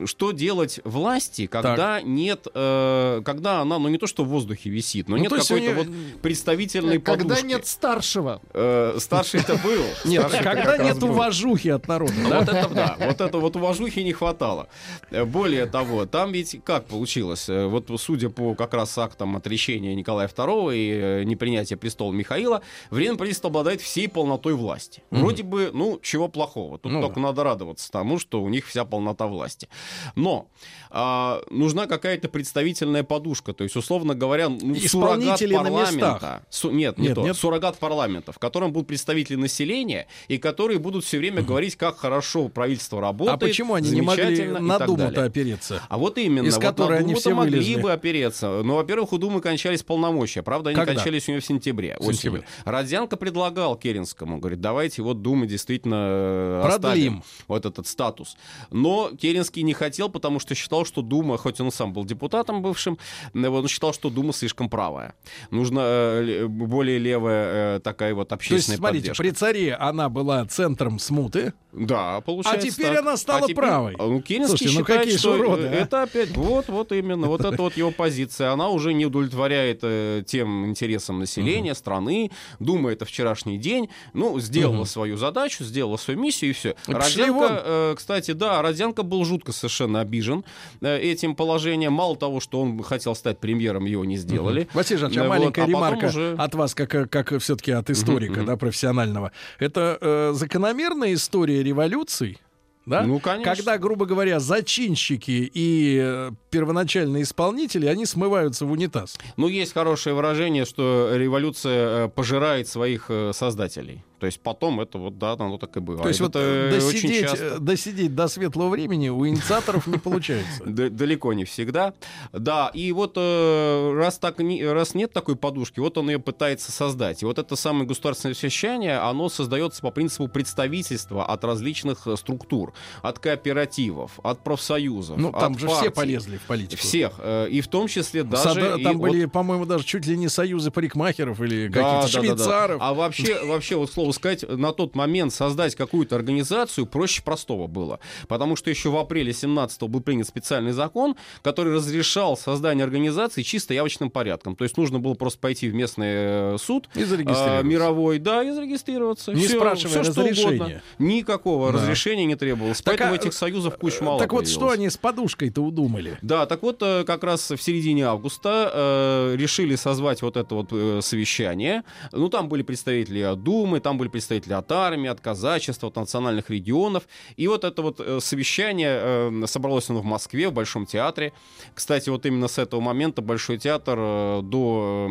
что делать власти, когда нет, э, когда она, ну не то что в воздухе висит, но Ну, нет какой-то у вот представительной Когда подушки. нет старшего. Э, старший-то был. Нет, когда нет уважухи от народа, да? Вот это да, вот это вот уважухи не хватало. Более того, там ведь как получилось? Э, Вот судя по как раз актам отречения Николая II и э, непринятия престола Михаила, время правительства обладает всей полнотой власти. Вроде бы, ну, чего плохого. Тут Ну только надо радоваться тому, что у них вся полнота власти. Но а, нужна какая-то представительная подушка. То есть, условно говоря, ну, суррогат парламента. Су- нет, не Нет, то. нет. Суррогат парламента, в котором будут представители населения, и которые будут все время говорить, как хорошо правительство работает. А почему они не могли на Думу-то опереться? А вот именно. Из вот которой они все могли вылезли. бы опереться. Но, во-первых, у Думы кончались полномочия. Правда, они Когда? кончались у нее в сентябре. В сентябре. Родзянко предлагал Керенскому, говорит, давайте вот Думы действительно э, Продлим. оставим вот этот статус. Но Керенский не хотел, потому что считал, что Дума, хоть он сам был депутатом бывшим, э, он считал, что Дума слишком правая. Нужна э, ле- более левая э, такая вот То есть, общественная смотрите, поддержка. при царе она была центром смуты, Да, получается а теперь так. она стала А теперь- правой. А, Ну, Керенский Слушайте, ну считает, какие что уроды, а? это опять, вот, вот именно, вот это вот его позиция. Она уже не удовлетворяет э, тем интересам населения, страны. Дума это вчерашний день. Ну, сделала свою задачу, сделала свою миссию и все. Родзянко, э, кстати, да, Родзянко был жутко совершенно обижен этим положением. Мало того, что он хотел стать премьером, его не сделали. Мгм. Василий Жанович, а Вот, маленькая а ремарка уже- от вас, как, как все-таки от историка, мгм. да, профессионального. Это э, закономерная история революций, да? Ну, конечно. Когда, грубо говоря, зачинщики и э, первоначальные исполнители, они смываются в унитаз. Ну, есть хорошее выражение, что революция э, пожирает своих э, создателей. То есть потом это вот, да, оно так и бывает. То есть вот это э, очень досидеть, часто. э, досидеть до светлого времени у инициаторов не получается. Далеко не всегда. Да, и вот э, раз, так раз нет такой подушки, вот он ее пытается создать. И вот это самое государственное совещание, оно создается по принципу представительства от различных э, структур, от кооперативов, от профсоюзов, Ну, там же все полезли в политику. Всех. э, И в том числе даже... Там были, по-моему, даже чуть ли не союзы парикмахеров или каких-то швейцаров. А вообще, вообще, вот слово сказать, на тот момент создать какую-то организацию проще простого было. Потому что еще в апреле 17 был принят специальный закон, который разрешал создание организации чисто явочным порядком. То есть нужно было просто пойти в местный э, суд. И зарегистрироваться. а, мировой, да, и зарегистрироваться. Не Всё- спрашивая всё, что разрешения. угодно. Никакого Да. разрешения не требовалось. Так, Поэтому а, этих союзов куча мало Так вот, что появилось. они с подушкой-то удумали? Да, так вот, э, как раз в середине августа э, решили созвать вот это вот э, совещание. Ну, там были представители Думы, там там были представители от армии, от казачества, от национальных регионов. И вот это вот э, совещание э, собралось оно в Москве, в Большом театре. Кстати, вот именно с этого момента Большой театр э, до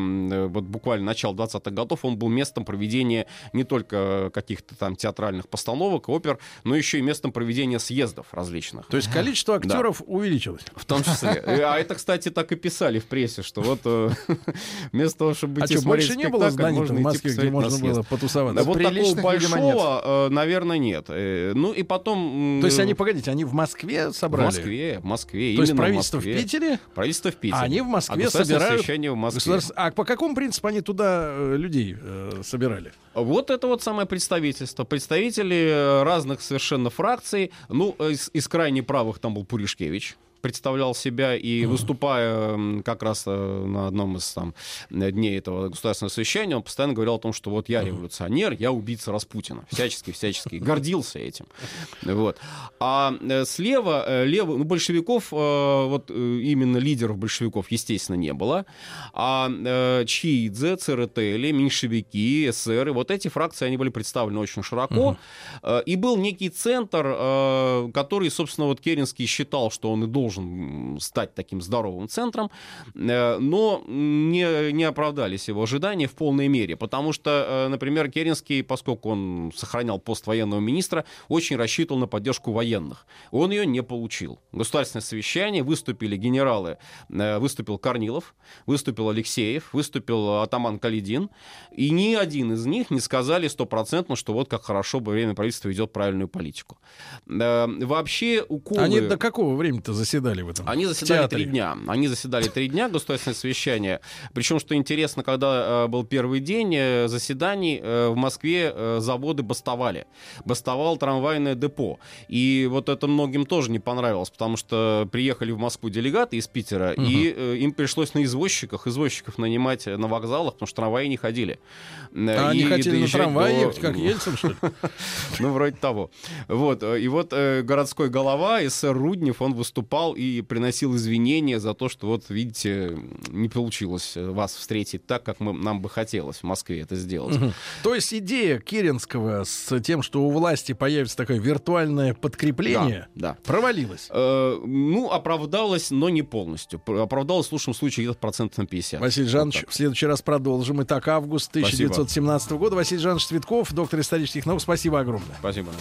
вот буквально начала 20-х годов он был местом проведения не только каких-то там театральных постановок, опер, но еще и местом проведения съездов различных. То есть количество Да. актеров увеличилось. В том числе. А это, кстати, так и писали в прессе, что вот вместо того, чтобы А идти что, смотреть больше не было зданий можно в Москве, где можно было потусоваться? Такого Приличных, видимо, большого, э, наверное, нет. Э, Ну и потом... То есть они, погодите, они в Москве в собрали? Москве, в Москве. То есть в правительство в Москве. Питере? Правительство в Питере. А они в А Москве государственное собирают... совещание в Москве. Государств- А по какому принципу они туда э, людей э, собирали? Вот это вот самое представительство. Представители разных совершенно фракций. Ну, из, из крайне правых там был Пуришкевич представлял себя и выступая как раз э, на одном из там дней этого государственного совещания, он постоянно говорил о том, что вот я революционер, я убийца Распутина. Всячески, всячески. Гордился этим. Вот. А э, слева, э, лево, ну, большевиков, вот именно лидеров большевиков, естественно, не было. А Чиидзе, Церетели, меньшевики, эсеры, вот эти фракции, они были представлены очень широко. Э, И был некий центр, который, собственно, вот Керенский считал, что он и должен м, стать таким здоровым центром, э, но не, не оправдались его ожидания в полной мере, потому что, э, например, Керенский, поскольку он сохранял пост военного министра, очень рассчитывал на поддержку военных. Он ее не получил. Государственное совещание, выступили генералы, э, выступил Корнилов, выступил Алексеев, выступил атаман Калидин, и ни один из них не сказали стопроцентно, что вот как хорошо бы время правительства ведет правильную политику. Вообще уколы... Они до какого времени-то заседали в этом? Они заседали три дня. Они заседали три дня, государственное совещание. Причем, что интересно, когда э, был первый день э, заседаний, э, в Москве заводы бастовали. Бастовал трамвайное депо. И вот это многим тоже не понравилось, потому что приехали в Москву делегаты из Питера, Мгм. и им пришлось на извозчиках, извозчиков нанимать на вокзалах, потому что трамваи не ходили. А они и- и хотели на трамвае ехать, как Ельцин, что ли? ну, вроде того. Вот. И вот городской голова, СССР Руднев, он выступал и приносил извинения за то, что вот, видите, не получилось э, вас встретить так, как мы, нам бы хотелось в Москве это сделать. То есть идея Керенского с тем, что у власти появится такое виртуальное подкрепление, Да, да. провалилась. Э, ну, оправдалось, но не полностью. Пр- Оправдалось в лучшем случае где-то процентов на 50. Василий Жанович, в следующий раз продолжим. Итак, август Спасибо. 1917 года. Василий Жанович Цветков, доктор исторических наук. Спасибо огромное. Спасибо.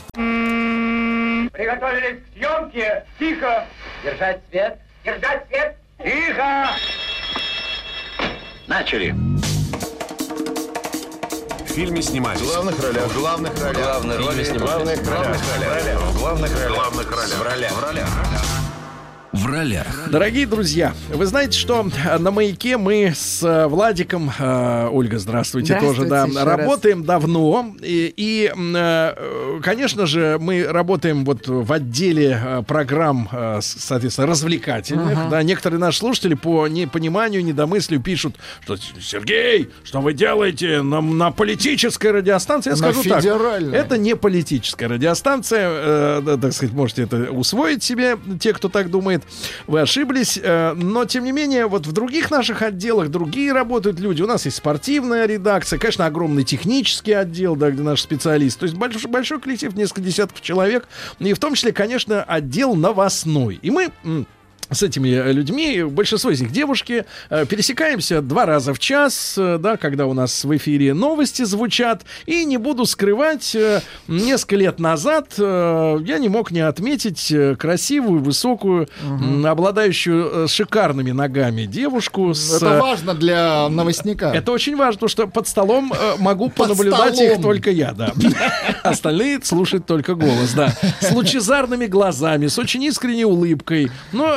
Приготовились к съемке. Тихо. Держать свет. Держать свет. Тихо. Начали. В фильме снимались. В главных ролях. В главных ролях. Главные роли В главных ролях. В главных ролях. В главных ролях. В ролях. В ролях. В ролях. Дорогие друзья, вы знаете, что на маяке мы с э, Владиком, э, Ольга, здравствуйте, тоже, да, Здравствуйте еще раз. работаем давно. И, и, э, конечно же, мы работаем вот в отделе э, программ, э, соответственно, развлекательных. Ага. Да, некоторые наши слушатели по непониманию, недомыслию пишут, что Сергей, что вы делаете на, на политической радиостанции? Я На скажу так. Это не политическая радиостанция, э, так сказать, можете это усвоить себе, те, кто так думает. Вы ошиблись, э, но тем не менее, вот в других наших отделах другие работают люди. У нас есть спортивная редакция, конечно, огромный технический отдел, да, где наши специалисты. То есть большой, большой коллектив, несколько десятков человек, и в том числе, конечно, отдел новостной. И мы с этими э, людьми, большинство из них девушки, э, пересекаемся два раза в час, э, да, когда у нас в эфире новости звучат. И не буду скрывать, несколько лет назад я не мог не отметить красивую, высокую, м, обладающую шикарными ногами девушку. С, Это важно для новостника. это очень важно, потому что под столом могу Под понаблюдать столом. их только я, да. Остальные слушают только голос, да. С лучезарными глазами, с очень искренней улыбкой, но,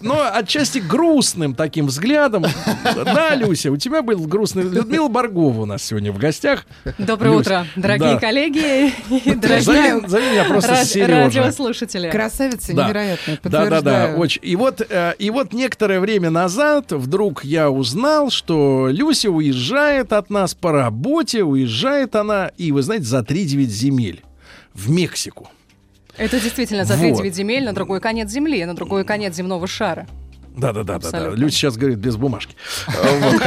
но отчасти грустным таким взглядом. Да, Люся, у тебя был грустный... Людмила Баргова у нас сегодня в гостях. Доброе Люсь, утро, дорогие да. коллеги и дорогие Зови, зови меня просто ради- Сережа. радиослушатели. Красавица Да. невероятная, Да, да, да, подтверждаю. очень. И вот, э, и вот некоторое время назад вдруг я узнал, что Люся уезжает от нас по работе, уезжает она, и вы знаете, за 3-9 земель в Мексику. Это действительно за Вот. 3-9 земель на другой конец Земли, на другой конец земного шара. Да, да, да, да, да. Люся сейчас говорит без бумажки. Вот,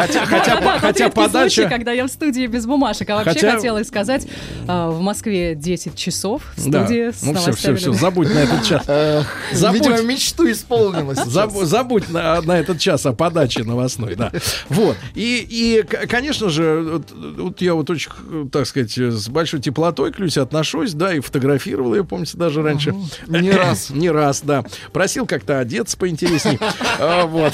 Хотя, подача. когда я в студии без бумажек. А вообще хотела сказать, а, в Москве 10 часов в Да. студии с Ну все, все, все, забудь на этот час. Забудь. Видимо, мечту исполнилось. Заб- забудь на, на этот час о подаче новостной, да. Вот. И, конечно же, вот, я вот очень, так сказать, с большой теплотой к Люсе отношусь, да, и фотографировал ее, помните, даже раньше. Не раз. Не раз, да. Просил как-то одеться поинтересней. А, Вот.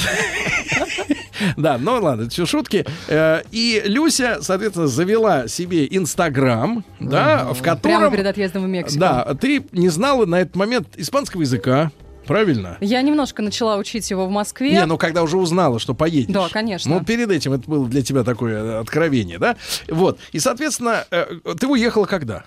Да, ну ладно, все шутки. Э, И Люся, соответственно, завела себе Инстаграм, да, в Прямо котором... перед отъездом в Мексику. Да, ты не знала на этот момент испанского языка, правильно? Я немножко начала учить его в Москве. Не, ну когда уже узнала, что поедешь. Да, конечно. Ну, перед этим это было для тебя такое э, откровение, да? Вот. И, соответственно, э, ты уехала когда?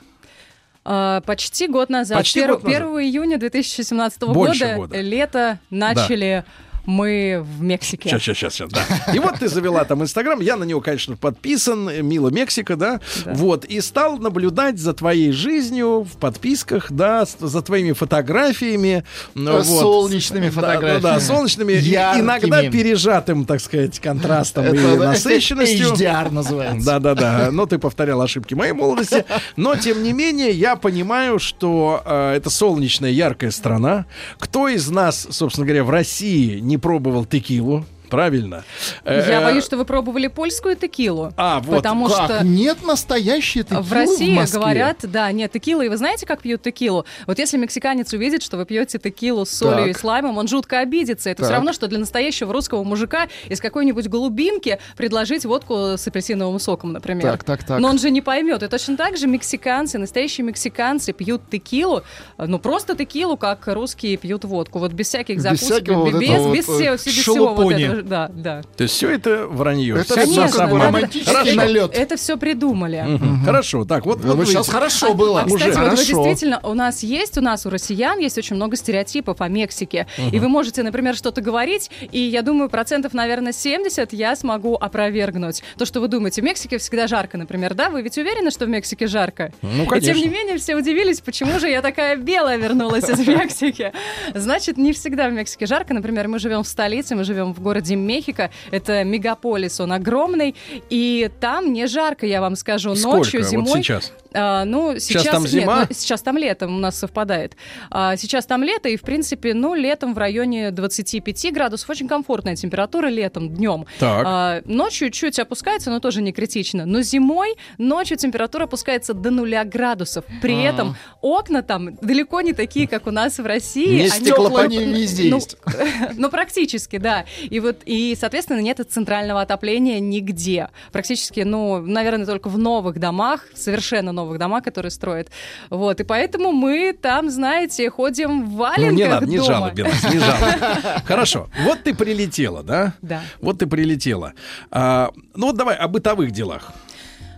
А, почти год назад. Почти Пер- год назад. 1 июня 2017 Больше года, года. лето, начали мы в Мексике. Сейчас, сейчас, сейчас, сейчас, да. И вот ты завела там Инстаграм, я на него, конечно, подписан, Мила Мексика, да? Вот, и стал наблюдать за твоей жизнью в подписках, да, за твоими фотографиями. ну, вот. солнечными Да, фотографиями. Да, да, солнечными, и Яркими. иногда пережатым, так сказать, контрастом и Это, да, насыщенностью. HDR называется. Да, да, да. Но ты повторял ошибки моей молодости. Но тем не менее, я понимаю, что э, это солнечная, яркая страна. Кто из нас, собственно говоря, в России не пробовал текилу? Правильно. Я Э, боюсь, что вы пробовали польскую текилу. А, вот потому Как? что Нет настоящей текилы в России Москве? говорят, да, нет, текила. И вы знаете, как пьют текилу? Вот если мексиканец увидит, что вы пьете текилу с солью Так. и с лаймом, он жутко обидится. Это все Так. равно, что для настоящего русского мужика из какой-нибудь голубинки предложить водку с апельсиновым соком, например. Так, так, так. Но он же не поймет. И точно так же мексиканцы, настоящие мексиканцы пьют текилу, э, ну просто текилу, как русские пьют водку. Вот без всяких Без закусок, всякого вот без, этого без вот, всего, э, без всего вот шелупони. Да, да. То есть все это вранье. Это бы обман. романтический Хорошо. налет. Это все придумали. Мгм. Хорошо, так, вот, Ну, вот сейчас вы- хорошо было. А, кстати, Уже. вот вы Хорошо. действительно, у нас есть, у нас, у россиян есть очень много стереотипов о Мексике. И вы можете, например, что-то говорить, и я думаю, процентов, наверное, 70 я смогу опровергнуть. То, что вы думаете, в Мексике всегда жарко, например, да? Вы ведь уверены, что в Мексике жарко? Ну, И конечно. тем не менее, все удивились, почему же я такая белая вернулась из Мексики. Значит, не всегда в Мексике жарко. Например, мы живем в столице, мы живем в городе Мехико. Это мегаполис, он огромный. И там не жарко, я вам скажу. Ночью, Сколько вот зимой. сейчас? А, ну, сейчас, там нет, зима? ну, сейчас там летом у нас совпадает. А, сейчас там лето, и, в принципе, ну, летом в районе 25 градусов. Очень комфортная температура летом, днем. Так. А, ночью чуть опускается, но тоже не критично. Но зимой ночью температура опускается до нуля градусов. При А. этом окна там далеко не такие, как у нас в России. Не Они- стеклопод- Они везде ну, есть. ну, практически, да. И вот, и, соответственно, нет центрального отопления нигде. Практически, ну, наверное, только в новых домах, совершенно новых домах, которые строят. Вот, и поэтому мы там, знаете, ходим в Ну, валенках не надо, не дома. жалуй, не жалуй. Хорошо, вот ты прилетела, да? Да. Вот ты прилетела. А, ну вот давай о бытовых делах.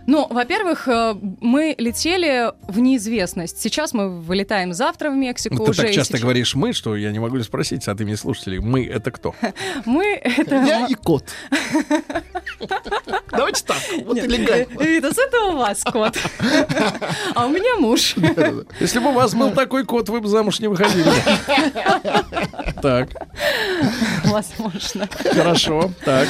Ну, во-первых, э, мы летели в неизвестность. Сейчас мы вылетаем завтра в Мексику Ну, ты уже. так часто сейчас- говоришь «мы», что я не могу ли спросить от имени слушателей, «мы» — это кто? Мы это... Я и кот. Давайте так, вот элегантно. э, Витас, это у вас кот. А у меня муж. Если бы у вас был такой кот, вы бы замуж не выходили. Так, Возможно. хорошо, так.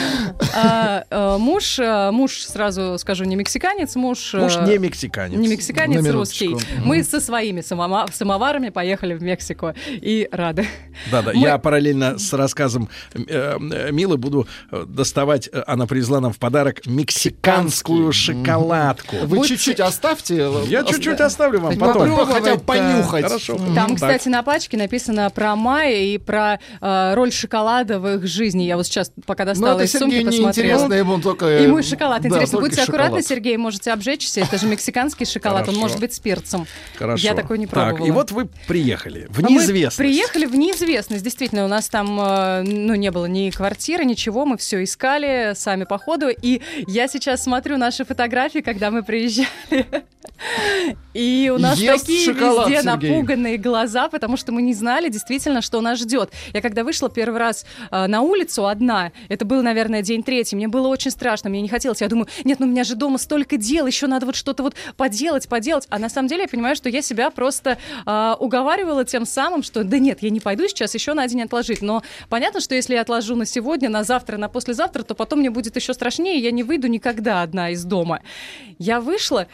А, э, муж, э, муж, сразу скажу, не мексиканец, муж... э, Муж не мексиканец. Не мексиканец, русский. Мы со своими самоварами поехали в Мексику и рады. Да-да, Мы- я параллельно с рассказом э, э, Милы буду э, доставать, она привезла нам в подарок мексиканскую шоколадку. Вы чуть-чуть оставьте. Я чуть-чуть оставлю вам потом. Попробовать, хотя бы понюхать. Хорошо. Там, Так. кстати, на пачке написано про Майя и про роль шоколада в их жизни. Я вот сейчас, пока Ну, достала это из сумки, Сергею посмотрела. неинтересно, ему только... э, Ему и шоколад интересно. только Будьте аккуратны, шоколад. Сергей, можете обжечься. Это же мексиканский шоколад, он Хорошо. может быть с перцем. Хорошо. Я такой не пробовала. Так, и вот вы приехали в А мы неизвестность. приехали в неизвестность. Действительно, у нас там э, ну, не было ни квартиры, ничего. Мы все искали сами по ходу. И я сейчас смотрю наши фотографии, когда мы приезжали. И у нас Ест такие шоколад, везде Сергей. напуганные глаза, потому что мы не знали действительно, что нас ждет. Я когда вышла первый раз э, на улицу одна, это был, наверное, день третий, мне было очень страшно, мне не хотелось. Я думаю, нет, ну у меня же дома столько дел, еще надо вот что-то вот поделать, поделать. А на самом деле я понимаю, что я себя просто э, уговаривала тем самым, что да нет, я не пойду сейчас еще на день отложить. Но понятно, что если я отложу на сегодня, на завтра, на послезавтра, то потом мне будет еще страшнее, я не выйду никогда одна из дома. Я вышла,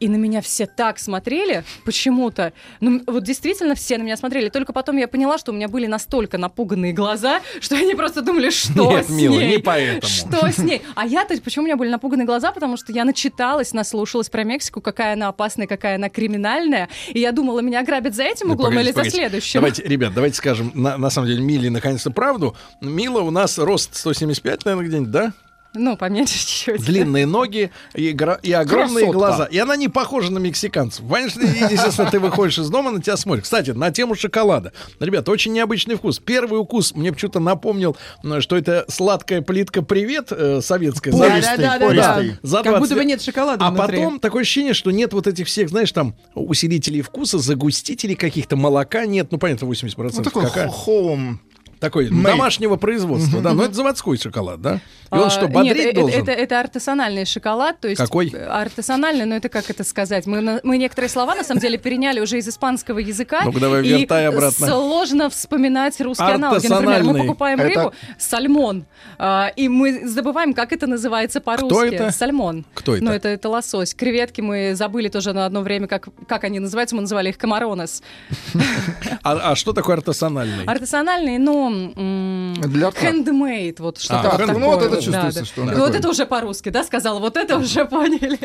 и на меня все так смотрели почему-то. Ну, вот действительно все на меня смотрели. Только потом я поняла, что у меня были настолько напуганные глаза, что они просто думали, что Нет, с мила, ней? не поэтому. Что с ней? А я-то, почему у меня были напуганные глаза? Потому что я начиталась, наслушалась про Мексику, какая она опасная, какая она криминальная. И я думала, меня ограбят за этим Да углом погодите, или за погодите. следующим. Давайте, ребят, давайте скажем, на, на самом деле, Миле наконец-то правду. Мила у нас рост 175, наверное, где-нибудь, да? Ну, поменьше чуть-чуть. Длинные ноги и, гра- и огромные Красотка. глаза. И она не похожа на мексиканцев. Конечно, естественно, ты выходишь из дома, на тебя смотрят. Кстати, на тему шоколада. Ребята, очень необычный вкус. Первый укус мне почему-то напомнил, м, что это сладкая плитка «Привет» э, советская. Пористый, Да, да, да, да. за Как 20 будто бы нет шоколада А внутри. потом такое ощущение, что нет вот этих всех, знаешь, там усилителей вкуса, загустителей каких-то, молока нет. Ну, понятно, 80% Ну, такой какая. хоум. Такой Made. домашнего производства, да. Но это заводской шоколад, да? И он А, что, нет, бодрить э- э- должен? Это, это артесональный шоколад, то есть Какой? э, артесональный, но это как это сказать? Мы, мы некоторые слова на самом деле переняли уже из испанского языка. Ну-ка, давай, и вертай обратно. сложно вспоминать русские аналоги. Например, мы покупаем Это- рыбу сальмон, а, и мы забываем, как это называется по-русски. это? Сальмон. Кто это? Ну, это, это лосось. Креветки мы забыли тоже на одно время, как, как они называются. Мы называли их камаронес. А, а что такое артесональный? Артесональный, ну, рта. handmade, вот что-то А, такое. Ну, вот это Да, чувствуется, да. что он Ну. Вот это уже по-русски, да, сказала? Вот это уже поняли.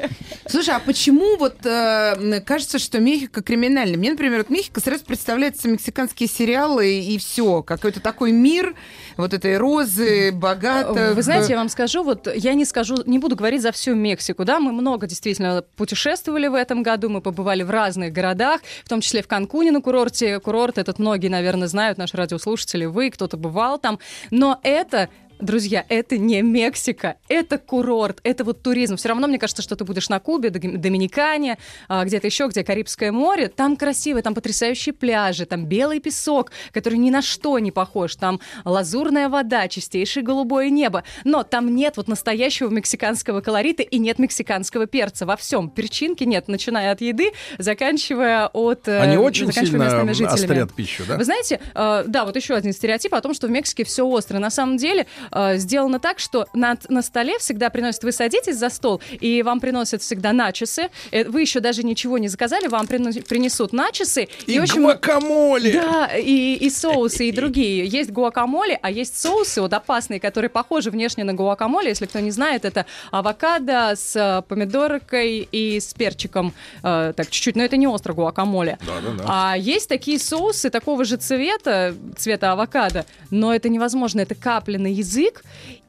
Слушай, а почему вот э, кажется, что Мехико криминальный? Мне, например, вот Мехико сразу представляется мексиканские сериалы и все, какой-то такой мир вот этой розы, богатых. Вы знаете, я вам скажу, вот я не скажу, не буду говорить за всю Мексику, да, мы много действительно путешествовали в этом году, мы побывали в разных городах, в том числе в Канкуне на курорте. Курорт этот многие, наверное, знают, наши радиослушатели, вы, кто-то бывал там, но это Друзья, это не Мексика, это курорт, это вот туризм. Все равно мне кажется, что ты будешь на Кубе, Доминикане, а, где-то еще, где Карибское море. Там красиво, там потрясающие пляжи, там белый песок, который ни на что не похож. Там лазурная вода, чистейшее голубое небо. Но там нет вот настоящего мексиканского колорита и нет мексиканского перца во всем. Перчинки нет, начиная от еды, заканчивая от... э, Они очень сильно острят пищу, да? Вы знаете, э, да, вот еще один стереотип о том, что в Мексике все остро. На самом деле э, сделано так, что на, на столе всегда приносят, вы садитесь за стол, и вам приносят всегда начесы. Э, Вы еще даже ничего не заказали, вам принесут начесы. И очень гуакамоле! Да, и, и соусы, и другие. Есть гуакамоле, а есть соусы вот опасные, которые похожи внешне на гуакамоле. Если кто не знает, это авокадо с э, помидоркой и с перчиком. э, так, чуть-чуть, но это не остро гуакамоле. Да-да-да. А есть такие соусы такого же цвета, цвета авокадо, но это невозможно. Это капли на язык,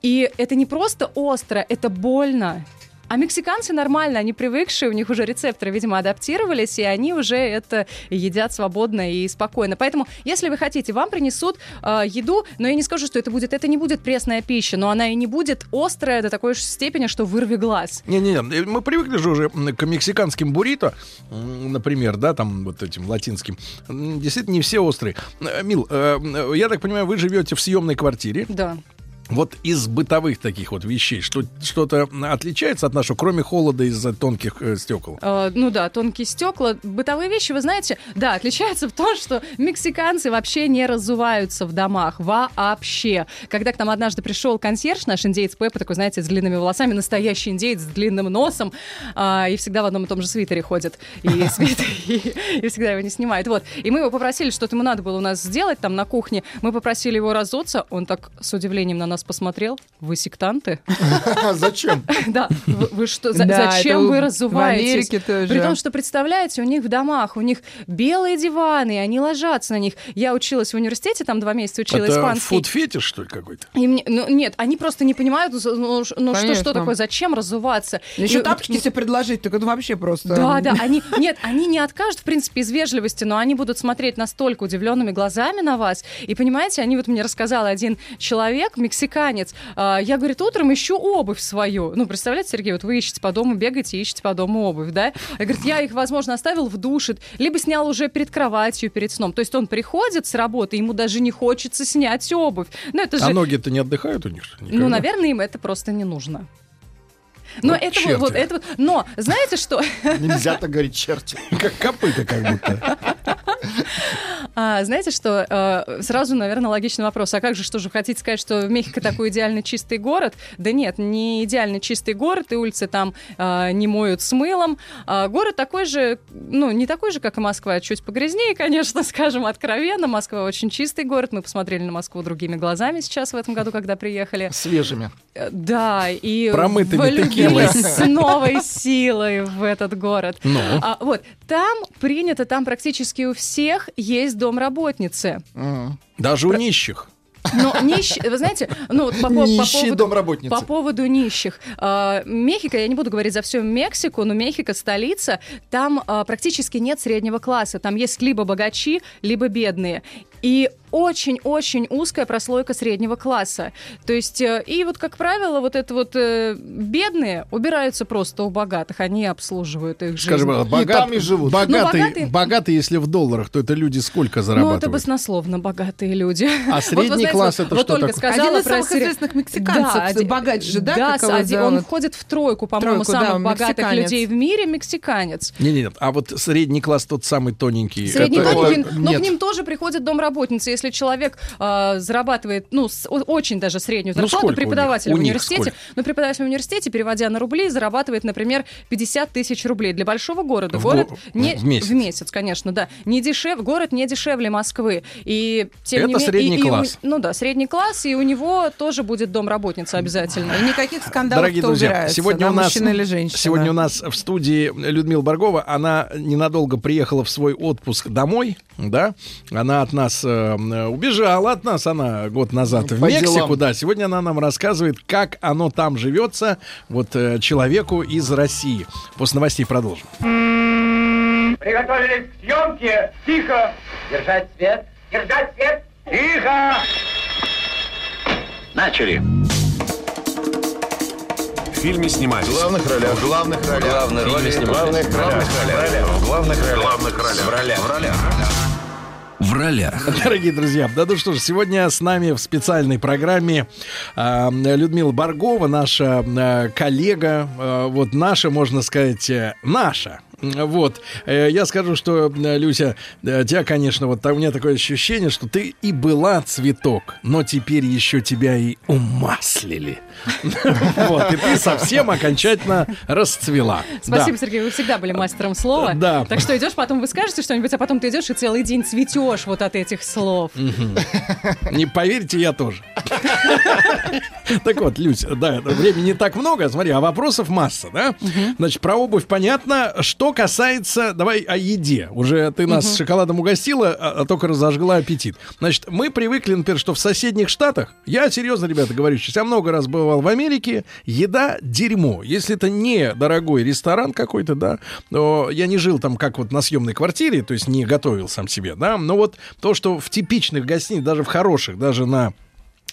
и это не просто остро, это больно. А мексиканцы нормально, они привыкшие, у них уже рецепторы, видимо, адаптировались, и они уже это едят свободно и спокойно. Поэтому, если вы хотите, вам принесут э, еду, но я не скажу, что это будет, это не будет пресная пища, но она и не будет острая до такой же степени, что вырви глаз. Не-не-не, мы привыкли же уже к мексиканским буррито, например, да, там вот этим латинским. Действительно, не все острые. Э, Мил, э, м, я так понимаю, вы живете в съемной квартире. Да. Вот из бытовых таких вот вещей что, что-то отличается от нашего, кроме холода из-за тонких э, стекол? Э, ну да, тонкие стекла. Бытовые вещи, вы знаете, да, отличаются в том, что мексиканцы вообще не разуваются в домах. Вообще. Когда к нам однажды пришел консьерж, наш индеец Пеппа, такой, знаете, с длинными волосами, настоящий индеец с длинным носом, а, и всегда в одном и том же свитере ходит. И, свитер, и всегда его не снимает. Вот. И мы его попросили, что-то ему надо было у нас сделать там на кухне. Мы попросили его разуться. Он так с удивлением на нас посмотрел. Вы сектанты? Зачем? Да, вы, что, зачем вы разуваетесь? При том, что, представляете, у них в домах, у них белые диваны, и они ложатся на них. Я училась в университете, там два месяца учила Это испанский. фуд-фетиш, что ли, какой-то? Ну, нет, они просто не понимают, ну, ну, что, такое, зачем разуваться. Еще тапочки себе предложить, так это вообще просто... Да, да, они, нет, они не откажут, в принципе, из вежливости, но они будут смотреть настолько удивленными глазами на вас. И понимаете, они вот мне рассказал один человек, мексиканец. А, Я, говорит, утром ищу обувь свою. Ну, представляете, Сергей, вот вы ищете по дому, бегаете, ищете по дому обувь, да? Я, говорит, я их, возможно, оставил в душе, либо снял уже перед кроватью, перед сном. То есть он приходит с работы, ему даже не хочется снять обувь. Ну, это же... А ноги-то не отдыхают у них? Ну, никогда? наверное, им это просто не нужно. Но Вот это черти. вот это вот. Но знаете что? Нельзя так говорить, черти. Как копыта как будто. А, знаете что? э, сразу, наверное, логичный вопрос. А как же, что же, хотите сказать, что Мехико такой идеально чистый город? Да нет, не идеально чистый город, и улицы там э, не моют с мылом. А город такой же, ну, не такой же, как и Москва, а чуть погрязнее, конечно, скажем откровенно. Москва очень чистый город. Мы посмотрели на Москву другими глазами сейчас в этом году, когда приехали. Свежими. Э, Да, и Промытыми влюбились с новой силой в этот город. Ну? А, вот, там принято, там практически у всех есть домработницы. Даже у нищих. Но нищие, вы знаете, ну вот по, по- поводу, по поводу нищих. А, Мехико, я не буду говорить за всю Мексику, но Мехико столица, там а, практически нет среднего класса. Там есть либо богачи, либо бедные. И очень-очень узкая прослойка среднего класса. То есть, э, и вот, как правило, вот это вот э, бедные убираются просто у богатых, они обслуживают их жизнь. Скажем, богат- Ну, богатый, богатые- богатый, если в долларах, то это люди сколько Ну, это зарабатывают? баснословно богатые люди. А Вот средний вы знаете, класс вот- это вот что такое? сказала Один из про самых сре- известных мексиканцев, один- богач же, да, Да, один- он входит в тройку, по-моему, Тройку, да, самых богатых мексиканец. людей в мире, мексиканец. Не, не, нет. А вот средний класс тот самый тоненький. Средний это- тоненький, но Нет. к ним тоже приходят домработницы. Если человек э, зарабатывает, ну, с- очень даже среднюю Ну, зарплату, сколько у них? преподаватель У в них университете, сколько? ну, преподаватель в университете, переводя на рубли, зарабатывает, например, 50 тысяч рублей. Для большого города В город го- не в месяц. конечно, да, не дешев, город не дешевле Москвы. И тем не Это менее, средний и- и у- класс. ну да, средний класс, и у него тоже будет домработница обязательно. И никаких скандалов, Дорогие кто друзья, убирается, сегодня да, у нас мужчина или женщина. сегодня у нас в студии Людмила Баргова. Она ненадолго приехала в свой отпуск домой, да? Она от нас э, убежала от нас, она год назад в По Мексику, делам. да. Сегодня она нам рассказывает, как оно там живется, вот э, человеку из России. После новостей продолжим. Приготовились к съемке. Тихо. Держать свет. Держать свет. Тихо. Начали. В фильме снимались. В главных ролях. В главных ролях. Главные роли снимались. В главных ролях. В главных ролях. В главных ролях. В ролях. В ролях. В ролях. Дорогие друзья, да ну что ж, сегодня с нами в специальной программе э, Людмила Баргова, наша э, коллега, э, вот наша, можно сказать, э, наша. Вот, Э, я скажу, что, э, Люся, тебя, конечно, вот у меня такое ощущение, что ты и была цветок, но теперь еще тебя и умаслили. Вот, и ты совсем окончательно расцвела. Спасибо, Сергей, вы всегда были мастером слова. Да. Так что идешь, потом вы скажете что-нибудь, а потом ты идешь и целый день цветешь вот от этих слов. Не поверите, я тоже. Так вот, Люсь, да, времени не так много, смотри, а вопросов масса, да? Значит, про обувь понятно. Что касается, давай о еде. Уже ты нас шоколадом угостила, а, а только разожгла аппетит. Значит, мы привыкли, например, что в соседних штатах, я серьезно, ребята, говорю, сейчас я много раз бывал в Америке, еда дерьмо. Если это не дорогой ресторан какой-то, да, но я не жил там как вот на съемной квартире, то есть не готовил сам себе, да, но вот то, что в типичных гостиницах, даже в хороших, даже на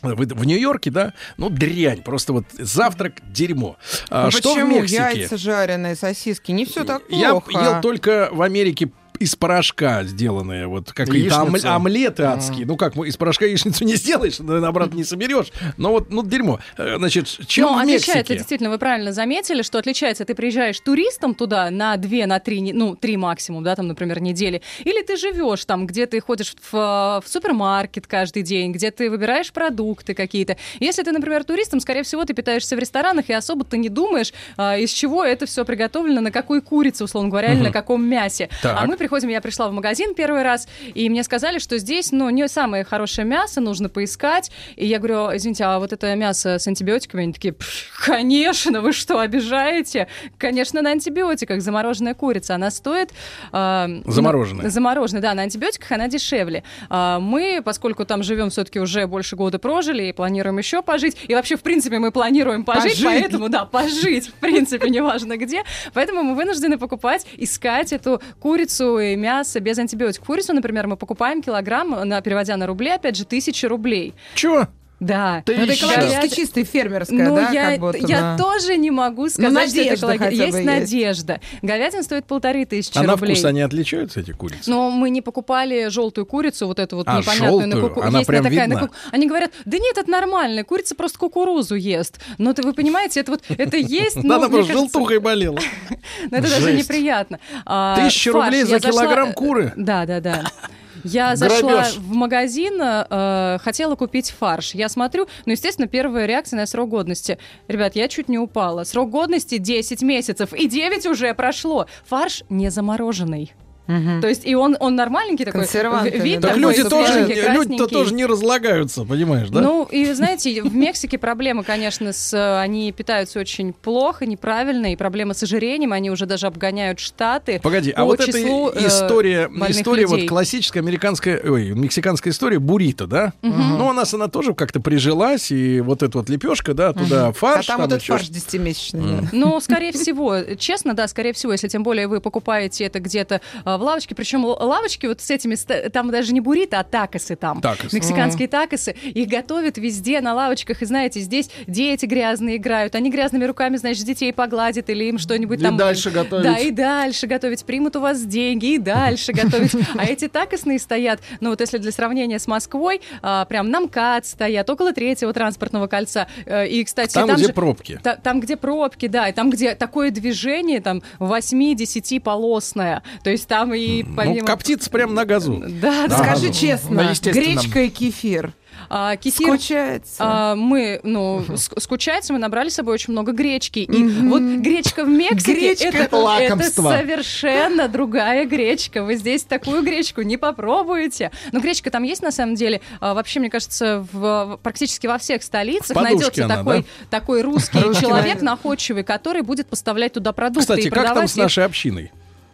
в, в Нью-Йорке, да, ну дрянь, просто вот завтрак дерьмо. А, Ну что в почему? Мексике? Яйца жареные, сосиски, не все так Я плохо. ел только в Америке из порошка сделанные, вот какие-то ом- Яичницу. омлеты адские. Ну как, из порошка яичницу не сделаешь, обратно не соберешь. Но вот, ну дерьмо. Э, Значит, чем Но в отличается, действительно, вы правильно заметили, что отличается, ты приезжаешь туристом туда на две, на три, ну, три максимум, да, там, например, недели, или ты живешь там, где ты ходишь в, в супермаркет каждый день, где ты выбираешь продукты какие-то. Если ты, например, туристом, скорее всего, ты питаешься в ресторанах, и особо ты не думаешь, а, из чего это все приготовлено, на какой курице, условно говоря, или Мгм. на каком мясе. Так. А мы приходим, я пришла в магазин первый раз, и мне сказали, что здесь, ну, не самое хорошее мясо, нужно поискать. И я говорю, извините, а вот это мясо с антибиотиками? Они такие, «Пф, конечно, вы что, обижаете? Конечно, на антибиотиках замороженная курица, она стоит... ну, Замороженная. замороженная, да, на антибиотиках она дешевле. А, мы, поскольку там живем все-таки уже больше года прожили и планируем еще пожить, и вообще, в принципе, мы планируем пожить, Пожить. поэтому, да, пожить, в принципе, неважно где, поэтому мы вынуждены покупать, искать эту курицу и мясо без антибиотиков. Курицу, например, мы покупаем килограмм, на, переводя на рубли, опять же, тысячи рублей. Чего? Да. Ты Ну, это еще- экологически Говяд- чистая фермерская, Ну, да, я, как будто я бы. тоже не могу сказать, что это экологи- хотя бы Есть есть. надежда. Говядина стоит полторы тысячи А на рублей. вкус они отличаются, эти курицы? Но мы не покупали желтую курицу, вот эту вот А, непонятную на желтую? куку- Она Есть прям такая на видна? ку- Они говорят, да нет, это нормально, курица просто кукурузу ест. Но это вы понимаете, это вот это есть, Да, но она просто желтухой болела. ну, это даже неприятно. А, Тысяча рублей Я за килограмм куры? Да, да, да. Я зашла Грабеж. в магазин, э, хотела купить фарш. Я смотрю, ну, естественно, первая реакция на срок годности. Ребят, я чуть не упала. Срок годности 10 месяцев, и 9 уже прошло. Фарш не замороженный. То есть и он, он нормальненький такой. Консервантами, в- вид да. Так такой, люди тоже, люди-то тоже не разлагаются, понимаешь, да? Ну, и знаете, в Мексике проблемы, конечно, с... Они питаются очень плохо, неправильно, и проблемы с ожирением, они уже даже обгоняют штаты. Погоди, а вот эта э, история, история вот классическая американская, ой, мексиканская история буррито, да? Ну, у нас она тоже как-то прижилась, и вот эта вот лепешка, да, туда А фарш, там вот этот фарш десятимесячный. да. Ну, скорее всего, честно, да, скорее всего, если тем более вы покупаете это где-то а, в лавочке, причем лавочки вот с этими, там даже не буррито, а такосы там. Такосы. Мексиканские такосы. Их готовят везде на лавочках, и знаете, здесь дети грязные играют, они грязными руками, значит, детей погладят или им что-нибудь И там... дальше готовить. Да, и дальше готовить, примут у вас деньги, и дальше готовить. А эти такосные стоят, ну вот если для сравнения с Москвой, а, прям на МКАД стоят, около третьего транспортного кольца. Э, И, кстати, Там, где же- пробки. Та- там, где пробки, да, и там, где такое движение, там 8-10 полосное. То есть там и Ну, помимо... коптится прям на газу. Да, да. Скажи На честно, естественном. гречка и кефир. А, кефир, Скучается. а, мы, ну, ск- скучается, мы набрали с собой очень много гречки. И вот гречка в Мексике Гречка это, это лакомство. это совершенно другая гречка. Вы здесь такую гречку не попробуете. Но гречка там есть на самом деле. А, вообще, мне кажется, в, практически во всех столицах найдется она, такой, да? такой русский Русский человек находчивый, который будет поставлять туда продукты Кстати, и как там с их. нашей общиной?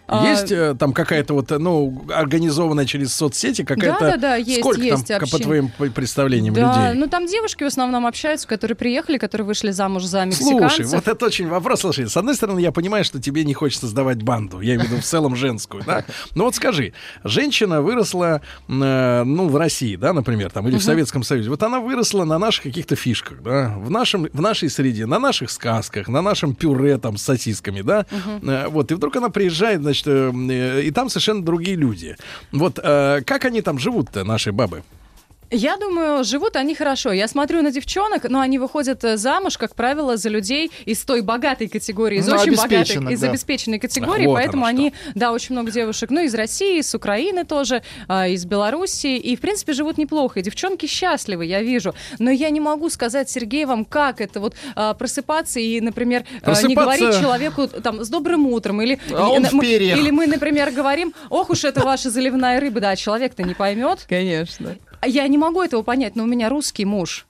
А, Есть э, там какая-то вот, э, ну, организованная через соцсети какая-то... Да-да-да, есть, Сколько есть там, по твоим представлениям, Да, людей? ну там девушки в основном общаются, которые приехали, которые вышли замуж за мексиканцев. Слушай, вот это очень вопрос. Слушай, с одной стороны, я понимаю, что тебе не хочется сдавать банду. Я имею в виду в целом женскую, да? Но вот скажи, женщина выросла, э, ну, в России, да, например, там, или в Советском Союзе. Вот она выросла на наших каких-то фишках, да, в, нашем, в нашей среде, на наших сказках, на нашем пюре там с сосисками, да. Вот, и вдруг она приезжает, значит, э, э, и там совершенно другие люди. Вот, э, как они там живут-то, наши бабы? Я думаю, живут они хорошо. Я смотрю на девчонок, но они выходят э, замуж, как правило, за людей из той богатой категории, из Ну, очень богатой, обеспеченных, из да. обеспеченной категории, вот поэтому они, да, очень много девушек, ну, из России, из Украины тоже, а, из Белоруссии, и, в принципе, живут неплохо. И девчонки счастливы, я вижу. Но я не могу сказать, Сергей, вам, как это вот а, просыпаться и, например, не Просыпаться- говорить человеку там с добрым утром, или, А он мы- или мы, например, говорим, ох уж это ваша заливная рыба, да, человек-то не поймет. Конечно. Я не могу этого понять, но у меня русский муж.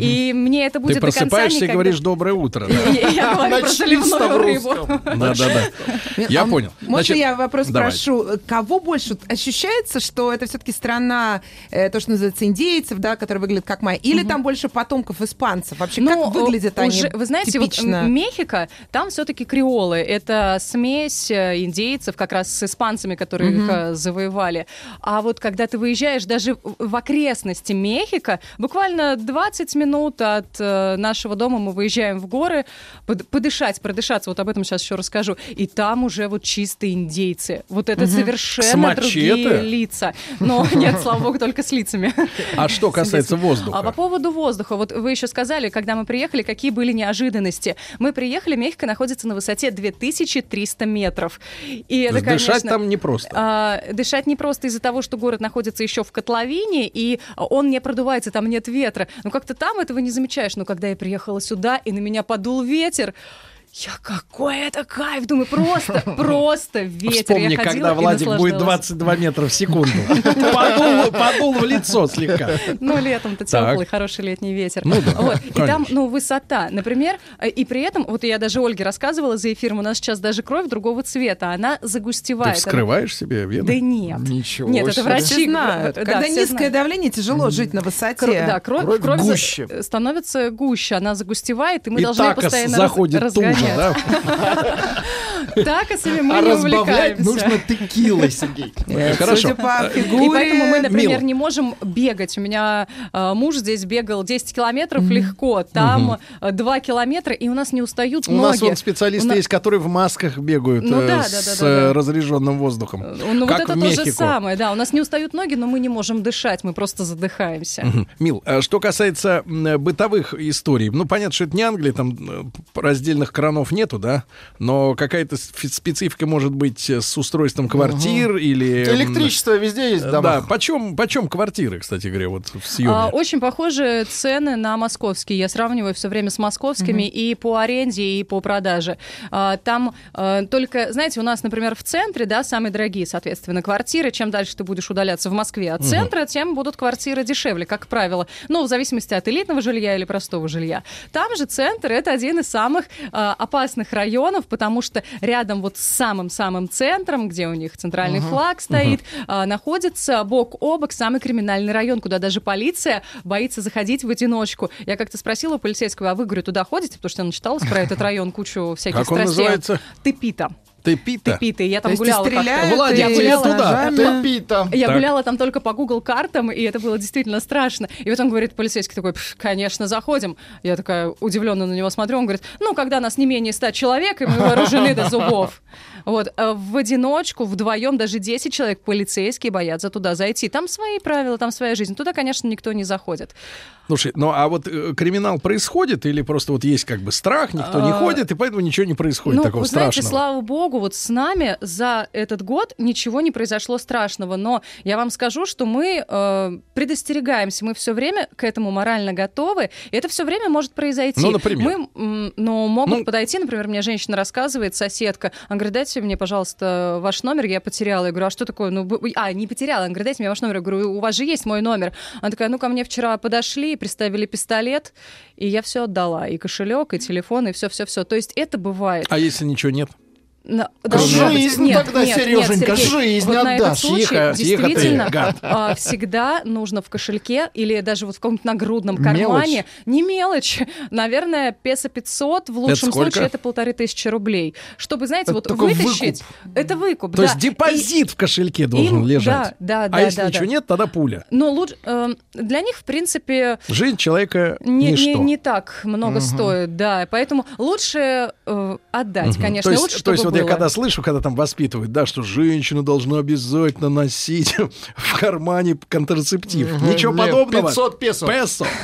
И мне это будет Ты просыпаешься и говоришь «доброе утро». да? Я говорю про заливную рыбу. Да-да-да. Я понял. Можно я вопрос спрошу? Кого больше ощущается, что это все-таки страна, э, то, что называется, индейцев, да, которые выглядят как майя, или там больше потомков испанцев? Вообще, Ну, как выглядят э, они уже- Вы знаете, вот Мехико, там все-таки креолы. Это смесь э, индейцев как раз с испанцами, которые их завоевали. А вот когда ты выезжаешь даже в- в окрестности Мехико, буквально 20 минут от э, нашего дома мы выезжаем в горы, под- подышать, продышаться, вот об этом сейчас еще расскажу. И там уже вот чистые индейцы. Вот это С совершенно другие лица. Но нет, слава богу, только с лицами. А что касается А по воздуха? поводу воздуха, вот вы еще сказали, когда мы приехали, какие были неожиданности. Мы приехали, Мехико находится на высоте 2300 метров. И это, Дышать конечно, там непросто. а, дышать не просто из-за того, что город находится еще в котловине, и он не продувается, там нет ветра. Но как-то там этого не замечаешь. Но когда я приехала сюда, и на меня подул ветер, я какой это кайф! Думаю, просто, просто ветер. Вспомни, я когда Владик будет наслаждалась. 22 метра в секунду. Подул, подул в лицо слегка. Ну, летом-то теплый, хороший летний ветер. Ну да, вот. И там, ну, высота. Например, э, и при этом, вот я даже Ольге рассказывала за эфиром, у нас сейчас даже кровь другого цвета, она Ты загустевает. вскрываешь себе вены? Да нет. Ничего Нет, это врачи знают. Да, Когда низкое знают. давление, тяжело жить на высоте. Да, кровь, Кровь кровь за- гуще. становится гуще, она загустевает, и мы И должны постоянно раз- заходит разгонять. да? Такосами мы А не разбавлять увлекаемся. нужно текилой, Сергей. Хорошо. Судя по Э, И поэтому мы, например, Мил. не можем бегать. У меня э, муж здесь бегал 10 километров легко, там э, 2 километра, и у нас не устают У ноги. нас вон специалисты У на- есть, которые в масках бегают Ну э, да, да, с да, да, да. э, разреженным воздухом. Ну как вот это в то же самое, да. У нас не устают ноги, но мы не можем дышать, мы просто задыхаемся. Мил, а что касается бытовых историй, ну, понятно, что это не Англия, там э, раздельных кранов нету, да, но какая-то сфи- специфика может быть э, с устройством квартир или... м, Электричество везде есть в Да, домах. почем, почем квартиры, кстати говоря, вот в А, съеме? очень похожи цены на московские. Я сравниваю все время с московскими и по аренде, и по продаже. А, там а, только, знаете, у нас, например, в центре, да, самые дорогие, соответственно, квартиры. Чем дальше ты будешь удаляться в Москве от Мгм. центра, тем будут квартиры дешевле, как правило. Ну, в зависимости от элитного жилья или простого жилья. Там же центр — это один из самых а, опасных районов, потому что рядом вот с самым-самым центром, где у них центральный Мгм. флаг стоит, а, находится бок о бок самый криминальный район, куда даже полиция боится заходить в одиночку. Я как-то спросила у полицейского, а вы, говорю, туда ходите? Потому что я начиталась про этот район кучу всяких Как он страстей. называется? Тепита. Тепита. Тепита. Я там То гуляла как-то. Владик, я гуляла туда. Тепита. Я Так. гуляла там только по Google картам, и это было действительно страшно. И вот он говорит, полицейский такой, «Пф, конечно, заходим. Я такая удивленно на него смотрю, он говорит, ну, когда нас не менее 100 человек, и мы вооружены до зубов. Вот, а в одиночку, вдвоем, даже 10 человек полицейские боятся туда зайти. Там свои правила, там своя жизнь. Туда, конечно, никто не заходит. Слушай, ну а вот э, криминал происходит или просто вот есть как бы страх, никто не А, ходит, и поэтому ничего не происходит ну, такого вы знаете, страшного? слава богу, вот с нами за этот год ничего не произошло страшного. Но я вам скажу, что мы э, предостерегаемся, мы все время к этому морально готовы. И это все время может произойти. Ну, например? Мы, ну, могут Ну- подойти, например, мне женщина рассказывает, соседка, она говорит, дайте мне, пожалуйста, ваш номер, я потеряла. Я говорю, а что такое? Ну, а, не потеряла. Она говорит, дайте мне ваш номер. Я говорю, у вас же есть мой номер. Она такая, ну, ко мне вчера подошли, приставили пистолет, и я все отдала. И кошелек, и телефон, и все-все-все. То есть это бывает. А если ничего нет? На- Жизнь нет, тогда, нет, Сереженька, нет, Сергей, жизнь вот отдашь. случай Тихо, тихо ты, действительно а, всегда нужно в кошельке или даже вот в каком-то нагрудном кармане. Мелочь. Не мелочь. Наверное, песо 500, в лучшем сколько? случае это полторы тысячи рублей. Чтобы, знаете, Это вот вытащить... Это выкуп, То да. есть депозит в кошельке должен им- лежать. да, да, а да, если да, ничего да. нет, тогда пуля. Но лучше... э, для них, в принципе, Жизнь человека не, не, ничто. не так много Мгм. стоит, да. Поэтому лучше э, отдать, Мгм. конечно. То есть, лучше, то есть вот. Я когда слышу, когда там воспитывают, да, что женщина должна обязательно носить в кармане контрацептив. Ничего подобного. 500 песо. Песо.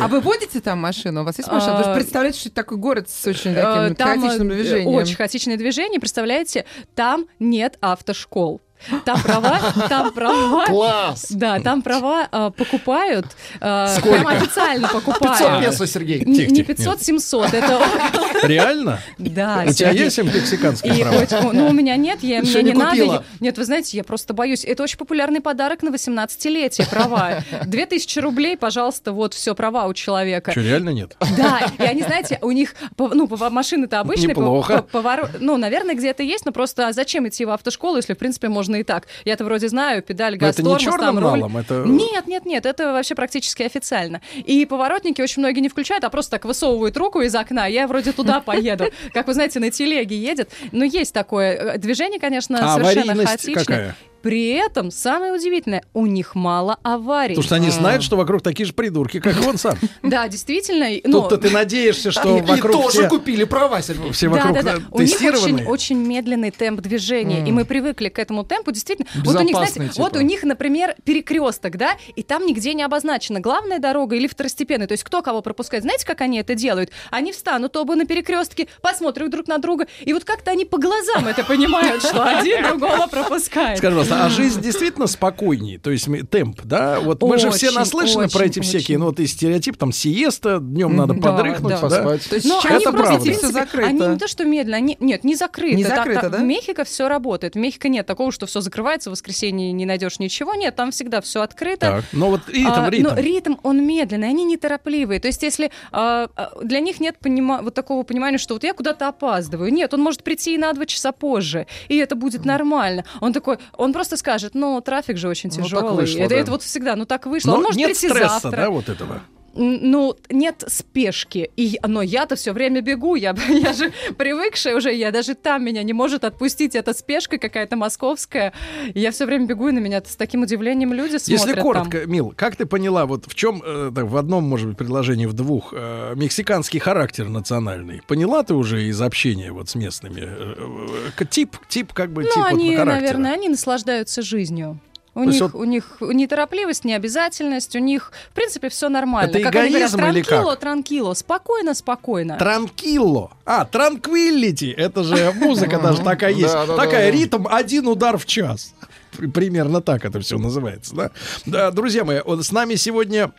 А вы водите там машину? У вас есть машина? Вы же А, представляете, что это такой город с очень Э, таким там, хаотичным э, движением. Очень хаотичное движение. Представляете, там нет автошкол. Там права, там права. Класс! Да, там права э, покупают. э, Сколько? Прям официально 500 покупают. песо, Сергей. Н- Тихо, Не тихо, 500, 700. Это Реально? да. У тебя есть мексиканские И права? ну, у меня нет, я, мне не не надо. Нет, вы знаете, я просто боюсь. Это очень популярный подарок на 18-летие, права. 2000 рублей, пожалуйста, вот все, права у человека. Что, реально нет? Да, и они, знаете, у них, ну, машины-то обычные. Неплохо. по- поворот- ну, наверное, где-то есть, но просто а зачем идти в автошколу, если, в принципе, можно и так? Я-то вроде знаю, педаль, газ, это не тормоз, черным там руль. налом, это... Нет, нет, нет, это вообще практически официально. И поворотники очень многие не включают, а просто так высовывают руку из окна, я вроде туда поеду. Как вы знаете, на телеге едет. Но есть такое э, движение, конечно, А совершенно хаотичное. При этом, самое удивительное, у них мало аварий. Потому что они знают, что вокруг такие же придурки, как и он сам. Да, действительно. ну, Тут-то ты надеешься, что И вокруг тоже купили права, все вокруг э, У них очень, тестированы. очень медленный темп движения, и мы привыкли к этому темпу. Действительно, вот у них, знаете, Безопасный, вот типа. у них, например, перекресток, да, и там нигде не обозначена главная дорога или второстепенная. То есть кто кого пропускает. Знаете, как они это делают? Они встанут оба на перекрестке, посмотрят друг на друга, и вот как-то они по глазам это понимают, что один другого пропускает. Скажи, пожалуйста, а жизнь действительно спокойнее? То есть темп, да? Вот мы же все наслышаны про эти всякие, ну вот и стереотип, там сиеста, днем надо подрыхнуть? Поспать. То есть Но они это правда. закрыто. они не то, что медленно, они, нет, не закрыто. Не закрыто, да? В Мехико все работает. В Мехико нет такого, что все закрывается, в воскресенье не найдешь ничего. Нет, там всегда все открыто. Так, ну вот ритм, А, ритм. Но ритм, он медленный, они неторопливые. То есть, если а, а, для них нет вот такого понимания, что вот я куда-то опаздываю. Нет, он может прийти и на два часа позже, и это будет нормально. Он такой, он просто скажет, ну, трафик же очень Ну, тяжелый. вышло, это, да. это вот всегда, ну так вышло. Но он может нет прийти стресса, завтра. да, вот этого. Ну, нет спешки. И, но я-то все время бегу, я, я же привыкшая уже, я даже там меня не может отпустить эта спешка какая-то московская. Я все время бегу, и на меня с таким удивлением люди смотрят Если там. коротко, Мил, как ты поняла, вот в чем, э, так, в одном, может быть, предложении, в двух, э, мексиканский характер национальный? Поняла ты уже из общения вот с местными? Э, э, к- тип, тип, как бы, Ну, тип вот они, характера. наверное, они наслаждаются жизнью. У них, вот- у них неторопливость, необязательность, у них, в принципе, все нормально. Это как они говорят, эгоизм или транкило, как? транкило, спокойно, спокойно. Транкилло. А, транквиллити. Это же музыка даже такая есть. Такая ритм один удар в час. При- Примерно так это все называется. Да? Да, друзья мои, с нами сегодня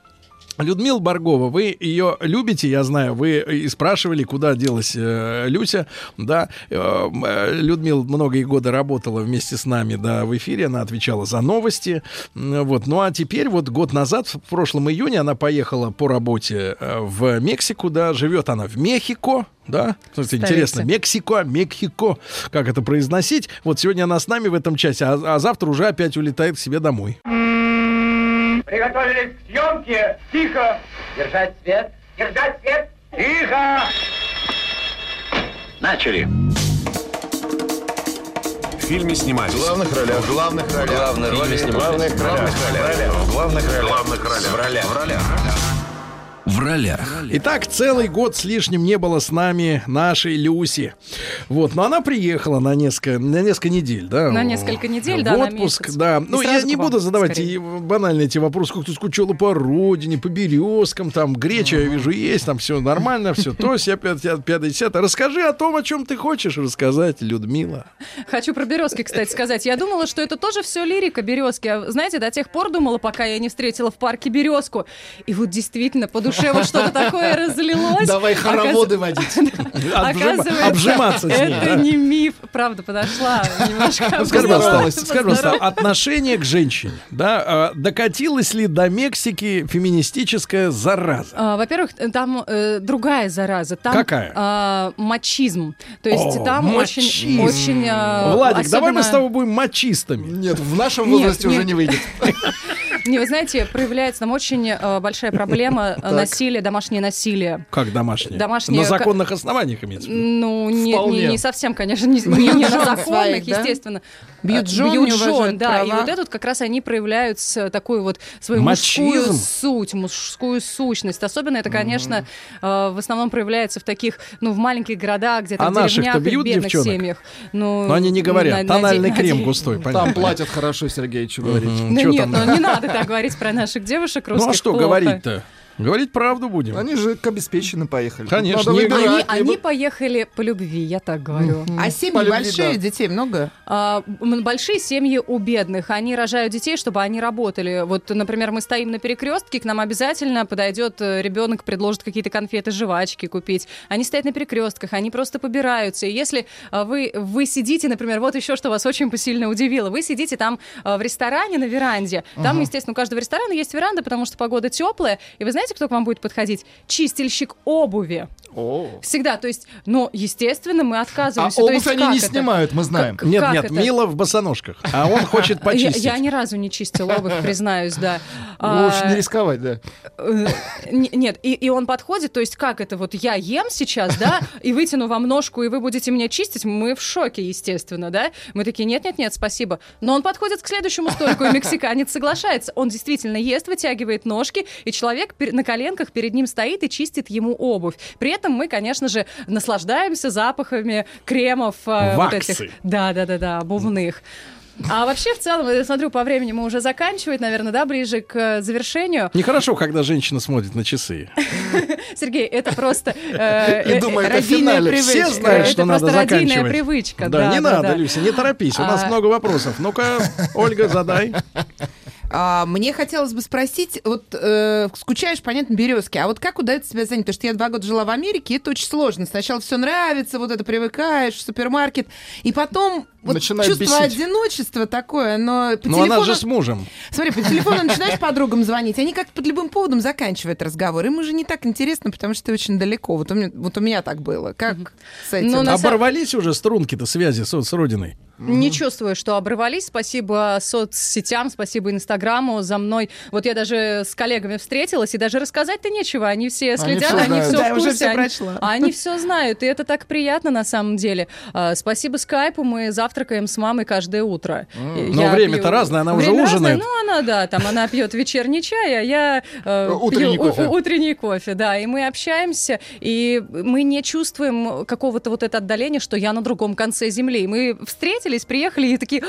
Людмила Баргова, вы ее любите, я знаю, вы и спрашивали, куда делась э, Люся, да, э, э, Людмила многие годы работала вместе с нами, да, в эфире, она отвечала за новости, вот, ну а теперь вот год назад, в прошлом июне, она поехала по работе э, в Мексику, да, живет она в Мехико, да, Слушайте, интересно, Мексико, Мехико, как это произносить, вот сегодня она с нами в этом часе, а, а завтра уже опять улетает к себе домой. Приготовились к съемке. Тихо. Держать свет. Держать свет. Тихо. Начали. В фильме снимались. В главных ролях. В главных ролях. Главные роли В главных ролях. В главных ролях. В ролях. В ролях. В ролях. Итак, целый год с лишним не было с нами нашей Люси. Вот, но она приехала на несколько, на несколько недель, да? На в- несколько недель, в да, отпуск, месяц. да. И Ну, я не буду задавать скорее. банальные эти вопросы, как ты скучала по родине, по березкам, там, греча, я вижу, есть, там все нормально, все то, вся пятое, десятое. Расскажи о том, о чем ты хочешь рассказать, Людмила. Хочу про березки, кстати, сказать. Я думала, что это тоже все лирика березки. А, Знаете, до тех пор думала, пока я не встретила в парке березку. И вот действительно по душе вот что-то такое разлилось. Давай хороводы водить. Обжиматься с ней, это не миф. Правда, подошла немножко. Ну, Скажи, пожалуйста, отношение к женщине, да, а, докатилась ли до Мексики феминистическая зараза? А, Во-первых, там э, другая зараза. Какая? а, мачизм. То есть там очень, очень. Владик, давай мы с тобой будем мачистами. Нет, в нашем возрасте уже не выйдет. Не, вы знаете, проявляется там очень э, большая проблема э, Так. насилия, домашнее насилие. Как домашнее? Домашнее, На законных основаниях имеется в виду? Ну, не, не, не совсем, конечно, не, не- не на законных, своих, да? естественно. Бьют Э, жен, бьют жен, да. И права. вот это вот как раз они проявляют с- такую вот свою Мачизм? мужскую суть, мужскую сущность. Особенно это, конечно, э, в основном проявляется в таких, ну, в маленьких городах, где-то А в деревнях и в бьют бедных девчонок? семьях. Ну, Но они не говорят. на- Тональный наде- крем наде- густой, понятно. Там платят хорошо, Сергей, что говорить. Ну нет, ну не надо так говорить про наших девушек русских. Ну а что говорить-то? Говорить правду будем. Они же к обеспеченным поехали. Конечно, Надо не- выбирать, Они, либо- они поехали по любви, я так говорю. А семьи любви, большие, да. детей много? А, большие семьи у бедных. Они рожают детей, чтобы они работали. Вот, например, мы стоим на перекрестке, к нам обязательно подойдет э, ребенок, предложит какие-то конфеты, жвачки купить. Они стоят на перекрестках, они просто побираются. И если а, вы, вы сидите, например, вот еще что вас очень посильно удивило. Вы сидите там а, в ресторане на веранде. Там, естественно, у каждого ресторана есть веранда, потому что погода теплая. И вы знаете, кто к вам будет подходить? Чистильщик обуви. Всегда. То есть, ну, естественно, мы А отказываемся. То обувь есть они не это? снимают, мы знаем. Как- Нет, как нет, это? Мила в босоножках. А он хочет Я, почистить. я ни разу не чистила обувь, признаюсь, да. Лучше А, не рисковать, да. э, Нет, и, и он подходит, то есть как это, вот я ем сейчас, да, и вытяну вам ножку, и вы будете меня чистить, мы в шоке, естественно, да. Мы такие, нет-нет-нет, спасибо. Но он подходит к следующему стойку, и мексиканец соглашается. Он действительно ест, вытягивает ножки, и человек на коленках перед ним стоит и чистит ему обувь. При этом мы, конечно же, наслаждаемся запахами кремов. э, вот Ваксы. этих. Да-да-да-да, обувных. А вообще, в целом, я смотрю, по времени мы уже заканчивать, наверное, да, ближе к э, завершению. Нехорошо, когда женщина смотрит на часы. Сергей, это просто... э, И думает о финале. Все знают, Это что надо просто родийная заканчивать. привычка. Да, не надо, да. Люся, не торопись. У нас А. много вопросов. Ну-ка, Ольга, задай. А, мне хотелось бы спросить, вот э, скучаешь, понятно, березки, а вот как удается себя занять? Потому что я два года жила в Америке, и это очень сложно. Сначала все нравится, вот это привыкаешь, в супермаркет, и потом вот Начинает чувство бесить. одиночества такое, но по Ну, она же с мужем. Смотри, по телефону начинаешь подругам звонить, они как под любым поводом заканчивают разговор. Им уже не так интересно, потому что ты очень далеко. Вот у меня, вот у меня так было. Как с этим? Ну, Оборвались уже струнки-то связи с, с родиной. Не чувствую, что обрывались. Спасибо соцсетям, спасибо Инстаграму. Программу за мной. Вот я даже с коллегами встретилась, и даже рассказать-то нечего. Они все следят, они знают. все Да, в уже курсе, всё они-. Они все знают, и это так приятно на самом деле. А, Спасибо скайпу, мы завтракаем с мамой каждое утро. И Но время-то пью- разное, она уже Время разное, ужинает. Ну, она, да, там она пьет вечерний чай, а я э, Утренний пью кофе. у- утренний кофе, да. И мы общаемся, и мы не чувствуем какого-то вот это отдаления, что я на другом конце земли. Мы встретились, приехали и такие...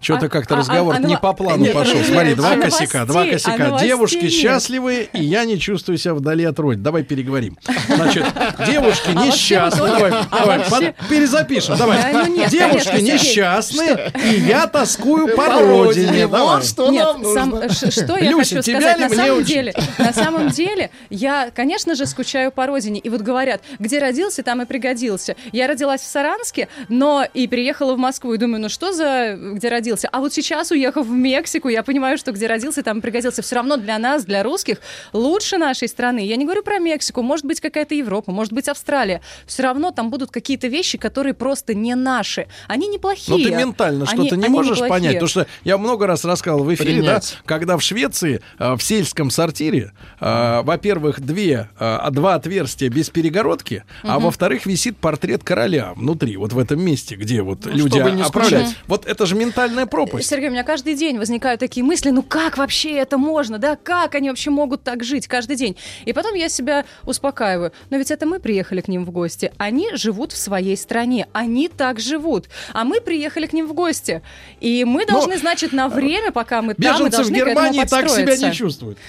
Что-то А- как-то а- разговор а- а не нова- по плану пошел. Смотри, два а косяка, два а косяка. Девушки нет. счастливы, и я не чувствую себя вдали от родины. Давай переговорим. Значит, девушки А несчастны. Давай, а давай, вообще- под- перезапишем. Давай. Да, ну нет, Девушки конечно, несчастны, и я тоскую по родине. Вот что Нет, нам сам- нужно. ш- что я Люся, хочу сказать? На самом деле, на самом деле, я, конечно же, скучаю по родине. И вот говорят, где родился, там и пригодился. Я родилась в Саранске, но и переехала в Москву. И думаю, ну что за где родился? А вот сейчас, уехав в Мексику, я понимаю, что где родился, там пригодился. Все равно для нас, для русских, лучше нашей страны. Я не говорю про Мексику, может быть, какая-то Европа, может быть, Австралия. Все равно там будут какие-то вещи, которые просто не наши. Они неплохие. Ну ты ментально что-то не они можешь неплохие. понять. Потому что я много раз рассказывал в эфире, да, Принять. когда в Швеции э, в сельском сортире, э, во-первых, две, э, два отверстия без перегородки, а Мгм. во-вторых, висит портрет короля внутри, вот в этом месте, где вот люди чтобы не оправляют. скучать. Вот это же ментальная пропасть. Сергей, у меня каждый день возникают такие мысли, ну как вообще это можно, да, как они вообще могут так жить каждый день? И потом я себя успокаиваю, но ведь это мы приехали к ним в гости, они живут в своей стране, они так живут, а мы приехали к ним в гости, и мы Но, должны, значит, на время, пока мы там, мы в должны этому Германии так себя не чувствуют.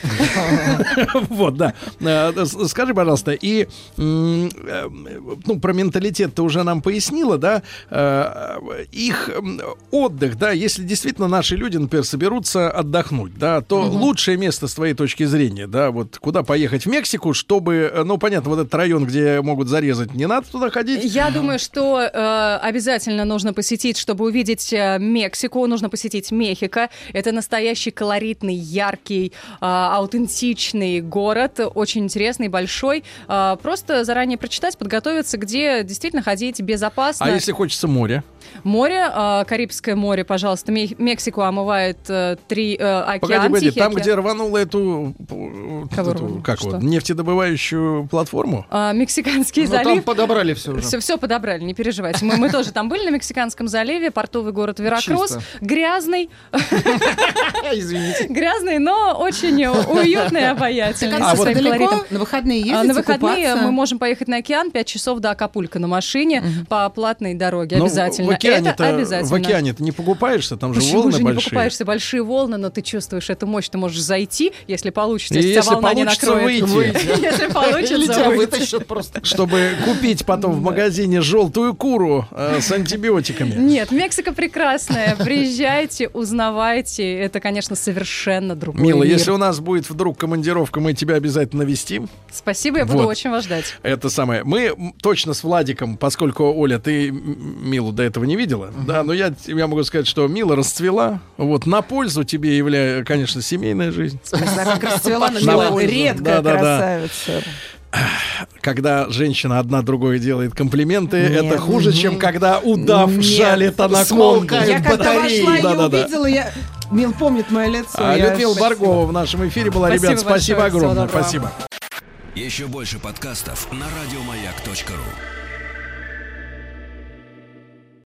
Вот, да. Э, Скажи, пожалуйста, и э, ну, про менталитет ты уже нам пояснила, да? Э, Их отдых, да, если действительно наши люди, например, соберутся отдохнуть, да, то лучшее место с твоей точки зрения, да, вот куда поехать в Мексику, чтобы, э, ну, понятно, вот этот район, где могут зарезать, не надо туда ходить. Я думаю, что э, обязательно нужно посетить, чтобы увидеть э, Мексику, нужно посетить Мехико. Это настоящий колоритный, яркий, э, аутентичный город, очень интересный, большой. Э, просто заранее прочитать, подготовиться, где действительно ходить безопасно. А если хочется моря? Море, э, Карибское море, пожалуйста. Ме- Мексику омывает э, три э, океан. Погоди, погоди, там, океан. где рванула эту, э, Кого эту, как Что? вот, нефтедобывающую платформу? А, Мексиканский Ну, там залив. подобрали все уже. Все, все подобрали, не переживайте. Мы, мы тоже там были на Мексиканском заливе, портовый город Веракрус. Чисто. Грязный, Извините. грязный, но очень уютный и обаятельный. А вот далеко? На выходные ездите А на выходные мы можем поехать на океан 5 часов до Акапулька на машине по платной дороге. Ну, Обязательно. В океане Это обязательно. В океане ты не покупаешься, там же Почему волны же не большие. покупаешься большие волны, но ты чувствуешь эту мощь, ты можешь зайти, если получится, если, если тебя волна не получится накроет. выйти. Если Или получится тебя вытащат просто. Чтобы купить потом в магазине желтую куру э, с антибиотиками. Нет, Мексика прекрасная. Приезжайте, узнавайте. Это, конечно, совершенно другой Мила, если у нас будет вдруг командировка, мы тебя обязательно навестим. Спасибо, я буду очень вас ждать. Это самое. Мы точно с Владиком, поскольку, Оля, ты Милу до этого не видела, да, но я, я могу сказать, что Мила расцвела. Вот на пользу тебе является, конечно, семейная жизнь. Она как расцвела, она пользу. редкая красавица. Когда женщина одна другой делает комплименты, Нет. это хуже, чем когда удав Нет. жалит анаконду. Смолкают Я когда батареи. вошла и Да-да-да. увидела, я... Мил помнит мое лицо. А я- Людмила спасибо. Баргова в нашем эфире была. Спасибо Ребят, спасибо огромное. Спасибо. Еще больше подкастов на радиомаяк.ру.